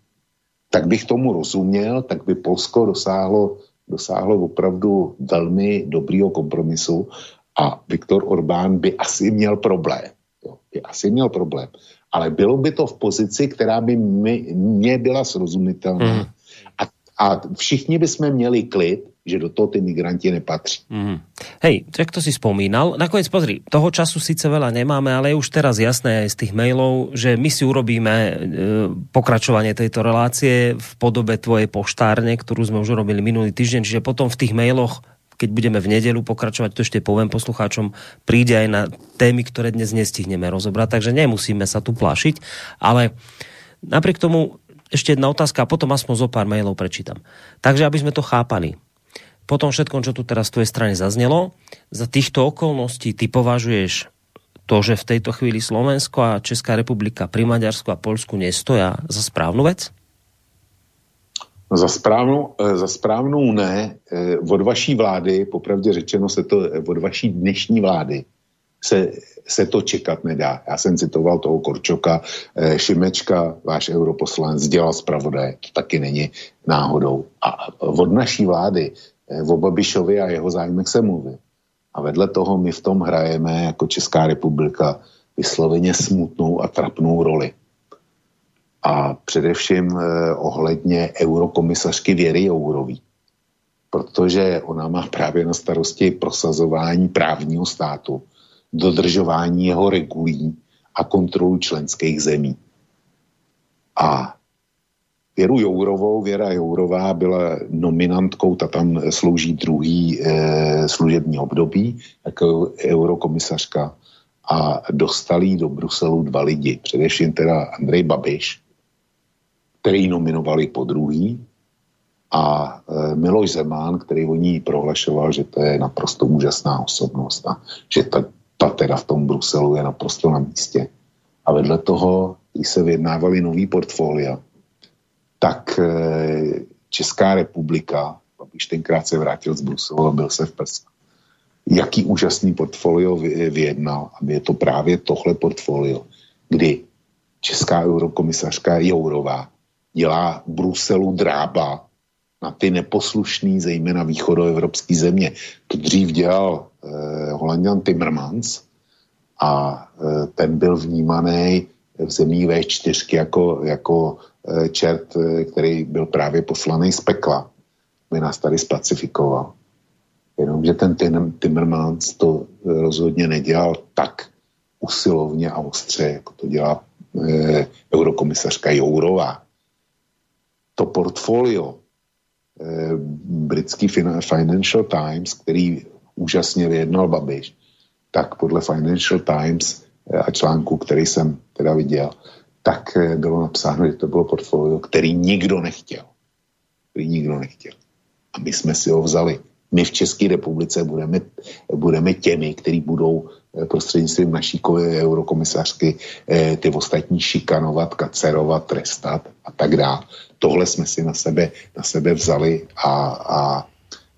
tak bych tomu rozuměl, tak by Polsko dosáhlo, dosáhlo opravdu velmi dobrýho kompromisu a Viktor Orbán by asi měl problém. Jo, by asi měl problém. Ale bylo by to v pozici, která by mně byla srozumitelná. Mm. A, a všichni bychom měli klid, že do toho ty migranti nepatří. Mm. Hej, jak to si spomínal, nakoniec pozri, toho času síce veľa nemáme, ale je už teraz jasné aj z tých mailov, že my si urobíme e, pokračovanie tejto relácie v podobe tvojej poštárne, ktorú sme už urobili minulý týždeň, čiže potom v tých mailoch keď budeme v nedelu pokračovať, to ešte poviem poslucháčom, príde aj na témy, ktoré dnes nestihneme rozobrať, takže nemusíme sa tu plašiť, ale napriek tomu ešte jedna otázka a potom aspoň zo pár mailov prečítam. Takže aby sme to chápali po tom všetkom, čo tu teraz z tvojej strany zaznelo, za týchto okolností ty považuješ to, že v tejto chvíli Slovensko a Česká republika pri Maďarsku a Polsku nestoja za správnu vec? Za správnou, e, za správnou ne. E, od vaší vlády, popravdě řečeno se to, e, od vaší dnešní vlády se, se to čekat nedá. Já jsem citoval toho Korčoka, Šimečka, váš europoslanec, dělal zpravodaj, to taky není náhodou. A od naší vlády Eh, o Babišovi a jeho zájmech se mluví. A vedle toho my v tom hrajeme jako Česká republika vysloveně smutnou a trapnou roli. A především eh, ohledně eurokomisařky Věry Jourový. Protože ona má právě na starosti prosazování právního státu, dodržování jeho regulí a kontrolu členských zemí. A Věru Jourovou, Věra Jourová byla nominantkou, ta tam slouží druhý e, služební období jako eurokomisařka a dostali do Bruselu dva lidi, především teda Andrej Babiš, který nominovali po druhý a e, Miloš Zeman, který o ní prohlašoval, že to je naprosto úžasná osobnost a že ta, ta teda v tom Bruselu je naprosto na místě. A vedle toho, se vyjednávali nový portfolia, tak eh, Česká republika, když tenkrát se vrátil z Bruselu a byl se v Pes, jaký úžasný portfolio vyjednal, aby je to právě tohle portfolio, kdy Česká eurokomisařka Jourová dělá Bruselu drába na ty neposlušný, zejména východoevropský země. To dřív dělal eh, Holandian Timmermans a eh, ten byl vnímaný v zemí V4 jako, jako čert, eh, který byl právě poslaný z pekla, by nás tady spacifikoval. Jenomže ten Timmermans to eh, rozhodně nedělal tak usilovně a ostře, jako to dělá eh, eurokomisařka Jourová. To portfolio eh, britský Financial Times, který úžasně vyjednal Babiš, tak podle Financial Times eh, a článku, který jsem teda viděl, tak eh, bylo napsáno, že to bylo portfolio, který nikdo nechtěl. který nikdo nechtěl. A my jsme si ho vzali. My v České republice budeme, budeme těmi, kteří budou eh, prostřednictvím naší eurokomisařky eh, ty ostatní šikanovat, kacerovat, trestat a tak dále. Tohle jsme si na sebe, na sebe vzali a, a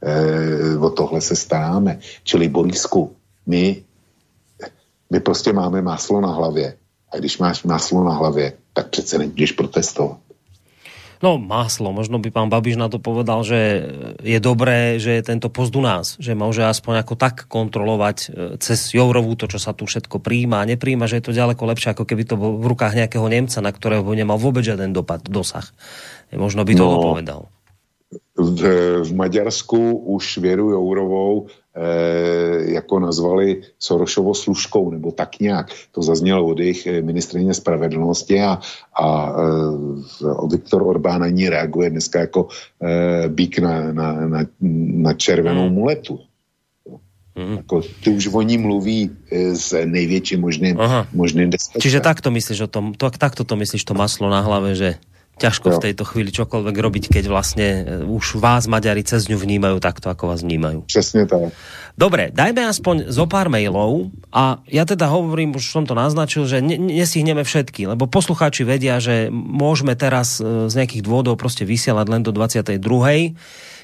e, o tohle se staráme. Čili Borisku, my, my prostě máme máslo na hlavě. A když máš máslo na hlavě, tak přece nebudeš protestovat. No máslo, možno by pán Babiš na to povedal, že je dobré, že je tento post u nás, že môže aspoň ako tak kontrolovať e, cez Jourovú to, čo sa tu všetko príjma a nepríjma, že je to ďaleko lepšie, ako keby to bol v rukách nejakého Nemca, na ktorého by nemal vôbec žiaden dopad, dosah. Možno by to no, povedal. V, Maďarsku už Věru Jourovou Eh, jako nazvali Sorošovo služkou, nebo tak nějak. To zaznělo od jejich eh, ministrině spravedlnosti a, a e, Viktor Orbán na ní reaguje dneska jako e, bík na, na, na, na červenou hmm. muletu. Mm. Jako, ty už o ní mluví s největším možným, možným despečem. Čiže takto myslíš o tom, to, takto to myslíš to maslo na hlave, že ťažko jo. v tejto chvíli čokoľvek robiť, keď vlastne e, už vás Maďari cez ňu vnímajú takto, ako vás vnímajú. Přesne tak. Dobre, dajme aspoň zo pár mailov a ja teda hovorím, už som to naznačil, že ne, nestihneme všetky, lebo poslucháči vedia, že môžeme teraz e, z nejakých dôvodov proste vysielať len do 22.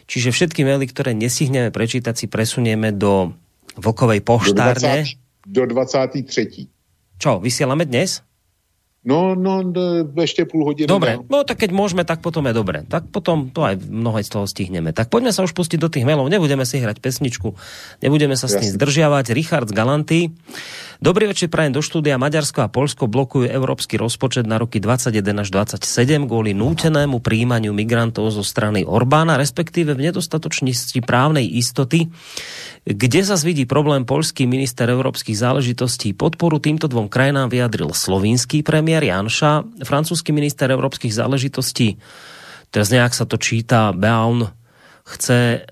Čiže všetky maily, ktoré nestihneme prečítať, si presunieme do Vokovej poštárne. Do, 20, do 23. Čo, vysielame dnes? No, no, ešte půl hodiny. Dobre, no tak keď môžeme, tak potom je dobre. Tak potom to aj mnoho z toho stihneme. Tak poďme sa už pustiť do tých mailov. Nebudeme si hrať pesničku, nebudeme sa s tým zdržiavať. Richard z Galanty. Dobrý večer, prajem do štúdia. Maďarsko a Polsko blokujú európsky rozpočet na roky 21 až 27 kvôli nútenému príjmaniu migrantov zo strany Orbána, respektíve v nedostatočnosti právnej istoty. Kde sa vidí problém polský minister európskych záležitostí? Podporu týmto dvom krajinám vyjadril slovinský premiér Janša, francúzsky minister európskych záležitostí, teraz nejak sa to číta, Beaun, chce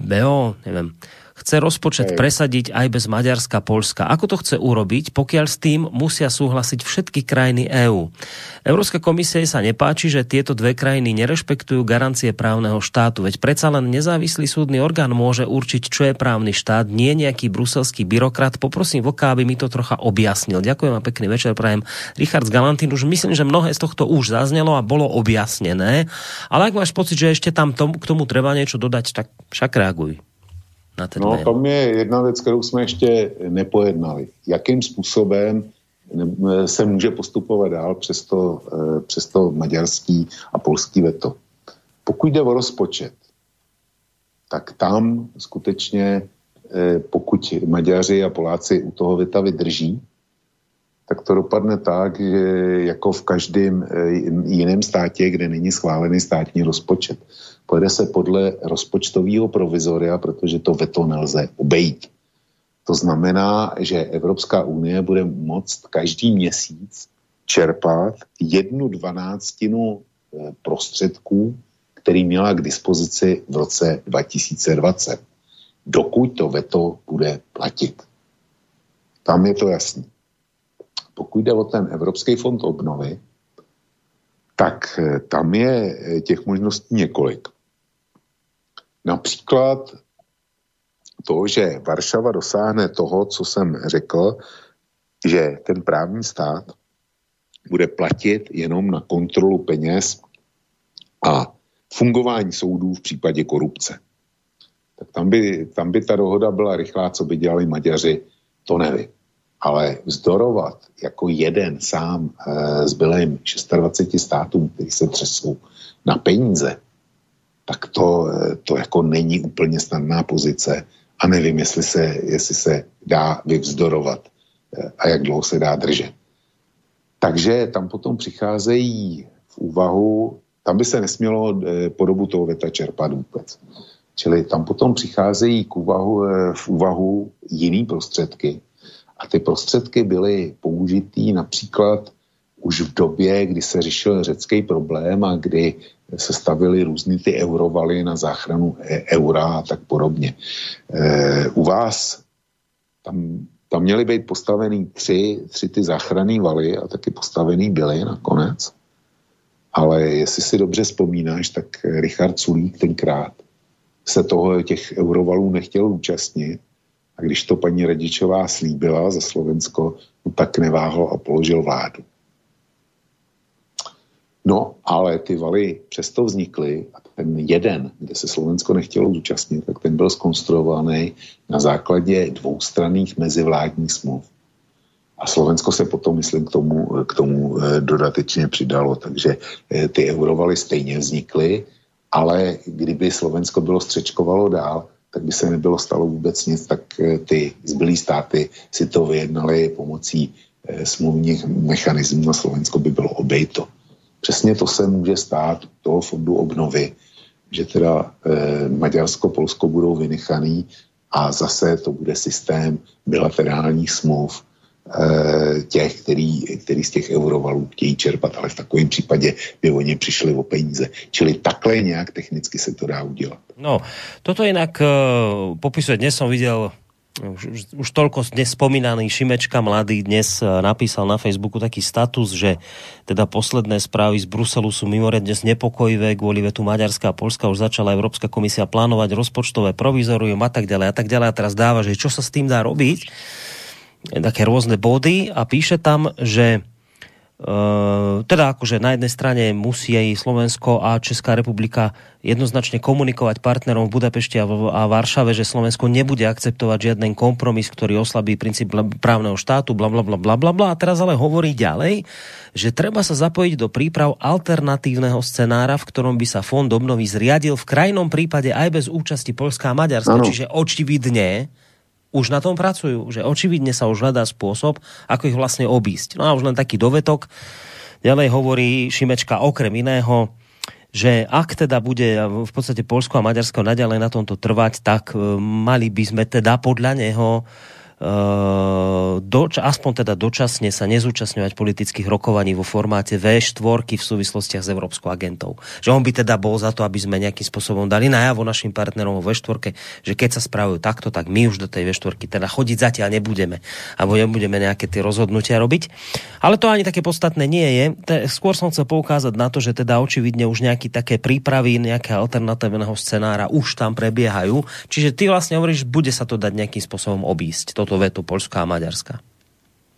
Beo, neviem, chce rozpočet Hej. presadiť aj bez Maďarska, Polska. Ako to chce urobiť, pokiaľ s tým musia súhlasiť všetky krajiny EÚ? Európska komisie sa nepáči, že tieto dve krajiny nerešpektujú garancie právneho štátu, veď predsa len nezávislý súdny orgán môže určiť, čo je právny štát, nie nejaký bruselský byrokrat. Poprosím Voka, aby mi to trocha objasnil. Ďakujem a pekný večer, prajem. Richard z Galantín, už myslím, že mnohé z tohto už zaznelo a bolo objasnené, ale ak máš pocit, že ešte tam tom, k tomu treba niečo dodať, tak však reaguj na ten No, mail. tam je jedna věc, kterou jsme ještě nepojednali. Jakým způsobem se může postupovat dál přes to, eh, přes to maďarský a polský veto. Pokud jde o rozpočet, tak tam skutečně, eh, pokud Maďaři a Poláci u toho veta vydrží, tak to dopadne tak, že jako v každém eh, jiném státě, kde není schválený státní rozpočet pojede se podle rozpočtového provizoria, protože to veto nelze obejít. To znamená, že Evropská unie bude moct každý měsíc čerpat jednu dvanáctinu eh, prostředků, který měla k dispozici v roce 2020, dokud to veto bude platit. Tam je to jasný. Pokud jde o ten Evropský fond obnovy, tak eh, tam je eh, těch možností několik. Například to, že Varšava dosáhne toho, co jsem řekl, že ten právní stát bude platit jenom na kontrolu peněz a fungování soudů v případě korupce. Tak tam by, tam by ta dohoda byla rychlá, co by dělali Maďaři, to nevím. Ale vzdorovat jako jeden sám e, zbylým 26 státům, kteří se třesou na peníze, tak to, to jako není úplně snadná pozice a nevím, jestli se, jestli se dá vyvzdorovat eh, a jak dlouho se dá držet. Takže tam potom přicházejí v úvahu, tam by se nesmělo eh, po dobu toho věta čerpat vůbec. Čili tam potom přicházejí k úvahu, eh, v úvahu jiný prostředky. A ty prostředky byly použitý například už v době, kdy se řešil řecký problém a kdy se stavily různý ty eurovaly na záchranu e, eura a tak podobně. E, u vás tam, tam měly být postavený tři, tři ty záchranné valy a taky postavený byly nakonec. ale jestli si dobře vzpomínáš, tak Richard Sulík tenkrát se toho těch eurovalů nechtěl účastnit a když to paní Radičová slíbila za Slovensko, no tak neváhal a položil vládu. No, ale ty valy přesto vznikly a ten jeden, kde se Slovensko nechtělo zúčastnit, tak ten byl skonstruovaný na základě dvoustranných mezivládních smluv. A Slovensko se potom, myslím, k tomu, k tomu eh, dodatečně přidalo. Takže eh, ty eurovaly stejně vznikly, ale kdyby Slovensko bylo střečkovalo dál, tak by se nebylo stalo vůbec nic, tak eh, ty zbylé státy si to vyjednali pomocí smluvních mechanismů na Slovensko by bylo obejto. Přesně to se může stát toho fondu obnovy, že teda eh, Maďarsko, Polsko budou vynechaný a zase to bude systém bilaterálních smluv eh, těch, který, který z těch eurovalů chtějí čerpat, ale v takovém případě by oni přišli o peníze. Čili takhle nějak technicky se to dá udělat. No, toto jinak uh, popisuje, dnes som viděl už, už toľko dnes spomínaný Šimečka mladý dnes e, napísal na Facebooku taký status, že teda posledné správy z Bruselu sú mimoriadne znepokojivé, kvôli vetu Maďarská a Polska už začala Európska komisia plánovať rozpočtové provizorium a tak ďalej a tak ďalej a teraz dáva, že čo sa s tým dá robiť, také rôzne body a píše tam, že Uh, teda akože na jednej strane musí aj Slovensko a Česká republika jednoznačne komunikovať partnerom v Budapešti a, v, a Varšave, že Slovensko nebude akceptovať žiaden kompromis, ktorý oslabí princíp právneho štátu, bla bla bla bla bla bla. A teraz ale hovorí ďalej, že treba sa zapojiť do príprav alternatívneho scenára, v ktorom by sa fond obnovy zriadil v krajnom prípade aj bez účasti Polska a Maďarska. Ano. Čiže očividne už na tom pracujú, že očividne sa už hľadá spôsob, ako ich vlastne obísť. No a už len taký dovetok. Ďalej hovorí Šimečka okrem iného, že ak teda bude v podstate Polsko a Maďarsko naďalej na tomto trvať, tak e, mali by sme teda podľa neho Eh, doč, aspoň teda dočasne sa nezúčastňovať politických rokovaní vo formáte V4 v súvislostiach s Európskou agentou. Že on by teda bol za to, aby sme nejakým spôsobom dali najavo našim partnerom vo V4, že keď sa spravujú takto, tak my už do tej V4 teda chodiť zatiaľ nebudeme. Alebo nebudeme nejaké tie rozhodnutia robiť. Ale to ani také podstatné nie je. Skôr som chcel poukázať na to, že teda očividne už nejaké také prípravy nejakého alternatívneho scenára už tam prebiehajú. Čiže ty vlastne hovoríš, bude sa to dať nejakým spôsobom obísť. Toto toto veto Polska a Maďarska?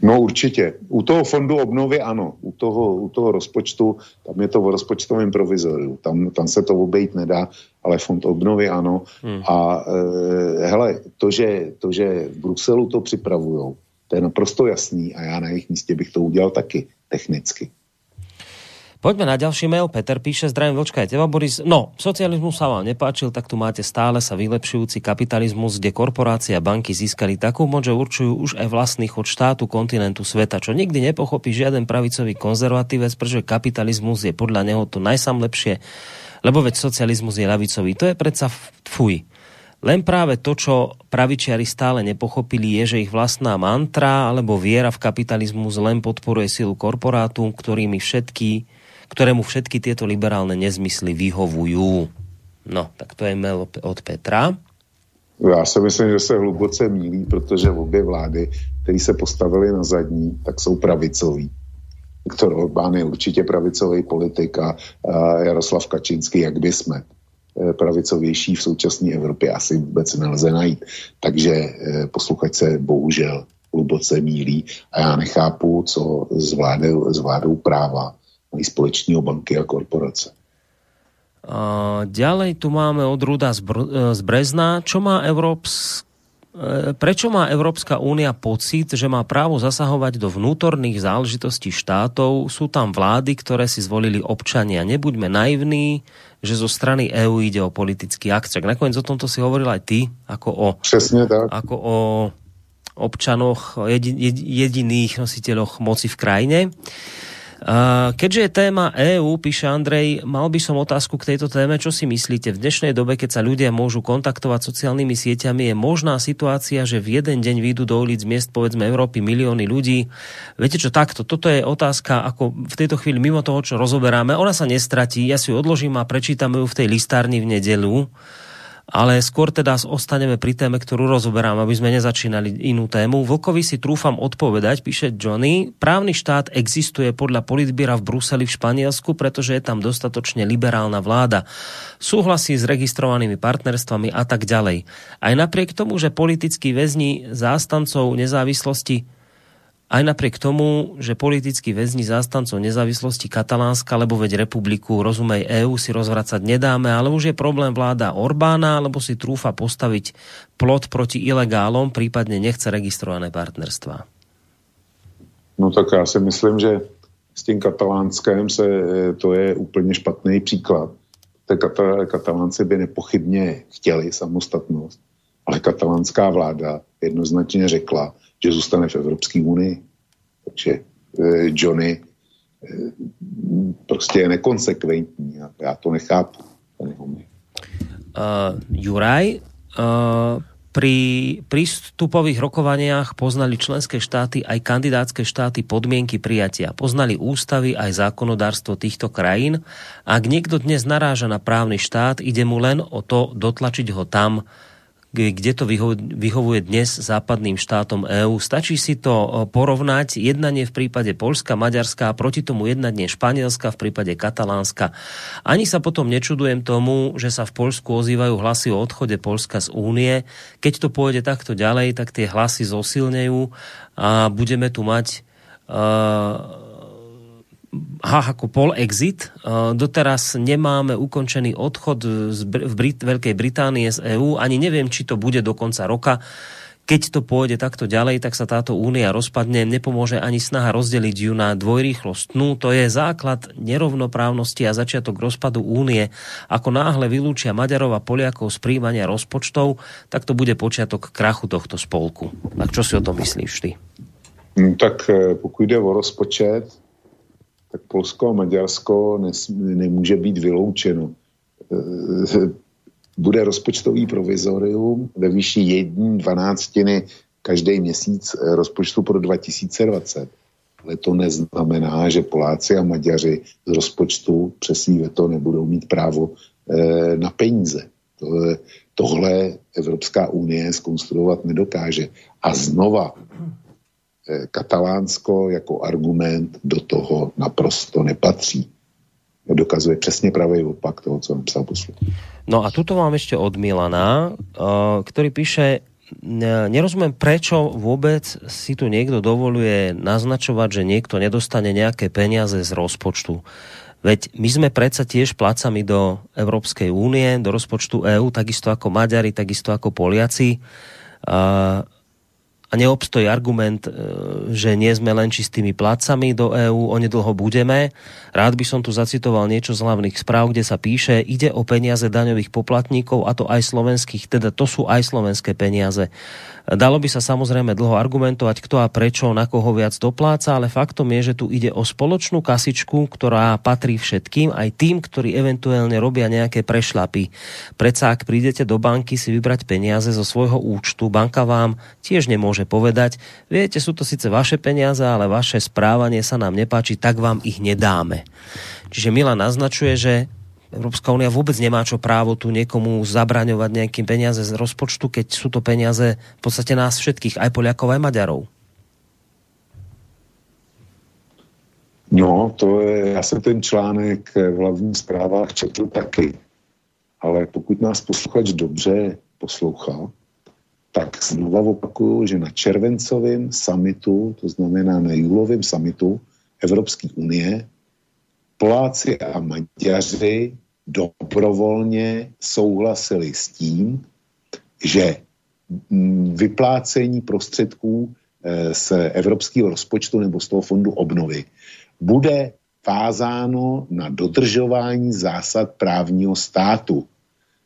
No určitě. U toho fondu obnovy ano. U toho, u toho rozpočtu, tam je to v rozpočtovém provizoriu. Tam, tam se to obejít nedá, ale fond obnovy ano. Hmm. A e, hele, to že, to, že v Bruselu to připravujou, to je naprosto jasný a já na jejich místě bych to udělal taky technicky. Poďme na ďalší mail. Peter píše, zdravím Vlčka aj teba, Boris. No, socializmus sa vám nepáčil, tak tu máte stále sa vylepšujúci kapitalizmus, kde korporácie a banky získali takú moc, že určujú už aj vlastný chod štátu, kontinentu, sveta, čo nikdy nepochopí žiaden pravicový konzervatívec, pretože kapitalizmus je podľa neho to najsam lepšie, lebo veď socializmus je ľavicový. To je predsa fuj. Len práve to, čo pravičiari stále nepochopili, je, že ich vlastná mantra alebo viera v kapitalizmus len podporuje silu korporátu, ktorými všetky ktorému všetky tieto liberálne nezmysly vyhovujú. No, tak to je mail od Petra. Já si myslím, že se hluboce mílí, protože obě vlády, které se postavily na zadní, tak jsou pravicový. Viktor Orbán je určitě pravicový politik a Jaroslav Kačinský, jak by jsme e, pravicovější v současné Evropě asi vůbec nelze najít. Takže e, posluchač se bohužel hluboce mílí a já nechápu, co s s vládou práva mají společného banky a korporace. Ďalej tu máme od Ruda z, Br- z Brezna. Čo má Európs... E, prečo má Európska únia pocit, že má právo zasahovať do vnútorných záležitostí štátov? Sú tam vlády, ktoré si zvolili občania. Nebuďme naivní, že zo strany EÚ ide o politický akt. Čak nakoniec o tomto si hovoril aj ty, ako o, Přesně tak. ako o občanoch, jediných nositeľoch moci v krajine. Keďže je téma EÚ, píše Andrej, mal by som otázku k tejto téme. Čo si myslíte? V dnešnej dobe, keď sa ľudia môžu kontaktovať sociálnymi sieťami, je možná situácia, že v jeden deň výjdu do ulic miest, povedzme Európy, milióny ľudí. Viete čo, takto, toto je otázka, ako v tejto chvíli mimo toho, čo rozoberáme, ona sa nestratí, ja si ju odložím a prečítam ju v tej listárni v nedelu ale skôr teda ostaneme pri téme, ktorú rozoberám, aby sme nezačínali inú tému. Vlkovi si trúfam odpovedať, píše Johnny, právny štát existuje podľa politbíra v Bruseli v Španielsku, pretože je tam dostatočne liberálna vláda. Súhlasí s registrovanými partnerstvami a tak ďalej. Aj napriek tomu, že politickí väzni zástancov nezávislosti aj napriek tomu, že politickí väzni zástancov nezávislosti Katalánska, lebo veď republiku, rozumej EÚ, si rozvracať nedáme, ale už je problém vláda Orbána, lebo si trúfa postaviť plot proti ilegálom, prípadne nechce registrované partnerstva. No tak já si myslím, že s tím katalánskem se, to je úplně špatný příklad. Katalánci by nepochybně chtěli samostatnost, ale katalánská vláda jednoznačně řekla, že zůstane v Evropské unii. Takže eh, Johnny eh, prostě je nekonsekventní já to nechápu. Uh, Juraj, uh, pri prístupových rokovaniach poznali členské štáty aj kandidátske štáty podmienky prijatia. Poznali ústavy aj zákonodárstvo týchto krajín. Ak niekto dnes naráža na právny štát, ide mu len o to dotlačiť ho tam, kde to vyhovuje dnes západným štátom EÚ. Stačí si to e, porovnať jednanie v prípade Polska, Maďarska a proti tomu jednanie Španielska v prípade Katalánska. Ani sa potom nečudujem tomu, že sa v Polsku ozývajú hlasy o odchode Polska z únie. Keď to pôjde takto ďalej, tak tie hlasy zosilnejú a budeme tu mať uh, ha, ako pol exit. Doteraz nemáme ukončený odchod z v Brit- Veľkej Británie z EÚ. Ani neviem, či to bude do konca roka. Keď to pôjde takto ďalej, tak sa táto únia rozpadne. Nepomôže ani snaha rozdeliť ju na dvojrýchlosť. No, to je základ nerovnoprávnosti a začiatok rozpadu únie. Ako náhle vylúčia Maďarov a Poliakov z príjmania rozpočtov, tak to bude počiatok krachu tohto spolku. Tak čo si o tom myslíš ty? No, tak e, pokud jde o rozpočet, tak Polsko a Maďarsko nemůže být vyloučeno. E, bude rozpočtový provizorium ve výši 1 dvanáctiny každý měsíc rozpočtu pro 2020. Ale to neznamená, že Poláci a Maďaři z rozpočtu přes veto nebudou mít právo e, na peníze. To, tohle Evropská unie skonstruovat nedokáže. A znova Katalánsko jako argument do toho naprosto nepatří. Dokazuje přesně pravý opak toho, co napsal posluch. No a tuto mám ešte od Milana, eh, ktorý píše, nerozumiem, prečo vôbec si tu niekto dovoluje naznačovať, že niekto nedostane nejaké peniaze z rozpočtu. Veď my sme predsa tiež placami do Európskej únie, do rozpočtu EÚ, takisto ako Maďari, takisto ako Poliaci a neobstojí argument, e, že nie sme len čistými placami do EÚ, onedlho budeme. Rád by som tu zacitoval niečo z hlavných správ, kde sa píše, ide o peniaze daňových poplatníkov a to aj slovenských, teda to sú aj slovenské peniaze. Dalo by sa samozrejme dlho argumentovať, kto a prečo, na koho viac dopláca, ale faktom je, že tu ide o spoločnú kasičku, ktorá patrí všetkým, aj tým, ktorí eventuálne robia nejaké prešlapy. Predsa ak prídete do banky si vybrať peniaze zo svojho účtu, banka vám tiež nemôže povedať, viete, sú to síce vaše peniaze, ale vaše správanie sa nám nepáči, tak vám ich nedáme. Čiže Mila naznačuje, že Európska únia vôbec nemá čo právo tu niekomu zabraňovať nejakým peniaze z rozpočtu, keď sú to peniaze v podstate nás všetkých, aj Poliakov, aj Maďarov. No, to je, já jsem ten článek v hlavních zprávách četl taky. Ale pokud nás posluchač dobře poslouchal, tak znova opakuju, že na červencovém samitu, to znamená na júlovém samitu Evropské unie, Poláci a Maďaři dobrovolně souhlasili s tím, že mm, vyplácení prostředků eh, z evropského rozpočtu nebo z toho fondu obnovy bude vázáno na dodržování zásad právního státu.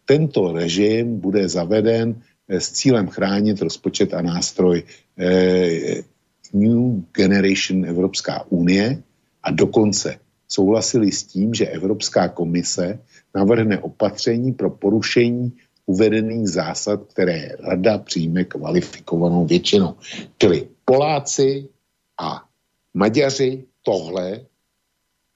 Tento režim bude zaveden eh, s cílem chránit rozpočet a nástroj eh, New Generation Evropská unie a dokonce souhlasili s tím, že Evropská komise navrhne opatření pro porušení uvedených zásad, které rada přijme kvalifikovanou většinou. Čili Poláci a Maďaři tohle,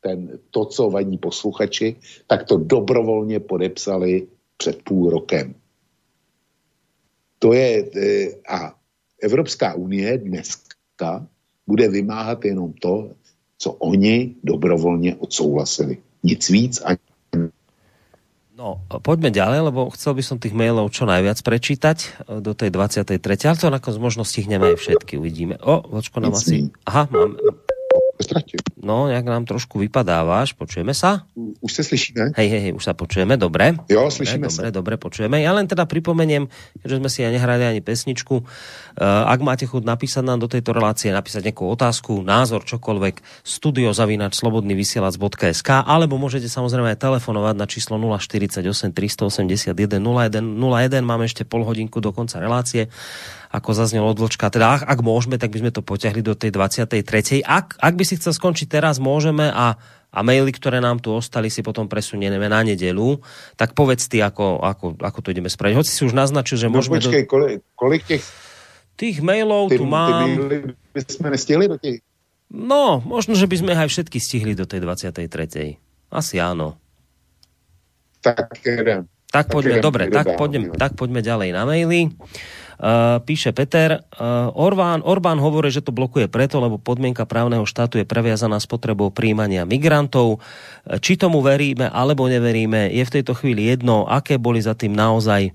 ten, to, co vadí posluchači, tak to dobrovolně podepsali před půl rokem. to je, e, a Evropská unie dneska bude vymáhat jenom to, co oni dobrovolně odsouhlasili. Nic víc a No, poďme ďalej, lebo chcel by som tých mailov čo najviac prečítať e, do tej 23. Ale to nakoniec možno stihneme aj všetky, uvidíme. O, vočko nám asi... Aha, mám, No, jak nám trošku vypadávaš, počujeme sa? Už sa slyšíme? Hej, hej, hej, už sa počujeme, dobre. Jo, slyšíme dobre, sa. Dobre, počujeme. Ja len teda pripomeniem, keďže sme si aj nehrali ani pesničku, uh, ak máte chuť napísať nám do tejto relácie, napísať nejakú otázku, názor, čokoľvek, studiozavinač slobodnyvysielac.sk alebo môžete samozrejme aj telefonovať na číslo 048 381 01 01. Máme ešte pol hodinku do konca relácie ako zaznel od Vlčka. Teda ak, ak môžeme, tak by sme to potiahli do tej 23. Ak, ak by si chcel skončiť teraz, môžeme a, a maily, ktoré nám tu ostali, si potom presunieme na nedelu. Tak povedz ty, ako, ako, ako to ideme spraviť. Hoci si už naznačil, že no, môžeme... Počkej, do... kolik, kolik tých... Tých mailov ty, tu mám... Ty by sme nestihli do tých... No, možno, že by sme aj všetky stihli do tej 23. Asi áno. Tak, tak, tak poďme, dobre, tak poďme, tak poďme ďalej na maily. Uh, píše Peter, uh, Orbán, Orbán hovorí, že to blokuje preto, lebo podmienka právneho štátu je previazaná s potrebou príjmania migrantov. Uh, či tomu veríme alebo neveríme, je v tejto chvíli jedno, aké boli za tým naozaj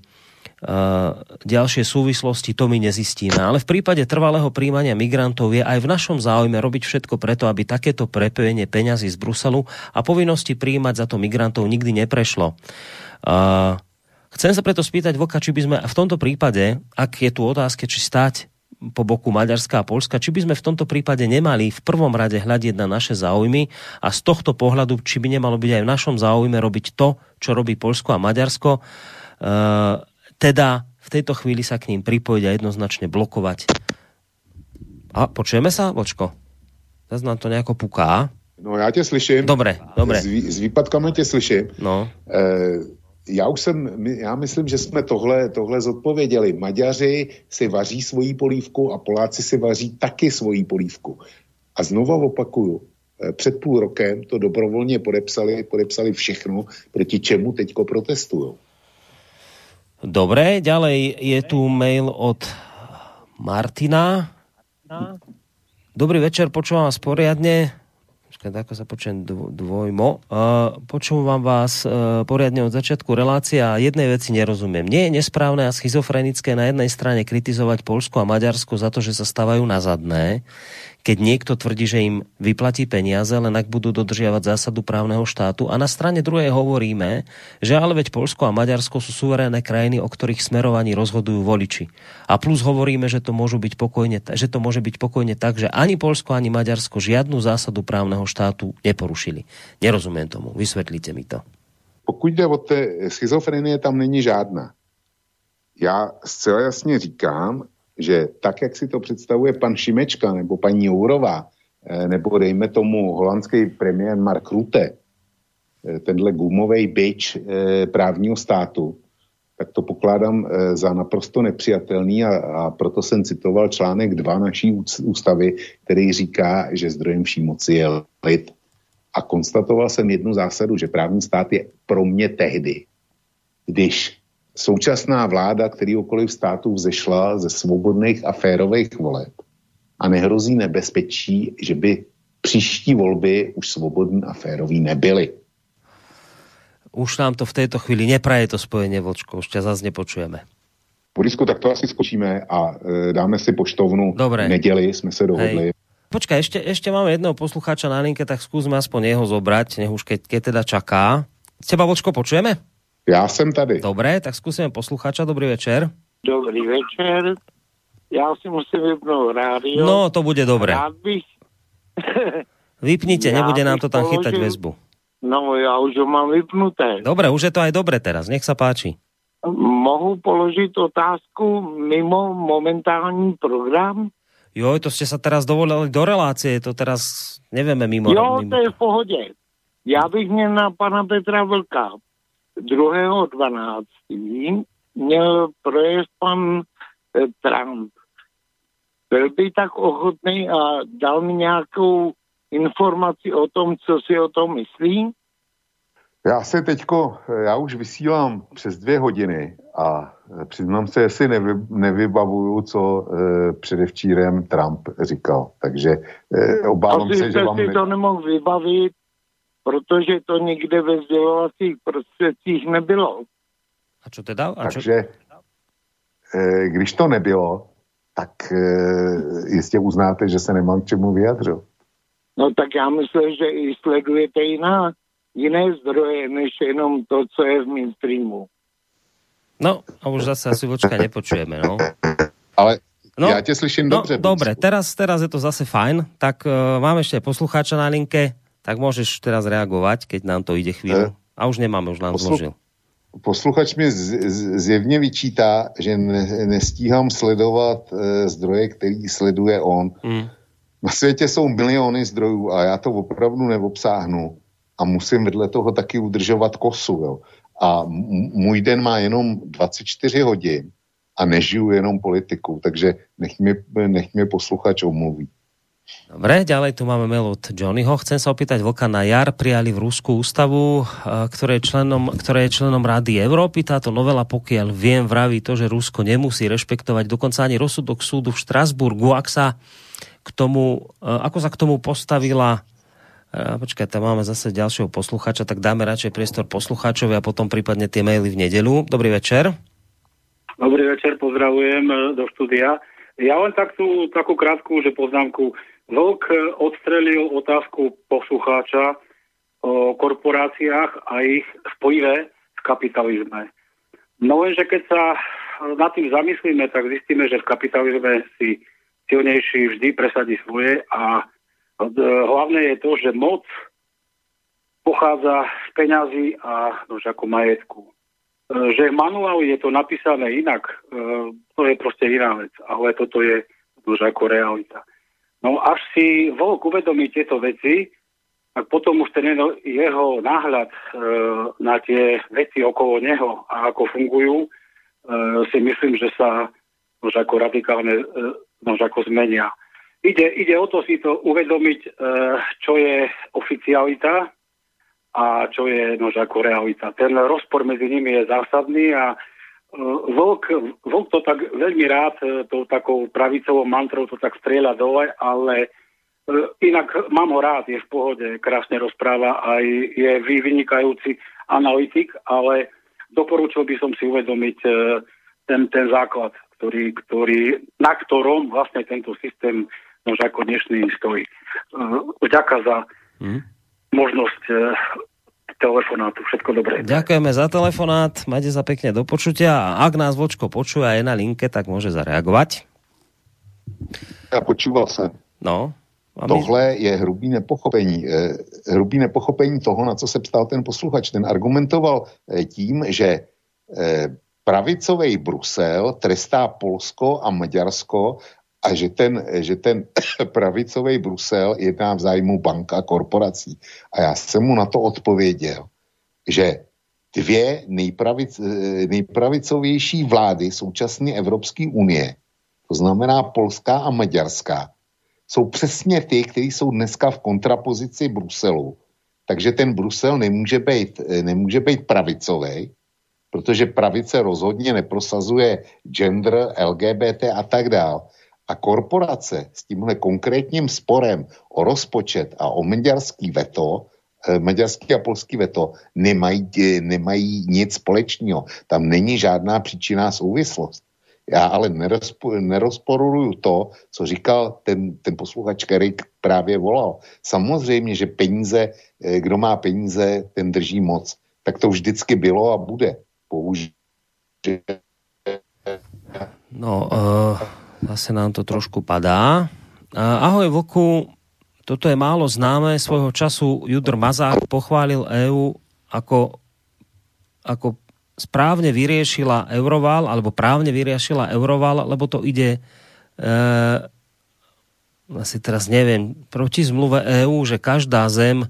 ďalšie súvislosti, to my nezistíme. Ale v prípade trvalého príjmania migrantov je aj v našom záujme robiť všetko preto, aby takéto prepojenie peňazí z Bruselu a povinnosti príjmať za to migrantov nikdy neprešlo. Uh, Chcem sa preto spýtať Voka, či by sme v tomto prípade, ak je tu otázka, či stať po boku Maďarska a Polska, či by sme v tomto prípade nemali v prvom rade hľadiť na naše záujmy a z tohto pohľadu, či by nemalo byť aj v našom záujme robiť to, čo robí Polsko a Maďarsko, e, teda v tejto chvíli sa k ním pripojiť a jednoznačne blokovať. A počujeme sa, Vočko? Zase nám to nejako puká. No já tě slyším. Dobre, dobre. S, s výpadkami tě slyším. No. E, já už jsem, já myslím, že jsme tohle, tohle zodpověděli. Maďaři si vaří svoji polívku a Poláci si vaří taky svoji polívku. A znova opakuju, eh, před půl rokem to dobrovolně podepsali, podepsali všechno, proti čemu teďko protestují. Dobre, ďalej je tu mail od Martina. Dobrý večer, počúvam vás poriadne. Počkaj, ako sa počujem dvojmo. Uh, počúvam vás uh, poriadne od začiatku relácia a jednej veci nerozumiem. Nie je nesprávne a schizofrenické na jednej strane kritizovať Polsko a Maďarsko za to, že sa stávajú na zadné, keď niekto tvrdí, že im vyplatí peniaze, len ak budú dodržiavať zásadu právneho štátu. A na strane druhej hovoríme, že ale veď Polsko a Maďarsko sú suverénne krajiny, o ktorých smerovaní rozhodujú voliči. A plus hovoríme, že to, môžu byť pokojne, že to môže byť pokojne tak, že ani Polsko, ani Maďarsko žiadnu zásadu právneho štátu neporušili. Nerozumiem tomu. Vysvetlite mi to. Pokud jde o té schizofrenie, tam není žádná. Já zcela jasně říkám, že tak, jak si to představuje pan Šimečka nebo paní Jourová, eh, nebo dejme tomu holandský premiér Mark Rutte, eh, tenhle gumový byč eh, právního státu, tak to pokládám za naprosto nepřijatelný a, a proto jsem citoval článek 2 naší ústavy, který říká, že zdrojem vší moci je lid. A konstatoval jsem jednu zásadu, že právní stát je pro mě tehdy, když současná vláda kterýkoliv státu vzešla ze svobodných a férových voleb a nehrozí nebezpečí, že by příští volby už svobodní a férový nebyly. Už nám to v této chvíli nepraje to spojenie, Vlčko, už ťa zase nepočujeme. Borisku, tak to asi skočíme a e, dáme si poštovnu Dobre. neděli, jsme se dohodli. Hej. Počkaj, ešte, ešte máme jedného poslucháča na linke, tak skúsme aspoň jeho zobrať, nech už keď, keď teda čaká. Teba, Vočko, počujeme? Já jsem tady. Dobré, tak zkusíme posluchača. Dobrý večer. Dobrý večer. Já si musím vypnout rádio. No, to bude dobré. Rád bych... Vypnite, nebude nám to tam položil... chytať väzbu. No, ja už ho mám vypnuté. Dobre, už je to aj dobre teraz, nech sa páči. Mohu položiť otázku mimo momentální program? Jo, to ste sa teraz dovolili do relácie, to teraz nevieme mimo. Jo, mimo. to je v pohodě. Já bych měl na pana Petra Vlka. 2.12. měl projev pan eh, Trump. Byl by tak ochotný a dal mi nějakou informaci o tom, co si o tom myslí? Já se teďko, já už vysílám přes dvě hodiny a přiznám se, jestli nevy, nevybavuju, co e, předevčírem Trump říkal. Takže e, obávám Asi se, že vám... si to nemohl vybavit, protože to nikde ve sdělovacích prostředcích nebylo. A čo teda? A čo... Takže e, když to nebylo, tak e, jistě uznáte, že se nemám k čemu vyjadřovat. No tak já myslím, že i sledujete jiná, jiné zdroje, než jenom to, co je v mainstreamu. No, a už zase asi vočka nepočujeme, no. Ale no, ja ťa slyším no, dobře. Dobre, teraz, teraz je to zase fajn. Tak uh, máme ešte poslucháča na linke, tak môžeš teraz reagovať, keď nám to ide chvíľu. A už nemáme, už nám Poslu... zložil. Posluchač mi zjevně vyčítá, že ne, nestíhám sledovat e, zdroje, který sleduje on. Mm. Na světě jsou miliony zdrojů a já to opravdu neobsáhnu a musím vedle toho taky udržovat kosu. Jo. A můj den má jenom 24 hodin a nežiju jenom politikou, takže nech mi, nech mi posluchač omluví. Dobre, ďalej tu máme mail od Johnnyho. Chcem sa opýtať, Vlka na jar prijali v Rusku ústavu, ktoré je, členom, ktoré je členom Rady Európy. Táto novela, pokiaľ viem, vraví to, že Rusko nemusí rešpektovať dokonca ani rozsudok súdu v Štrasburgu. Ak sa k tomu, ako sa k tomu postavila Počkaj, tam máme zase ďalšieho posluchača, tak dáme radšej priestor poslucháčovi a potom prípadne tie maily v nedelu. Dobrý večer. Dobrý večer, pozdravujem e, do štúdia. Ja len takú, takú krátku že poznámku. Vlk odstrelil otázku poslucháča o korporáciách a ich spojivé v kapitalizme. No lenže keď sa nad tým zamyslíme, tak zistíme, že v kapitalizme si silnejší vždy presadí svoje a hlavné je to, že moc pochádza z peňazí a nož ako majetku. Že v manuáli je to napísané inak, to je proste iná vec, ale toto je už ako realita. No až si Volk uvedomí tieto veci, tak potom už ten jeho náhľad e, na tie veci okolo neho a ako fungujú, si myslím, že sa už ako radikálne už ako zmenia. Ide, ide o to si to uvedomiť, e, čo je oficialita a čo je nož ako realita. Ten rozpor medzi nimi je zásadný a e, Vlk, Vlk to tak veľmi rád, e, tou takou pravicovou mantrou to tak strieľa dole, ale inak mám ho rád, je v pohode, krásne rozpráva, aj je vynikajúci analytik, ale doporučil by som si uvedomiť ten, ten základ, ktorý, ktorý, na ktorom vlastne tento systém nož ako dnešný stojí. Vďaka za hmm. možnosť e, telefonátu. Všetko dobré. Ďakujeme za telefonát, majte sa pekne do počutia a ak nás Vočko počuje a je na linke, tak môže zareagovať. Ja počúval sa. No. My... Tohle je hrubý nepochopení. E, hrubý nepochopení toho, na co se ptal ten posluchač. Ten argumentoval e, tím, že pravicový Brusel trestá Polsko a Maďarsko a že ten, že ten pravicový Brusel jedná v zájmu banka a korporací. A já jsem mu na to odpověděl, že dvě nejpravic, nejpravicovější vlády současné Evropské unie, to znamená Polská a Maďarská, jsou přesně ty, kteří jsou dneska v kontrapozici Bruselu. Takže ten Brusel nemůže být, nemůže být pravicový, protože pravice rozhodně neprosazuje gender, LGBT a tak dále a korporace s tímhle konkrétním sporem o rozpočet a o maďarský veto, eh, maďarský a polský veto nemají, eh, nemají nic společného. Tam není žádná příčinná souvislost. Já ale nerozpo, nerozporuju to, co říkal ten, ten posluchač, který právě volal. Samozřejmě, že peníze, eh, kdo má peníze, ten drží moc. Tak to vždycky bylo a bude. Bohužel. No, uh Zase nám to trošku padá. Ahoj Voku, toto je málo známe. Svojho času Judr Mazák pochválil EÚ ako, ako správne vyriešila Euroval, alebo právne vyriešila Euroval, lebo to ide e, asi teraz neviem, proti zmluve EÚ, že každá zem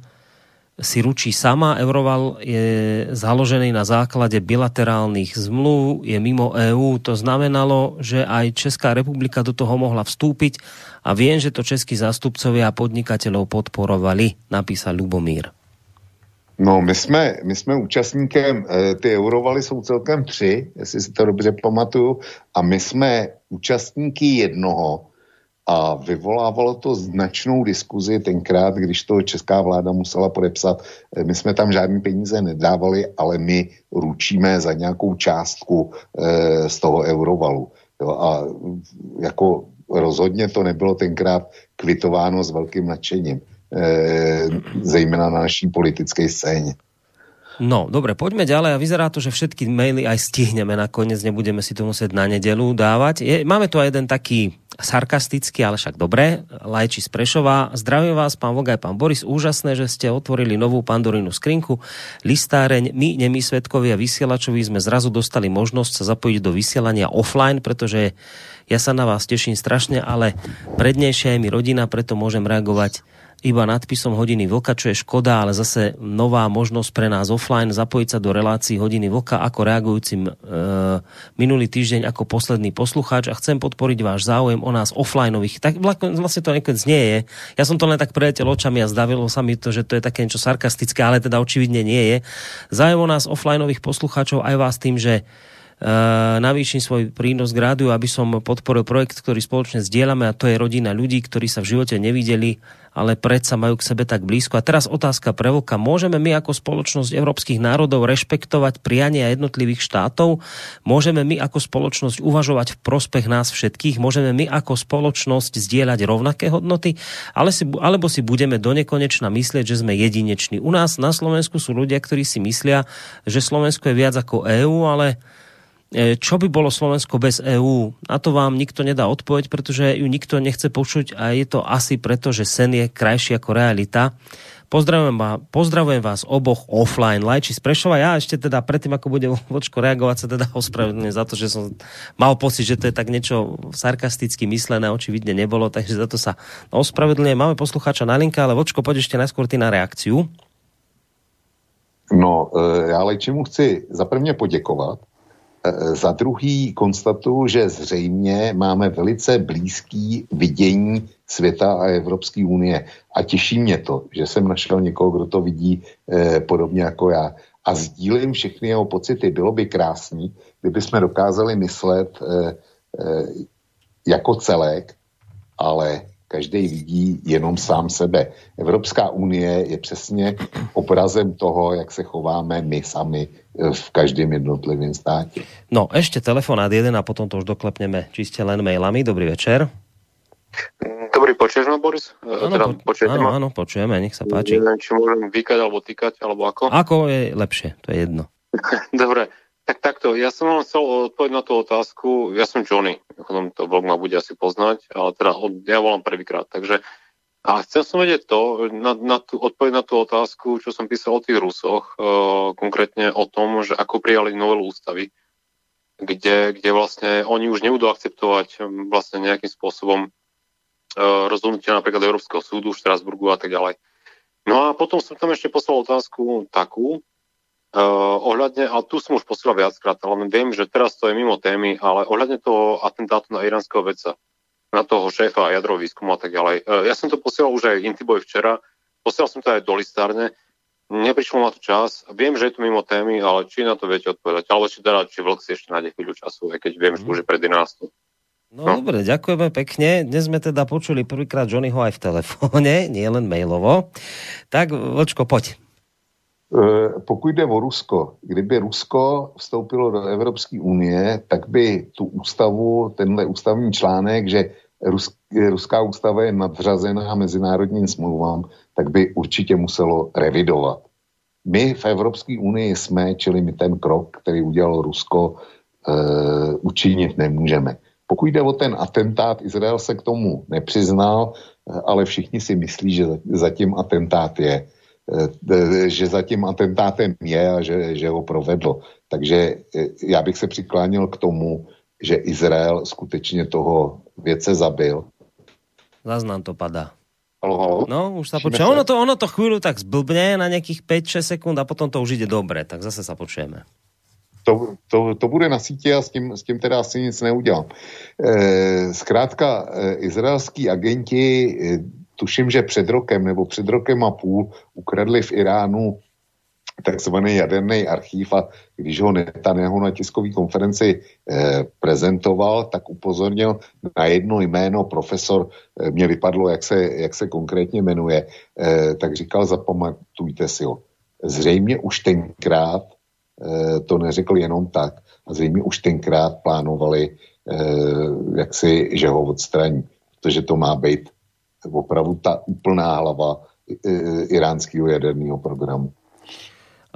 si ručí sama. Euroval je založený na základe bilaterálnych zmluv, je mimo EÚ. To znamenalo, že aj Česká republika do toho mohla vstúpiť a viem, že to českí zástupcovia a podnikateľov podporovali, napísal Lubomír. No, my jsme, my jsme účastníkem, eh, ty eurovaly jsou celkem tři, jestli si to dobře pamatuju, a my jsme účastníky jednoho a vyvolávalo to značnou diskuzi tenkrát, když to česká vláda musela podepsat. Eh, my jsme tam žádný peníze nedávali, ale my ručíme za nějakou částku e, z toho eurovalu. Jo, a jako rozhodně to nebylo tenkrát kvitováno s velkým nadšením. E, zejména na naší politické scéně. No, dobre, poďme ďalej a vyzerá to, že všetky maily aj stihneme nakoniec, nebudeme si to musieť na nedelu dávať. Je, máme tu aj jeden taký sarkastický, ale však dobré, Lajči z Prešova. Zdravím vás, pán Vogaj, pán Boris, úžasné, že ste otvorili novú pandorinu skrinku. Listáreň, my, nemí svetkovia vysielačoví, sme zrazu dostali možnosť sa zapojiť do vysielania offline, pretože ja sa na vás teším strašne, ale prednejšia je mi rodina, preto môžem reagovať iba nadpisom hodiny vlka, čo je škoda, ale zase nová možnosť pre nás offline zapojiť sa do relácií hodiny vlka ako reagujúcim e, minulý týždeň ako posledný poslucháč a chcem podporiť váš záujem o nás offlineových. Tak vlastne to niekedy nie je. Ja som to len tak prejetel očami a zdavilo sa mi to, že to je také niečo sarkastické, ale teda očividne nie je. Záujem o nás offlineových poslucháčov aj vás tým, že Uh, navýšim svoj prínos k rádiu, aby som podporil projekt, ktorý spoločne zdieľame a to je rodina ľudí, ktorí sa v živote nevideli ale predsa majú k sebe tak blízko. A teraz otázka pre Vlka. Môžeme my ako spoločnosť európskych národov rešpektovať priania jednotlivých štátov? Môžeme my ako spoločnosť uvažovať v prospech nás všetkých? Môžeme my ako spoločnosť zdieľať rovnaké hodnoty? Ale si, alebo si budeme do nekonečna myslieť, že sme jedineční. U nás na Slovensku sú ľudia, ktorí si myslia, že Slovensko je viac ako EÚ, ale čo by bolo Slovensko bez EÚ? Na to vám nikto nedá odpoveď, pretože ju nikto nechce počuť a je to asi preto, že sen je krajší ako realita. Pozdravujem, vás, pozdravujem vás oboch offline. Lajči z Prešova. Ja ešte teda predtým, ako bude vočko reagovať, sa teda ospravedlňujem za to, že som mal pocit, že to je tak niečo sarkasticky myslené, očividne nebolo, takže za to sa ospravedlňujem. Máme poslucháča na linka, ale vočko, poď ešte najskôr ty na reakciu. No, e, já Lejčimu chci za prvně poděkovat, E, za druhý konstatuju, že zřejmě máme velice blízký vidění světa a Evropské unie. A těší mě to, že jsem našel někoho, kdo to vidí eh, podobně jako já. A sdílím všechny jeho pocity. Bylo by krásný, kdyby jsme dokázali myslet eh, eh, jako celek, ale každý vidí jenom sám sebe. Evropská unie je přesně obrazem toho, jak se chováme my sami v každém jednotlivém státě. No, ešte telefonát jeden a potom to už doklepneme čiste len mailami. Dobrý večer. Dobrý, počuješ ma, Boris? Ano, teda, po, áno, ma? áno, počujeme, nech sa páči. Neviem, či môžem vykať alebo týkať, alebo ako? Ako je lepšie, to je jedno. Dobre, tak takto, ja som vám chcel odpovedať na tú otázku, ja som Johnny, to blog ma bude asi poznať, ale teda ja volám prvýkrát, takže a chcel som vedieť to, na, na tú, odpovedť na tú otázku, čo som písal o tých Rusoch, uh, konkrétne o tom, že ako prijali novelu ústavy, kde, kde vlastne oni už nebudú akceptovať vlastne nejakým spôsobom uh, rozhodnutia napríklad Európskeho súdu v Štrasburgu a tak ďalej. No a potom som tam ešte poslal otázku takú, Uh, ohľadne, a tu som už posielal viackrát, ale viem, že teraz to je mimo témy, ale ohľadne toho atentátu na iránskeho vedca, na toho šéfa jadrového výskumu a tak ďalej. Uh, ja som to posielal už aj Intiboj včera, posielal som to aj do listárne, neprišlo ma to čas, viem, že je to mimo témy, ale či na to viete odpovedať, alebo či teda, či vlk si ešte nájde chvíľu času, aj keď viem, že už je pred 11. No, no dobre, ďakujeme pekne. Dnes sme teda počuli prvýkrát Johnnyho aj v telefóne, nie len mailovo. Tak, Vočko, poď. Eh, pokud jde o Rusko, kdyby Rusko vstoupilo do Evropské unie, tak by tu ústavu, tenhle ústavní článek, že Rus, ruská ústava je nadřazená mezinárodním smlouvám, tak by určitě muselo revidovat. My v Evropské unii jsme, čili my ten krok, který udělalo Rusko, e, učinit nemůžeme. Pokud jde o ten atentát, Izrael se k tomu nepřiznal, eh, ale všichni si myslí, že zatím atentát je. Eh, že za tím atentátem je a že, že ho provedlo. Takže eh, já bych se přiklánil k tomu, že Izrael skutečně toho věce zabil. Zas nám to padá. Halo, halo. No, už sa počuje. Ono to, ono to chvíľu tak zblbne na nejakých 5-6 sekúnd a potom to už ide dobre, tak zase sa počujeme. To, to, to bude na sítě a s tím, s tím teda asi nic neudělám. E, zkrátka, e, izraelský agenti tuším, že před rokem nebo před rokem a půl ukradli v Iránu takzvaný jaderný archív a když ho Netanyahu na tiskové konferenci eh, prezentoval, tak upozornil na jedno jméno, profesor, eh, mě vypadlo, jak se, jak se konkrétně jmenuje, eh, tak říkal, zapamatujte si ho. Zřejmě už tenkrát eh, to neřekl jenom tak, a zřejmě už tenkrát plánovali, eh, jak si, že ho odstraní, protože to má být opravdu ta úplná hlava eh, iránského jaderného programu.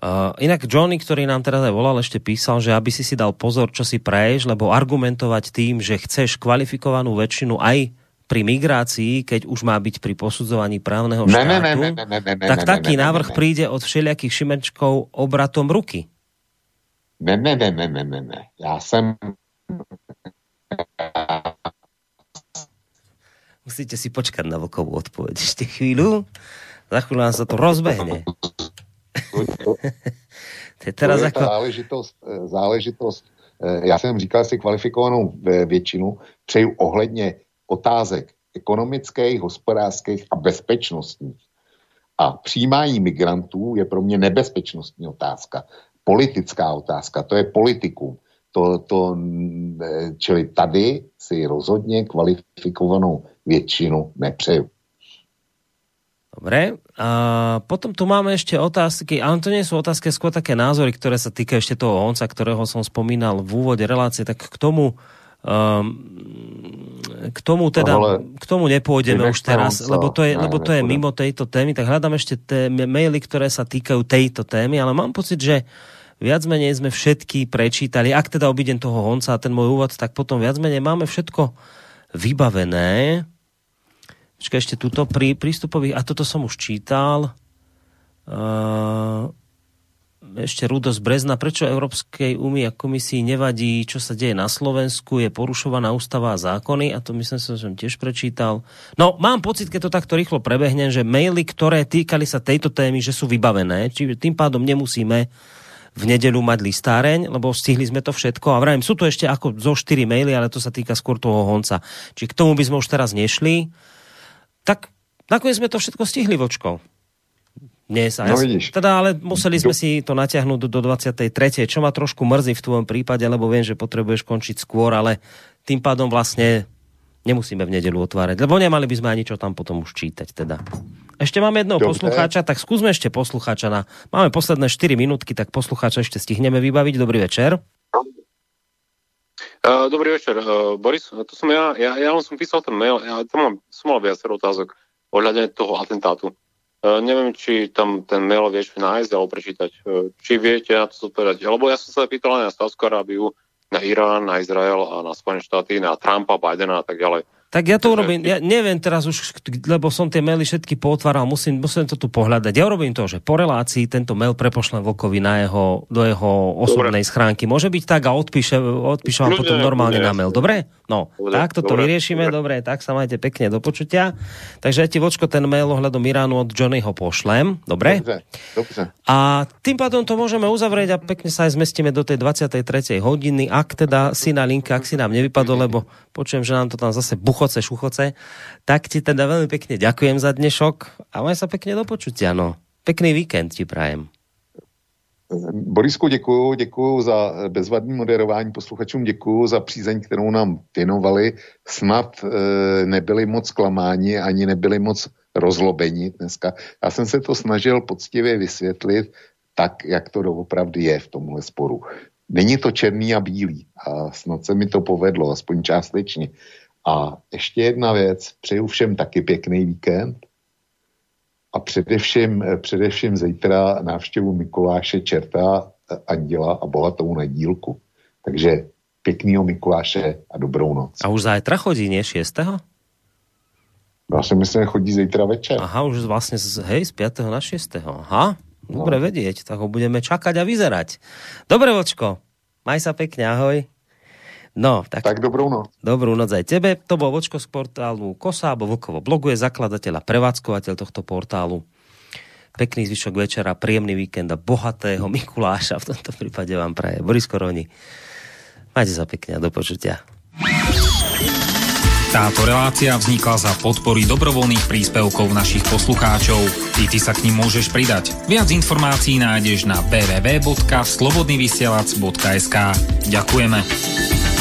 Uh, inak Johnny, ktorý nám teraz aj volal, ešte písal, že aby si si dal pozor, čo si preješ, lebo argumentovať tým, že chceš kvalifikovanú väčšinu aj pri migrácii, keď už má byť pri posudzovaní právneho štátu, ne, ne, ne, ne, ne, ne, tak ne, taký ne, ne, návrh ne, ne. príde od všelijakých šimečkov obratom ruky. Ne, ne, ne, ne, ne, ne, ne. Já jsem Musíte si počkať na vlkovú odpoveď ešte chvíľu. Za chvíľu nám sa to rozbehne. to je teraz to je ako... záležitost, eh, záležitost, eh, já jsem říkal si kvalifikovanou eh, většinu, přeju ohledně otázek ekonomických, hospodářských a bezpečnostních. A přijímání migrantů je pro mě nebezpečnostní otázka. Politická otázka, to je politikum. To, to, čili tady si rozhodně kvalifikovanou většinu nepřeju. Dobre. A potom tu máme ešte otázky, ale to nie sú otázky, skôr také názory, ktoré sa týkajú ešte toho Honca, ktorého som spomínal v úvode relácie, tak k tomu um, k tomu teda, Ale k tomu nepôjdeme už teraz, lebo to je, Ne, lebo to je mimo tejto témy, tak hľadám ešte tie maily, ktoré sa týkajú tejto témy, ale mám pocit, že viac menej sme všetky prečítali. Ak teda obidem toho Honca a ten môj úvod, tak potom viac menej máme všetko vybavené. Počkaj, ešte tuto pri prístupových, a toto som už čítal. Uh, ešte Rudo z Brezna. Prečo Európskej únii a komisii nevadí, čo sa deje na Slovensku? Je porušovaná ústava a zákony? A to myslím že som tiež prečítal. No, mám pocit, keď to takto rýchlo prebehnem, že maily, ktoré týkali sa tejto témy, že sú vybavené. Čiže tým pádom nemusíme v nedelu mať listáreň, lebo stihli sme to všetko. A vravím, sú to ešte ako zo 4 maily, ale to sa týka skôr toho honca. Či k tomu by sme už teraz nešli. Tak nakoniec sme to všetko stihli, vočko. Dnes. A No teda, ale museli sme si to natiahnuť do, do 23. Čo ma trošku mrzí v tvojom prípade, lebo viem, že potrebuješ končiť skôr, ale tým pádom vlastne nemusíme v nedelu otvárať, lebo nemali by sme ani čo tam potom už čítať. Teda. Ešte máme jedného Dobre. poslucháča, tak skúsme ešte poslucháča. Na... Máme posledné 4 minútky, tak poslucháča ešte stihneme vybaviť. Dobrý večer. Uh, dobrý večer, uh, Boris, to som ja, ja, ja len som písal ten mail, ja tam mám, som mal viacero otázok ohľadne toho atentátu. Uh, neviem, či tam ten mail vieš nájsť alebo prečítať. Uh, či viete na to zodpovedať. Lebo ja som sa pýtal aj na Stavskú Arábiu, na Irán, na Izrael a na Spojené štáty, na Trumpa, Bidena a tak ďalej. Tak ja to urobím, ja neviem teraz už, lebo som tie maily všetky pootváral, musím, musím to tu pohľadať. Ja urobím to, že po relácii tento mail prepošlem Vlkovi na jeho, do jeho osobnej schránky. Môže byť tak a odpíše, odpíše vám potom normálne kľudne, na mail. Dobre? No, Dobre, tak toto dobre, vyriešime, dobre. tak sa majte pekne do počutia. Takže ja ti vočko ten mail ohľadom Iránu od Johnnyho pošlem. Dobre? Dobře, dobře. A tým pádom to môžeme uzavrieť a pekne sa aj zmestíme do tej 23. hodiny, ak teda si na linke, ak si nám nevypadol, lebo počujem, že nám to tam zase buchoce, šuchoce, tak ti teda veľmi pekne ďakujem za dnešok a maj sa pekne do počutia, no. Pekný víkend ti prajem. Borisku, děkuju, děkuju za bezvadný moderování, posluchačům děkuju za přízeň, kterou nám věnovali. Snad e, nebyli moc klamáni, ani nebyli moc rozlobeni dneska. Já jsem se to snažil poctivě vysvětlit tak, jak to doopravdy je v tomhle sporu. Není to černý a bílý a snad se mi to povedlo, aspoň částečně. A ještě jedna věc, přeju všem taky pěkný víkend a především, eh, především zítra návštěvu Mikuláše Čerta, eh, Anděla a bohatou nedílku. Takže pěknýho Mikuláše a dobrou noc. A už zajtra chodí, nie 6. Já si myslím, chodí zítra večer. Aha, už vlastne z, hej, z 5. na 6. Aha, dobre No. vedieť, tak ho budeme čakať a vyzerať. Dobre, vočko, maj sa pekne, ahoj. No, tak, Tak dobrou noc. Dobrú noc aj tebe. To bol Vočko z portálu Kosa, alebo Vlkovo bloguje, zakladateľ a prevádzkovateľ tohto portálu. Pekný zvyšok večera, príjemný víkend a bohatého Mikuláša v tomto prípade vám praje Boris Koroni. Majte sa pekne a do počutia. Táto relácia vznikla za podpory dobrovoľných príspevkov našich poslucháčov. I ty sa k ním môžeš pridať. Viac informácií nájdeš na www.slobodnyvysielac.sk Ďakujeme.